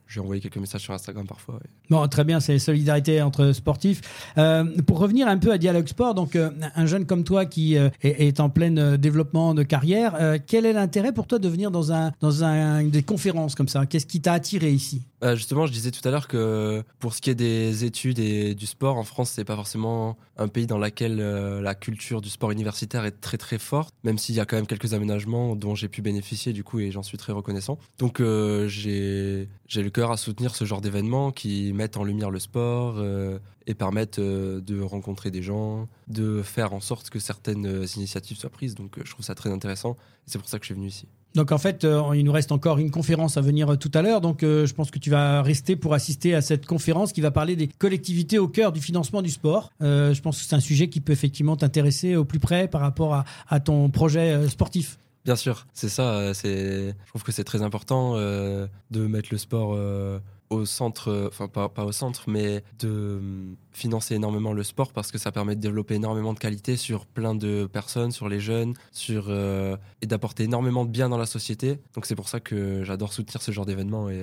[SPEAKER 30] j'ai envoyé quelques messages sur Instagram parfois.
[SPEAKER 3] Bon, très bien, c'est solidarité entre sportifs. Pour revenir un peu à Dialogue Sport, donc un jeune comme toi qui est, est en plein développement de carrière, quel est l'intérêt pour toi de venir dans un dans un des conférences comme ça Qu'est-ce qui t'a attiré ici?
[SPEAKER 30] Euh, justement, je disais tout à l'heure que pour ce qui est des études et du sport, en France, c'est pas forcément un pays dans lequel euh, la culture du sport universitaire est très très forte, même s'il y a quand même quelques aménagements dont j'ai pu bénéficier du coup et j'en suis très reconnaissant. Donc euh, j'ai le cœur à soutenir ce genre d'événements qui mettent en lumière le sport euh, et permettent de rencontrer des gens, de faire en sorte que certaines initiatives soient prises. Donc je trouve ça très intéressant c'est pour ça que je suis venu ici.
[SPEAKER 3] Donc en fait, euh, il nous reste encore une conférence à venir euh, tout à l'heure. Donc euh, je pense que tu vas rester pour assister à cette conférence qui va parler des collectivités au cœur du financement du sport. Je pense que c'est un sujet qui peut effectivement t'intéresser au plus près par rapport à, ton projet sportif.
[SPEAKER 30] Bien sûr, c'est ça. je trouve que c'est très important de mettre le sport au centre, euh, enfin pas, pas au centre, mais de euh, financer énormément le sport parce que ça permet de développer énormément de qualité sur plein de personnes, sur les jeunes, sur euh, et d'apporter énormément de bien dans la société. Donc c'est pour ça que j'adore soutenir ce genre d'événements et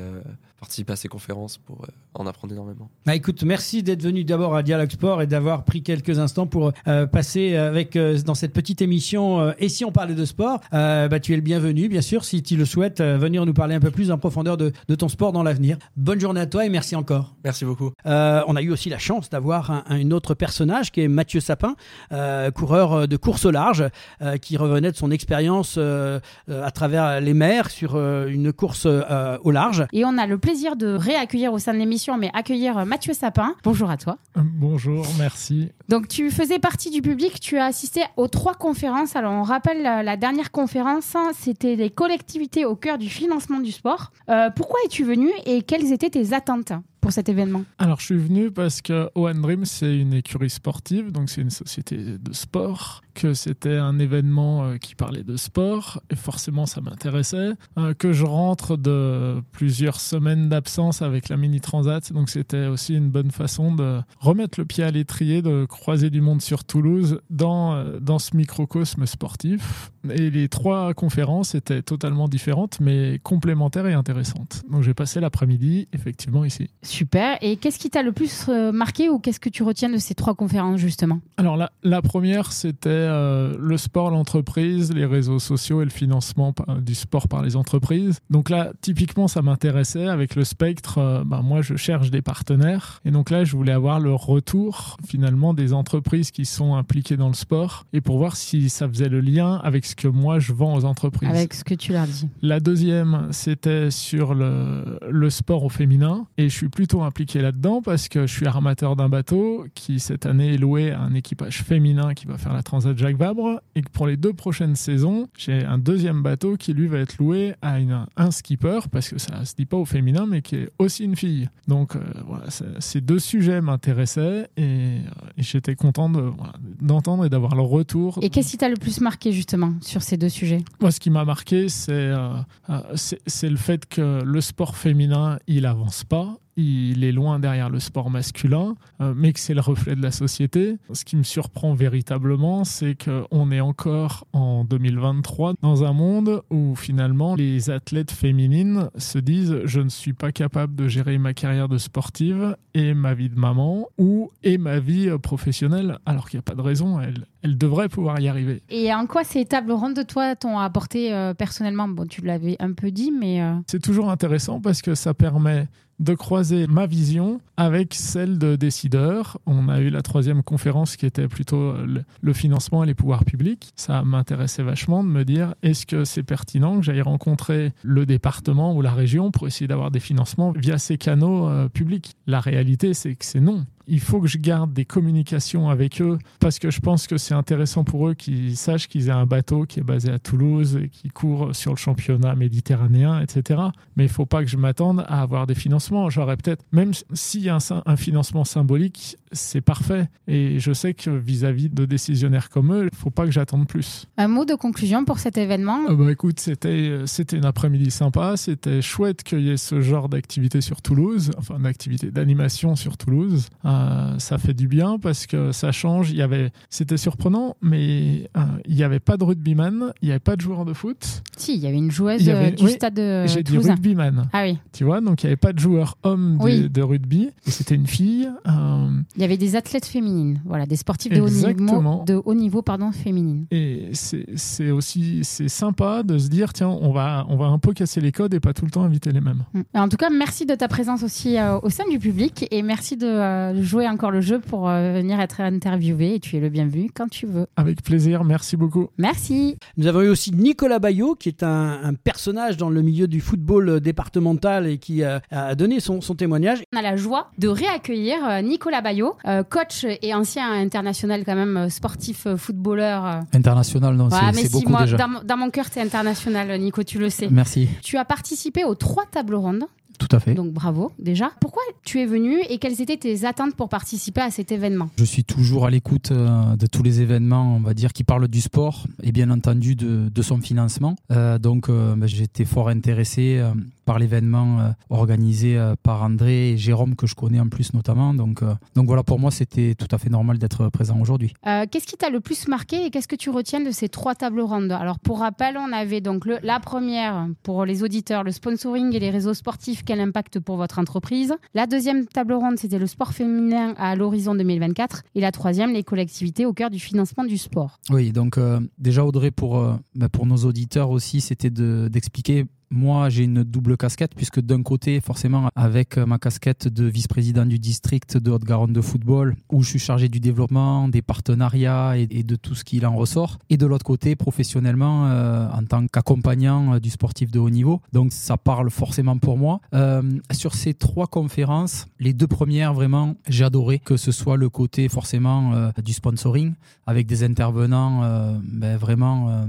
[SPEAKER 30] participer à ces conférences pour en apprendre énormément.
[SPEAKER 3] Bah écoute, merci d'être venu d'abord à Dialogue Sport et d'avoir pris quelques instants pour passer avec dans cette petite émission. et si on parlait de sport, bah, tu es le bienvenu, bien sûr, si tu le souhaites, venir nous parler un peu plus en profondeur de, de ton sport dans l'avenir. Journée à toi et merci encore.
[SPEAKER 30] Merci beaucoup.
[SPEAKER 3] Euh, on a eu aussi la chance d'avoir un, un autre personnage qui est Mathieu Sapin, euh, coureur euh, de course au large, euh, qui revenait de son expérience à travers les mers sur euh, une course euh, au large.
[SPEAKER 4] Et on a le plaisir de réaccueillir au sein de l'émission, mais accueillir Mathieu Sapin. Bonjour à toi.
[SPEAKER 31] Bonjour, merci.
[SPEAKER 4] Donc tu faisais partie du public, tu as assisté aux trois conférences. Alors on rappelle la, la dernière conférence, hein, c'était les collectivités au cœur du financement du sport. Euh, pourquoi es-tu venu et quelles étaient tes attentes pour cet événement.
[SPEAKER 31] Alors, je suis venu parce que Owen Dream, c'est une écurie sportive, donc c'est une société de sport, que c'était un événement euh, qui parlait de sport, et forcément, ça m'intéressait, euh, que je rentre de plusieurs semaines d'absence avec la Mini Transat, donc c'était aussi une bonne façon de remettre le pied à l'étrier, de croiser du monde sur Toulouse dans, euh, dans ce microcosme sportif. Et les trois conférences étaient totalement différentes, mais complémentaires et intéressantes. Donc j'ai passé l'après-midi, effectivement, ici.
[SPEAKER 4] Super. Et qu'est-ce qui t'a le plus marqué ou qu'est-ce que tu retiens de ces trois conférences, justement?
[SPEAKER 31] Alors la, la première, c'était euh, le sport, l'entreprise, les réseaux sociaux et le financement du sport par les entreprises. Donc là, typiquement, ça m'intéressait. Avec le spectre, euh, bah, moi, je cherche des partenaires. Et donc là, je voulais avoir le retour, finalement, des entreprises qui sont impliquées dans le sport et pour voir si ça faisait le lien avec ce que moi, je vends aux entreprises.
[SPEAKER 4] Avec ce que tu leur dis.
[SPEAKER 31] La deuxième, c'était sur le, le sport au féminin. Et je suis plutôt impliqué là-dedans parce que je suis armateur d'un bateau qui, cette année, est loué à un équipage féminin qui va faire la Transat Jacques Vabre. Et que pour les deux prochaines saisons, j'ai un deuxième bateau qui, lui, va être loué à une- un skipper parce que ça se dit pas au féminin, mais qui est aussi une fille. Donc, euh, voilà, ces deux sujets m'intéressaient et, euh, et j'étais content de, voilà, d'entendre et d'avoir le retour
[SPEAKER 4] Et qu'est-ce qui t'a le plus marqué, justement, sur ces deux sujets?
[SPEAKER 31] Moi, ce qui m'a marqué, c'est euh, euh, c'est c'est le fait que le sport féminin, il avance pas. Il est loin derrière le sport masculin, euh, mais que c'est le reflet de la société. Ce qui me surprend véritablement, c'est qu'on est encore en 2023 dans un monde où finalement les athlètes féminines se disent je ne suis pas capable de gérer ma carrière de sportive et ma vie de maman ou et ma vie euh, professionnelle, alors qu'il n'y a pas de raison. Elles, elles devraient pouvoir y arriver.
[SPEAKER 4] Et en quoi ces tables rondes de toi t'ont apporté euh, personnellement? Bon, tu l'avais un peu dit, mais euh,
[SPEAKER 31] C'est toujours intéressant parce que ça permet de croiser ma vision avec celle de décideurs. On a eu la troisième conférence qui était plutôt le, le financement et les pouvoirs publics. Ça m'intéressait vachement de me dire est-ce que c'est pertinent que j'aille rencontrer le département ou la région pour essayer d'avoir des financements via ces canaux euh, publics? La réalité, c'est que c'est non. Il faut que je garde des communications avec eux parce que je pense que c'est intéressant pour eux qu'ils sachent qu'ils aient un bateau qui est basé à Toulouse et qui court sur le championnat méditerranéen, etc. Mais il faut pas que je m'attende à avoir des financements. J'aurais peut-être, même s'il y a un, financement symbolique, c'est parfait. Et je sais que vis-à-vis de décisionnaires comme eux, il faut pas que j'attende plus.
[SPEAKER 4] un mot de conclusion pour cet événement?
[SPEAKER 31] Bah écoute, c'était euh, c'était une après-midi sympa, c'était chouette qu'il y ait ce genre d'activité sur Toulouse, enfin d'activité d'animation sur Toulouse. Euh, ça fait du bien parce que ça change. Il y avait, c'était surprenant, mais euh, il n'y avait pas de rugbyman, il n'y avait pas de joueur de foot.
[SPEAKER 4] Si, il y avait une joueuse
[SPEAKER 31] avait-
[SPEAKER 4] euh, du
[SPEAKER 31] oui,
[SPEAKER 4] stade de
[SPEAKER 31] J'ai dit rugbyman.
[SPEAKER 4] Ah oui.
[SPEAKER 31] Tu vois, donc il n'y avait pas de joueur homme de,
[SPEAKER 4] Oui.
[SPEAKER 31] de rugby, et c'était une fille. euh,
[SPEAKER 4] Il y avait des athlètes féminines, voilà, des sportifs de haut niveau, de haut niveau pardon, féminines.
[SPEAKER 31] Et c'est aussi c'est sympa de se dire tiens on va on va un peu casser les codes et pas tout le temps inviter les mêmes.
[SPEAKER 4] Mm. En tout cas, merci de ta présence aussi au sein du public et merci de jouer encore le jeu pour euh, venir être interviewé. Et tu es le bienvenu quand tu veux.
[SPEAKER 31] Avec plaisir, merci beaucoup.
[SPEAKER 4] Merci.
[SPEAKER 3] Nous avons eu aussi Nicolas Bayot, qui est un, un personnage dans le milieu du football euh, départemental et qui a, a donné son, son témoignage.
[SPEAKER 4] On a la joie de réaccueillir euh, Nicolas Bayot, euh, coach et ancien international quand même euh, sportif euh, footballeur. euh.
[SPEAKER 32] International, non,
[SPEAKER 4] Voilà,
[SPEAKER 32] c'est
[SPEAKER 4] si,
[SPEAKER 32] beaucoup
[SPEAKER 4] moi,
[SPEAKER 32] déjà.
[SPEAKER 4] Dans, mon- dans mon cœur, c'est international, Nico, tu le sais.
[SPEAKER 32] Merci.
[SPEAKER 4] Tu as participé aux trois tables rondes.
[SPEAKER 32] Tout à fait.
[SPEAKER 4] Donc bravo déjà. Pourquoi tu es venu et quelles étaient tes attentes pour participer à cet événement?
[SPEAKER 32] Je suis toujours à l'écoute euh, de tous les événements, on va dire, qui parlent du sport et bien entendu de, de son financement. Euh, donc, euh, ben, j'étais fort intéressé par l'événement euh, organisé euh, par André et Jérôme, que je connais en plus notamment. Donc, euh, donc voilà, pour moi, c'était tout à fait normal d'être présent aujourd'hui.
[SPEAKER 4] Euh, Qu'est-ce qui t'a le plus marqué et qu'est-ce que tu retiens de ces trois tables rondes? Alors pour rappel, on avait donc le- la première pour les auditeurs, le sponsoring et les réseaux sportifs, quel impact pour votre entreprise? La deuxième table ronde, c'était le sport féminin à l'horizon 2024. Et la troisième, les collectivités au cœur du financement du sport.
[SPEAKER 32] Oui, donc euh, déjà Audrey, pour, euh, bah, pour nos auditeurs aussi, c'était de- d'expliquer. Moi, j'ai une double casquette, puisque d'un côté, forcément, avec euh, ma casquette de vice-président du district de Haute-Garonne de football, où je suis chargé du développement, des partenariats et, et de tout ce qui en ressort. Et de l'autre côté, professionnellement, euh, en tant qu'accompagnant euh, du sportif de haut niveau. Donc ça parle forcément pour moi. Euh, sur ces trois conférences, les deux premières, vraiment, j'ai adoré que ce soit le côté forcément euh, du sponsoring, avec des intervenants ben, vraiment...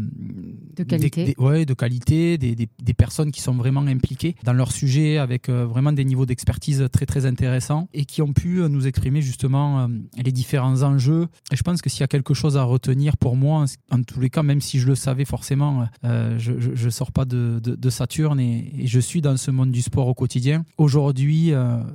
[SPEAKER 4] De qualité.
[SPEAKER 32] des- des- ouais, de qualité, des, des- des personnes qui sont vraiment impliquées dans leur sujet avec vraiment des niveaux d'expertise très très intéressants et qui ont pu nous exprimer justement les différents enjeux. Et je pense que s'il y a quelque chose à retenir pour moi, en tous les cas, même si je le savais forcément, je, je, sors pas de, de, Saturne et, je suis dans ce monde du sport au quotidien. Aujourd'hui,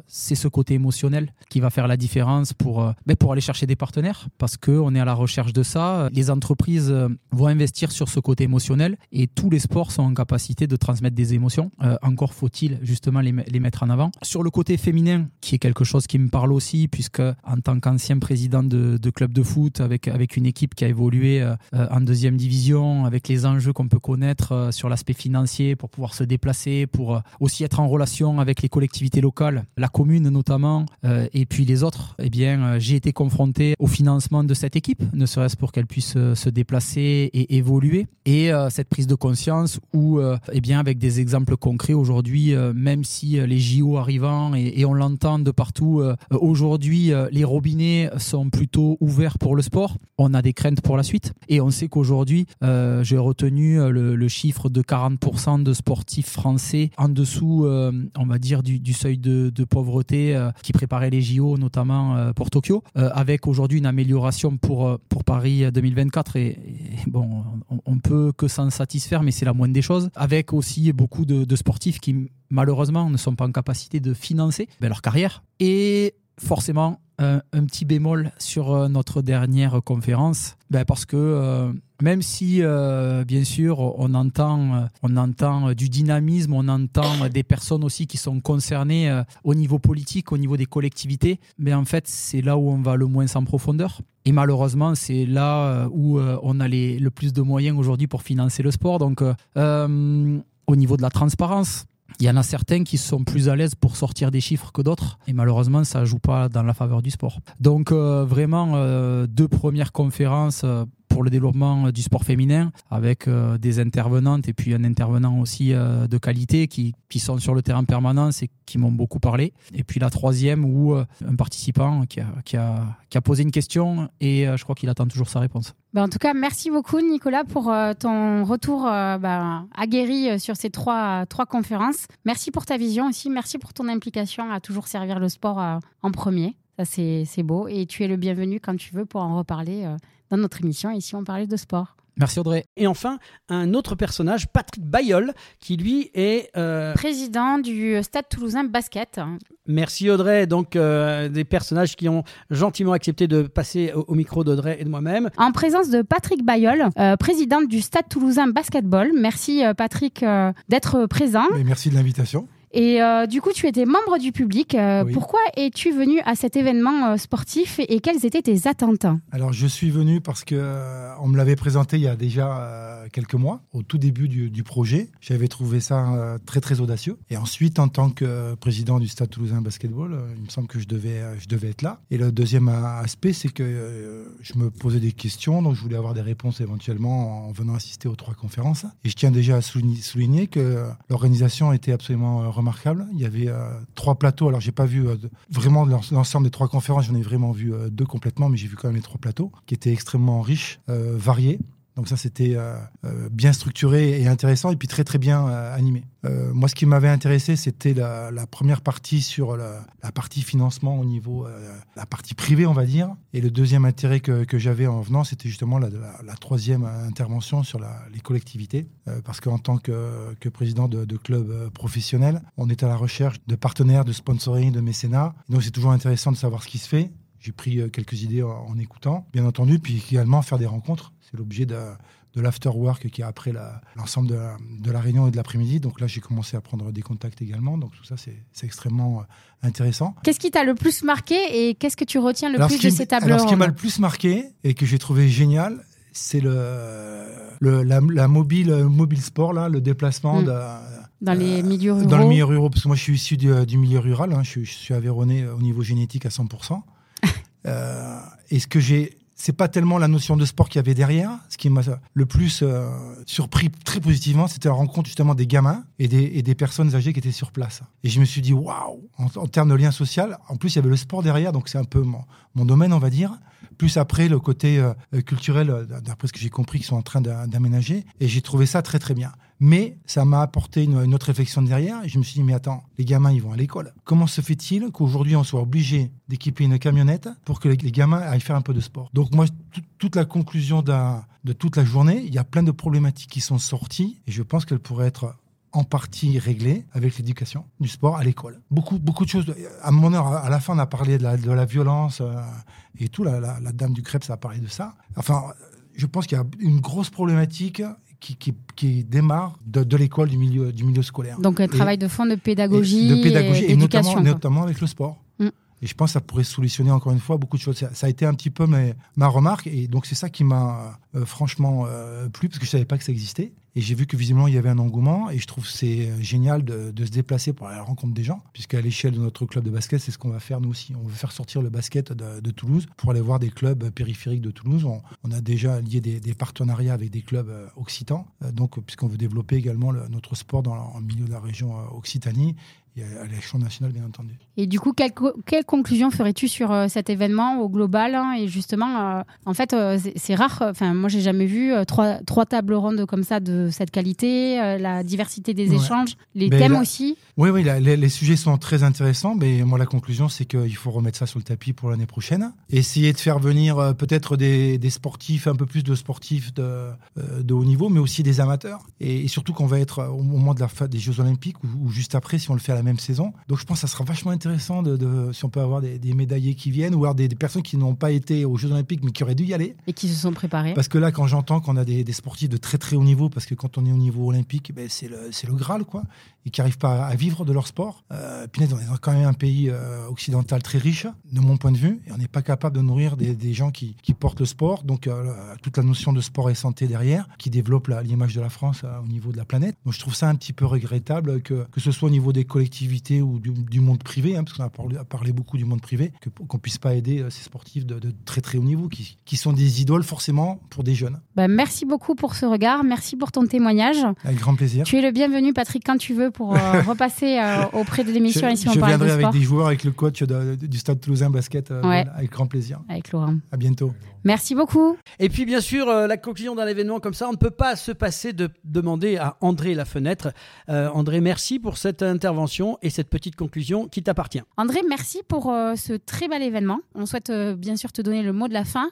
[SPEAKER 32] c'est ce côté émotionnel qui va faire la différence pour, ben, pour aller chercher des partenaires parce qu'on est à la recherche de ça. Les entreprises vont investir sur ce côté émotionnel et tous les sports sont en capacité de transmettre des émotions. Euh, encore faut-il justement les, les, mettre en avant. Sur le côté féminin, qui est quelque chose qui me parle aussi, puisque en tant qu'ancien président de, club de foot, avec, avec une équipe qui a évolué euh, en deuxième division, avec les enjeux qu'on peut connaître euh, sur l'aspect financier pour pouvoir se déplacer, pour aussi être en relation avec les collectivités locales, la commune notamment, et puis les autres, eh bien, j'ai été confronté au financement de cette équipe, ne serait-ce pour qu'elle puisse se déplacer et évoluer. Et cette prise de conscience où, euh, eh bien, avec des exemples concrets aujourd'hui, euh, même si euh, les JO arrivant et, on l'entend de partout, aujourd'hui, les robinets sont plutôt ouverts pour le sport. On a des craintes pour la suite. Et on sait qu'aujourd'hui, j'ai retenu le, chiffre de 40% de sportifs français en dessous, on va dire, du, seuil de, pauvreté qui préparait les JO, notamment pour Tokyo, avec aujourd'hui une amélioration pour, pour Paris 2024. Et, et bon, on, on peut que s'en satisfaire, mais c'est la moindre des choses. Avec aussi beaucoup de, sportifs qui, malheureusement, ne sont pas en capacité de financer ben, leur carrière. Et forcément, un, petit bémol sur euh, notre dernière conférence, ben, parce que euh, même si, euh, bien sûr, on entend, on entend du dynamisme, on entend des personnes aussi qui sont concernées au niveau politique, au niveau des collectivités, mais en fait, c'est là où on va le moins en profondeur. Et malheureusement, c'est là où on a les, le plus de moyens aujourd'hui pour financer le sport. Donc, au niveau de la transparence, il y en a certains qui sont plus à l'aise pour sortir des chiffres que d'autres. Et malheureusement, ça ne joue pas dans la faveur du sport. Donc, euh, vraiment, euh, deux premières conférences euh, pour le développement du sport féminin avec des intervenantes et puis un intervenant aussi de qualité qui, qui, sont sur le terrain en permanence et qui m'ont beaucoup parlé. Et puis la troisième où un participant qui a, qui a, qui a posé une question et je crois qu'il attend toujours sa réponse.
[SPEAKER 4] Ben, en tout cas, merci beaucoup Nicolas pour euh, ton retour euh, ben, aguerri euh, sur ces trois, trois conférences. Merci pour ta vision aussi, merci pour ton implication à toujours servir le sport en premier. Ça, c'est beau. Et tu es le bienvenu quand tu veux pour en reparler dans notre émission. Ici, on parlait de sport.
[SPEAKER 3] Merci Audrey. Et enfin, un autre personnage, Patrick Bayol, qui lui est...
[SPEAKER 4] Euh, Président du Stade toulousain basket.
[SPEAKER 3] Merci Audrey. Donc, euh, des personnages qui ont gentiment accepté de passer au, micro d'Audrey et de moi-même.
[SPEAKER 4] En présence de Patrick Bayol, euh, président du Stade toulousain basketball. Merci Patrick d'être présent.
[SPEAKER 33] merci de l'invitation.
[SPEAKER 4] Et euh, du coup, tu étais membre du public. Euh, pourquoi es-tu venu à cet événement euh, sportif et, quelles étaient tes attentes?
[SPEAKER 33] Alors, je suis venu parce que on me l'avait présenté il y a déjà quelques mois, au tout début du, projet. J'avais trouvé ça très très audacieux. Et ensuite, en tant que président du Stade Toulousain Basketball, il me semble que je devais je devais être là. Et le deuxième aspect, c'est que je me posais des questions, donc je voulais avoir des réponses éventuellement en venant assister aux trois conférences. Et je tiens déjà à souligner que l'organisation était absolument Il y avait euh, trois plateaux. Alors, j'ai pas vu euh, vraiment l'ensemble des trois conférences. J'en ai vraiment vu euh, deux complètement, mais j'ai vu quand même les trois plateaux qui étaient extrêmement riches, variés. Donc ça, c'était bien structuré et intéressant, et puis très très bien animé. Euh, moi, ce qui m'avait intéressé, c'était la, première partie sur la, partie financement au niveau, euh, la partie privée, on va dire. Et le deuxième intérêt que, j'avais en venant, c'était justement la, troisième intervention sur les collectivités. Euh, parce qu'en tant que, président de, club professionnel, on est à la recherche de partenaires, de sponsoring, de mécénat. Donc, c'est toujours intéressant de savoir ce qui se fait. J'ai pris quelques idées en, en, écoutant, bien entendu, puis également faire des rencontres. C'est l'objet de de l'afterwork qui est après l'ensemble de, la, réunion et de l'après-midi. Donc là, j'ai commencé à prendre des contacts également. Donc tout ça, c'est extrêmement euh, intéressant.
[SPEAKER 4] Qu'est-ce qui t'a le plus marqué et qu'est-ce que tu retiens le plus de ces tables
[SPEAKER 33] Alors, ce qui m'a le plus marqué et que j'ai trouvé génial, c'est le, le la, mobile, mobile sport, là, le déplacement
[SPEAKER 4] hmm. dans les milieux ruraux.
[SPEAKER 33] Dans le milieu rural, parce que moi, je suis issu du, milieu rural. Hein. je, je, suis aveyronné au niveau génétique à 100%. Euh, et ce que j'ai c'est pas tellement la notion de sport qu'il y avait derrière. Ce qui m'a le plus euh, surpris très positivement, c'était la rencontre justement des gamins et des, personnes âgées qui étaient sur place. Et je me suis dit, waouh, en, termes de lien social, en plus il y avait le sport derrière, donc c'est un peu mon, domaine, on va dire. Plus après le côté euh, culturel, euh, d'après ce que j'ai compris, qu'ils sont en train d'aménager. Et j'ai trouvé ça très très bien. Mais ça m'a apporté une, autre réflexion derrière. Je me suis dit, mais attends, les gamins, ils vont à l'école. Comment se fait-il qu'aujourd'hui, on soit obligé d'équiper une camionnette pour que les, gamins aillent faire un peu de sport? Donc moi, toute la conclusion de toute la journée, il y a plein de problématiques qui sont sorties. Et je pense qu'elles pourraient être en partie réglée avec l'éducation du sport à l'école. Beaucoup, beaucoup de choses. À mon heure, à la fin, on a parlé de la, de la violence euh, et tout. La, la, dame du crêpe, ça a parlé de ça. Enfin, je pense qu'il y a une grosse problématique qui, qui, qui démarre de, de l'école, du milieu, du milieu scolaire.
[SPEAKER 4] Donc un travail de fond de pédagogie,
[SPEAKER 33] de pédagogie
[SPEAKER 4] et,
[SPEAKER 33] notamment, notamment, avec le sport. Mm. Et je pense que ça pourrait solutionner encore une fois beaucoup de choses. Ça, a été un petit peu ma remarque. Et donc, c'est ça qui m'a euh, franchement euh, plu, parce que je ne savais pas que ça existait. Et j'ai vu que visiblement, il y avait un engouement. Et je trouve c'est euh, génial de, se déplacer pour aller à la rencontre des gens, puisqu'à l'échelle de notre club de basket, c'est ce qu'on va faire nous aussi. On veut faire sortir le basket de, Toulouse pour aller voir des clubs périphériques de Toulouse. On, a déjà lié des, partenariats avec des clubs occitans, donc puisqu'on veut développer également notre sport dans le milieu de la région Occitanie à l'échelon national, bien entendu.
[SPEAKER 4] Et du coup, quelle, quelle conclusion ferais-tu sur euh, cet événement au global hein, Et justement, euh, en fait, euh, c'est rare. Enfin, moi, j'ai jamais vu trois, trois tables rondes comme ça de cette qualité, la diversité des échanges, les thèmes aussi.
[SPEAKER 33] Oui, oui, les, sujets sont très intéressants. Mais moi, la conclusion, c'est qu'il faut remettre ça sur le tapis pour l'année prochaine. Essayer de faire venir peut-être des, des, sportifs, un peu plus de sportifs de, de haut niveau, mais aussi des amateurs. Et, surtout qu'on va être au moment de la fin des Jeux Olympiques ou, juste après, si on le fait à la même saison. Donc je pense que ça sera vachement intéressant de, si on peut avoir des, médaillés qui viennent ou alors des, personnes qui n'ont pas été aux Jeux Olympiques mais qui auraient dû y aller.
[SPEAKER 4] Et qui se sont préparés.
[SPEAKER 33] Parce que là, quand j'entends qu'on a des, sportifs de très très haut niveau, parce que quand on est au niveau olympique, ben, c'est le, le Graal, quoi et qui n'arrivent pas à vivre de leur sport. Euh, Pinette, on est quand même un pays euh, occidental très riche, de mon point de vue, et on n'est pas capable de nourrir des, gens qui, portent le sport. Donc, euh, toute la notion de sport et santé derrière, qui développe l'image de la France euh, au niveau de la planète. Donc, je trouve ça un petit peu regrettable que, que ce soit au niveau des collectivités ou du, monde privé, hein, parce qu'on a parlé, parlé, beaucoup du monde privé, qu'on ne puisse pas aider ces sportifs de, très très haut niveau, qui, qui, sont des idoles forcément pour des jeunes.
[SPEAKER 4] Bah, merci beaucoup pour ce regard, merci pour ton témoignage.
[SPEAKER 33] Avec grand plaisir.
[SPEAKER 4] Tu es le bienvenu, Patrick, quand tu veux pour euh, repasser euh, auprès de l'émission ici on Je
[SPEAKER 33] viendrai avec des joueurs, avec le coach du Stade Toulousain Basket, euh, avec grand plaisir.
[SPEAKER 4] Avec Laurent.
[SPEAKER 33] À bientôt.
[SPEAKER 4] Merci beaucoup.
[SPEAKER 3] Et puis bien sûr, la conclusion d'un événement comme ça, on ne peut pas se passer de demander à André la fenêtre. André, merci pour cette intervention et cette petite conclusion qui t'appartient.
[SPEAKER 4] André, merci pour ce très bel événement. On souhaite bien sûr te donner le mot de la fin.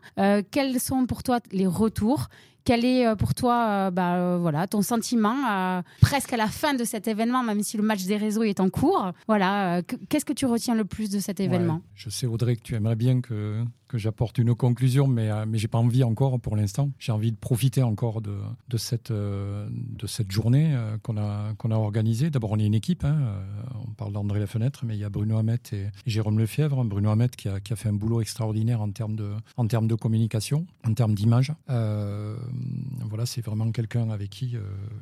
[SPEAKER 4] quels sont pour toi les retours quel est euh, pour toi euh, bah, euh, voilà, ton sentiment presque à la fin de cet événement, même si le match des réseaux est en cours Voilà, Qu'est-ce que tu retiens le plus de cet événement?
[SPEAKER 34] Je sais, Audrey, que tu aimerais bien que, que j'apporte une conclusion, mais, mais j'ai pas envie encore pour l'instant. J'ai envie de profiter encore de, de, cette, de cette journée qu'on a, qu'on a organisée. D'abord, on est une équipe. Hein, on parle d'André Lafenêtre, mais il y a Bruno Hamet et, Jérôme Lefebvre. Bruno Hamet qui a, qui a, fait un boulot extraordinaire en termes de, en termes de communication, en termes d'image. Voilà, c'est vraiment quelqu'un avec qui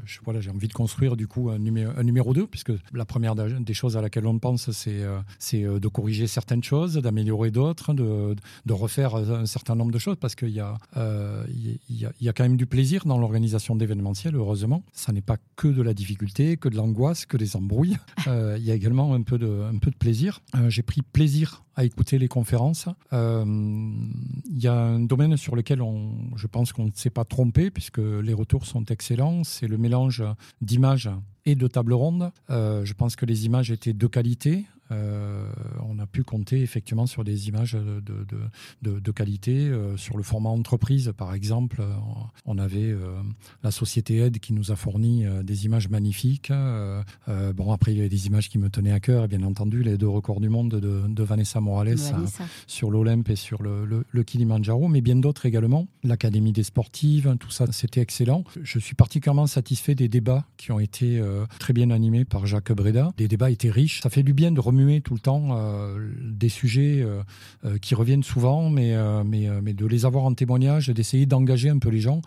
[SPEAKER 34] je, voilà, j'ai envie de construire du coup un numéro, un numéro 2, puisque la première des choses à laquelle on pense, c'est, c'est de corriger certaines choses, d'améliorer d'autres, de, de refaire un certain nombre de choses parce qu'il y, euh, y, a, y a quand même du plaisir dans l'organisation d'événementiels, heureusement. Ça n'est pas que de la difficulté, que de l'angoisse, que des embrouilles. Euh, il y a également un peu de, un peu de plaisir. Euh, j'ai pris plaisir à écouter les conférences. Il y a un domaine sur lequel on, je pense qu'on ne s'est pas puisque les retours sont excellents. C'est le mélange d'images et de tables rondes. je pense que les images étaient de qualité. Euh, on a pu compter effectivement sur des images de, de, qualité. Euh, sur le format entreprise, par exemple, euh, on avait la société Aide qui nous a fourni des images magnifiques. bon, après, il y avait des images qui me tenaient à cœur, et bien entendu, les deux records du monde de, Vanessa Morales sur l'Olympe et sur le, le, Kilimanjaro, mais bien d'autres également. L'Académie des sportives, tout ça, c'était excellent. Je suis particulièrement satisfait des débats qui ont été très bien animés par Jacques Breda. Les débats étaient riches. Ça fait du bien de remuer tout le temps euh, des sujets euh, euh, qui reviennent souvent, mais, mais, mais de les avoir en témoignage, d'essayer d'engager un peu les gens,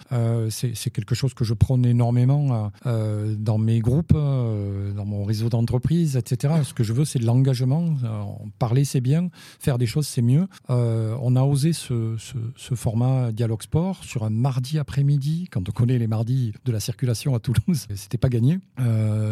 [SPEAKER 34] c'est quelque chose que je prône énormément dans mes groupes, dans mon réseau d'entreprise, etc. Ce que je veux, c'est de l'engagement. parler, c'est bien. Faire des choses, c'est mieux. on a osé ce, format Dialogue Sport sur un mardi après-midi, quand on connaît les mardis de la circulation à Toulouse, c'était pas gagné.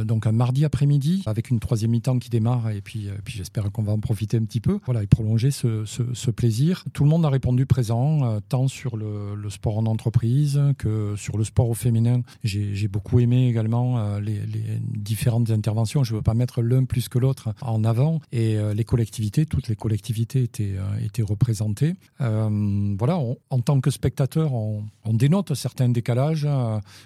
[SPEAKER 34] donc un mardi après-midi avec une troisième mi-temps qui démarre et puis euh, puis j'espère qu'on va en profiter un petit peu. Voilà, et prolonger ce, plaisir. Tout le monde a répondu présent, euh, tant sur le, sport en entreprise que sur le sport au féminin. J'ai beaucoup aimé également euh, les, différentes interventions. Je ne veux pas mettre l'un plus que l'autre en avant. Et les collectivités, toutes les collectivités étaient, étaient représentées. voilà, en tant que spectateur, on, dénote certains décalages.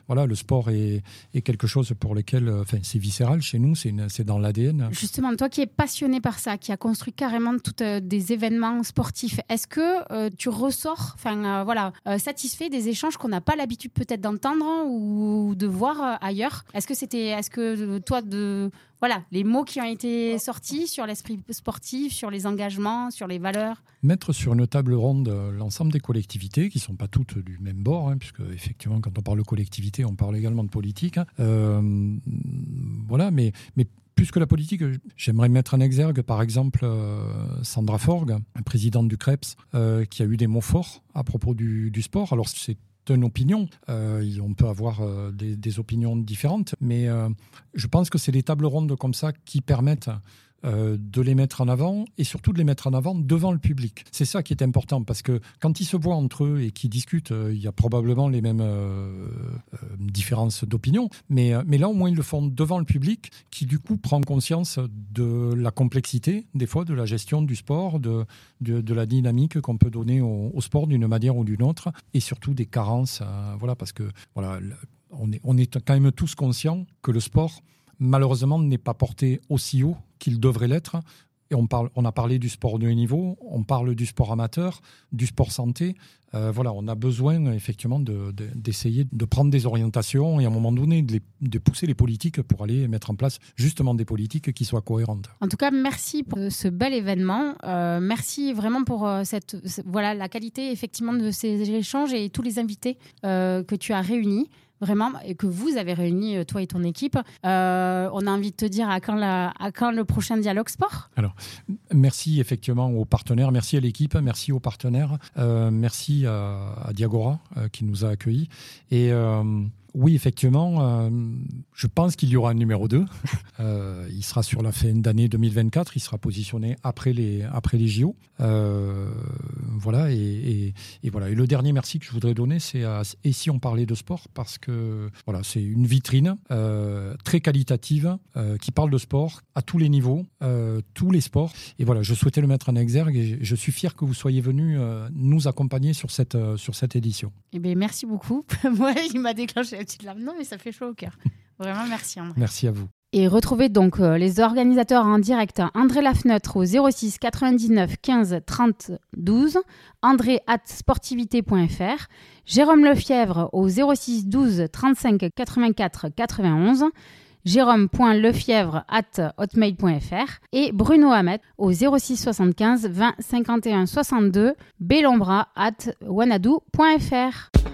[SPEAKER 34] voilà, le sport est, est quelque chose pour lequel, enfin, c'est viscéral chez nous, c'est dans l'ADN.
[SPEAKER 4] Justement, toi qui es passionné par ça, qui a construit carrément euh, des événements sportifs, est-ce que euh, tu ressors, enfin euh, voilà, satisfait des échanges qu'on n'a pas l'habitude peut-être d'entendre ou de voir ailleurs? Est-ce que c'était, est-ce que toi de voilà, les mots qui ont été sortis sur l'esprit sportif, sur les engagements, sur les valeurs?
[SPEAKER 34] Mettre sur une table ronde l'ensemble des collectivités, qui ne sont pas toutes du même bord, hein, puisque effectivement, quand on parle de collectivité, on parle également de politique. Hein. voilà, mais, mais plus que la politique, j'aimerais mettre en exergue, par exemple, euh, Sandra Forgue, présidente du CREPS, euh, qui a eu des mots forts à propos du, sport. Alors, c'est une opinion. Euh, on peut avoir des, des, opinions différentes, mais je pense que c'est des tables rondes comme ça qui permettent euh, de les mettre en avant et surtout de les mettre en avant devant le public. C'est ça qui est important parce que quand ils se voient entre eux et qu'ils discutent, euh, il y a probablement les mêmes euh, différences d'opinion, mais, mais là au moins ils le font devant le public qui du coup prend conscience de la complexité des fois de la gestion du sport, de, de, la dynamique qu'on peut donner au, au sport d'une manière ou d'une autre et surtout des carences. voilà, parce que voilà, on est, on est quand même tous conscients que le sport malheureusement n'est pas porté aussi haut qu'il devrait l'être. Et on, parle, on a parlé du sport de haut niveau, on parle du sport amateur, du sport santé. Euh, voilà, on a besoin effectivement d'essayer de, de, prendre des orientations et à un moment donné de, de, pousser les politiques pour aller mettre en place justement des politiques qui soient cohérentes.
[SPEAKER 4] En tout cas, merci pour ce bel événement. Euh, merci vraiment pour euh, cette, voilà, la qualité effectivement de ces échanges et tous les invités que tu as réunis vraiment, et que vous avez réuni, euh, toi et ton équipe. Euh, on a envie de te dire à quand, le prochain dialogue sport?
[SPEAKER 34] Alors, merci effectivement aux partenaires, merci à l'équipe, merci aux partenaires, euh, merci à Diagora qui nous a accueillis. Et oui, effectivement, euh, je pense qu'il y aura un numéro 2. Euh, il sera sur la fin d'année 2024, il sera positionné après les, après les JO. Euh, voilà, et, voilà. Et le dernier merci que je voudrais donner, c'est à Et si on parlait de sport? Parce que voilà, c'est une vitrine très qualitative qui parle de sport à tous les niveaux, tous les sports. Et voilà, je souhaitais le mettre en exergue et je suis fier que vous soyez venus nous accompagner sur cette, sur cette édition.
[SPEAKER 4] Eh bien, merci beaucoup. Moi, il m'a déclenché petite larme. Non, mais ça fait chaud au cœur. Vraiment, merci André.
[SPEAKER 34] Merci à vous.
[SPEAKER 4] Et retrouvez donc euh, les organisateurs en direct André Lafneutre au 06 99 15 30 12, andré at sportivité.fr, Jérôme Lefièvre au 06 12 35 84 91, jérôme.lefièvre at hotmail.fr et Bruno Hamet au 06 75 20 51 62, belombra at wanadou.fr.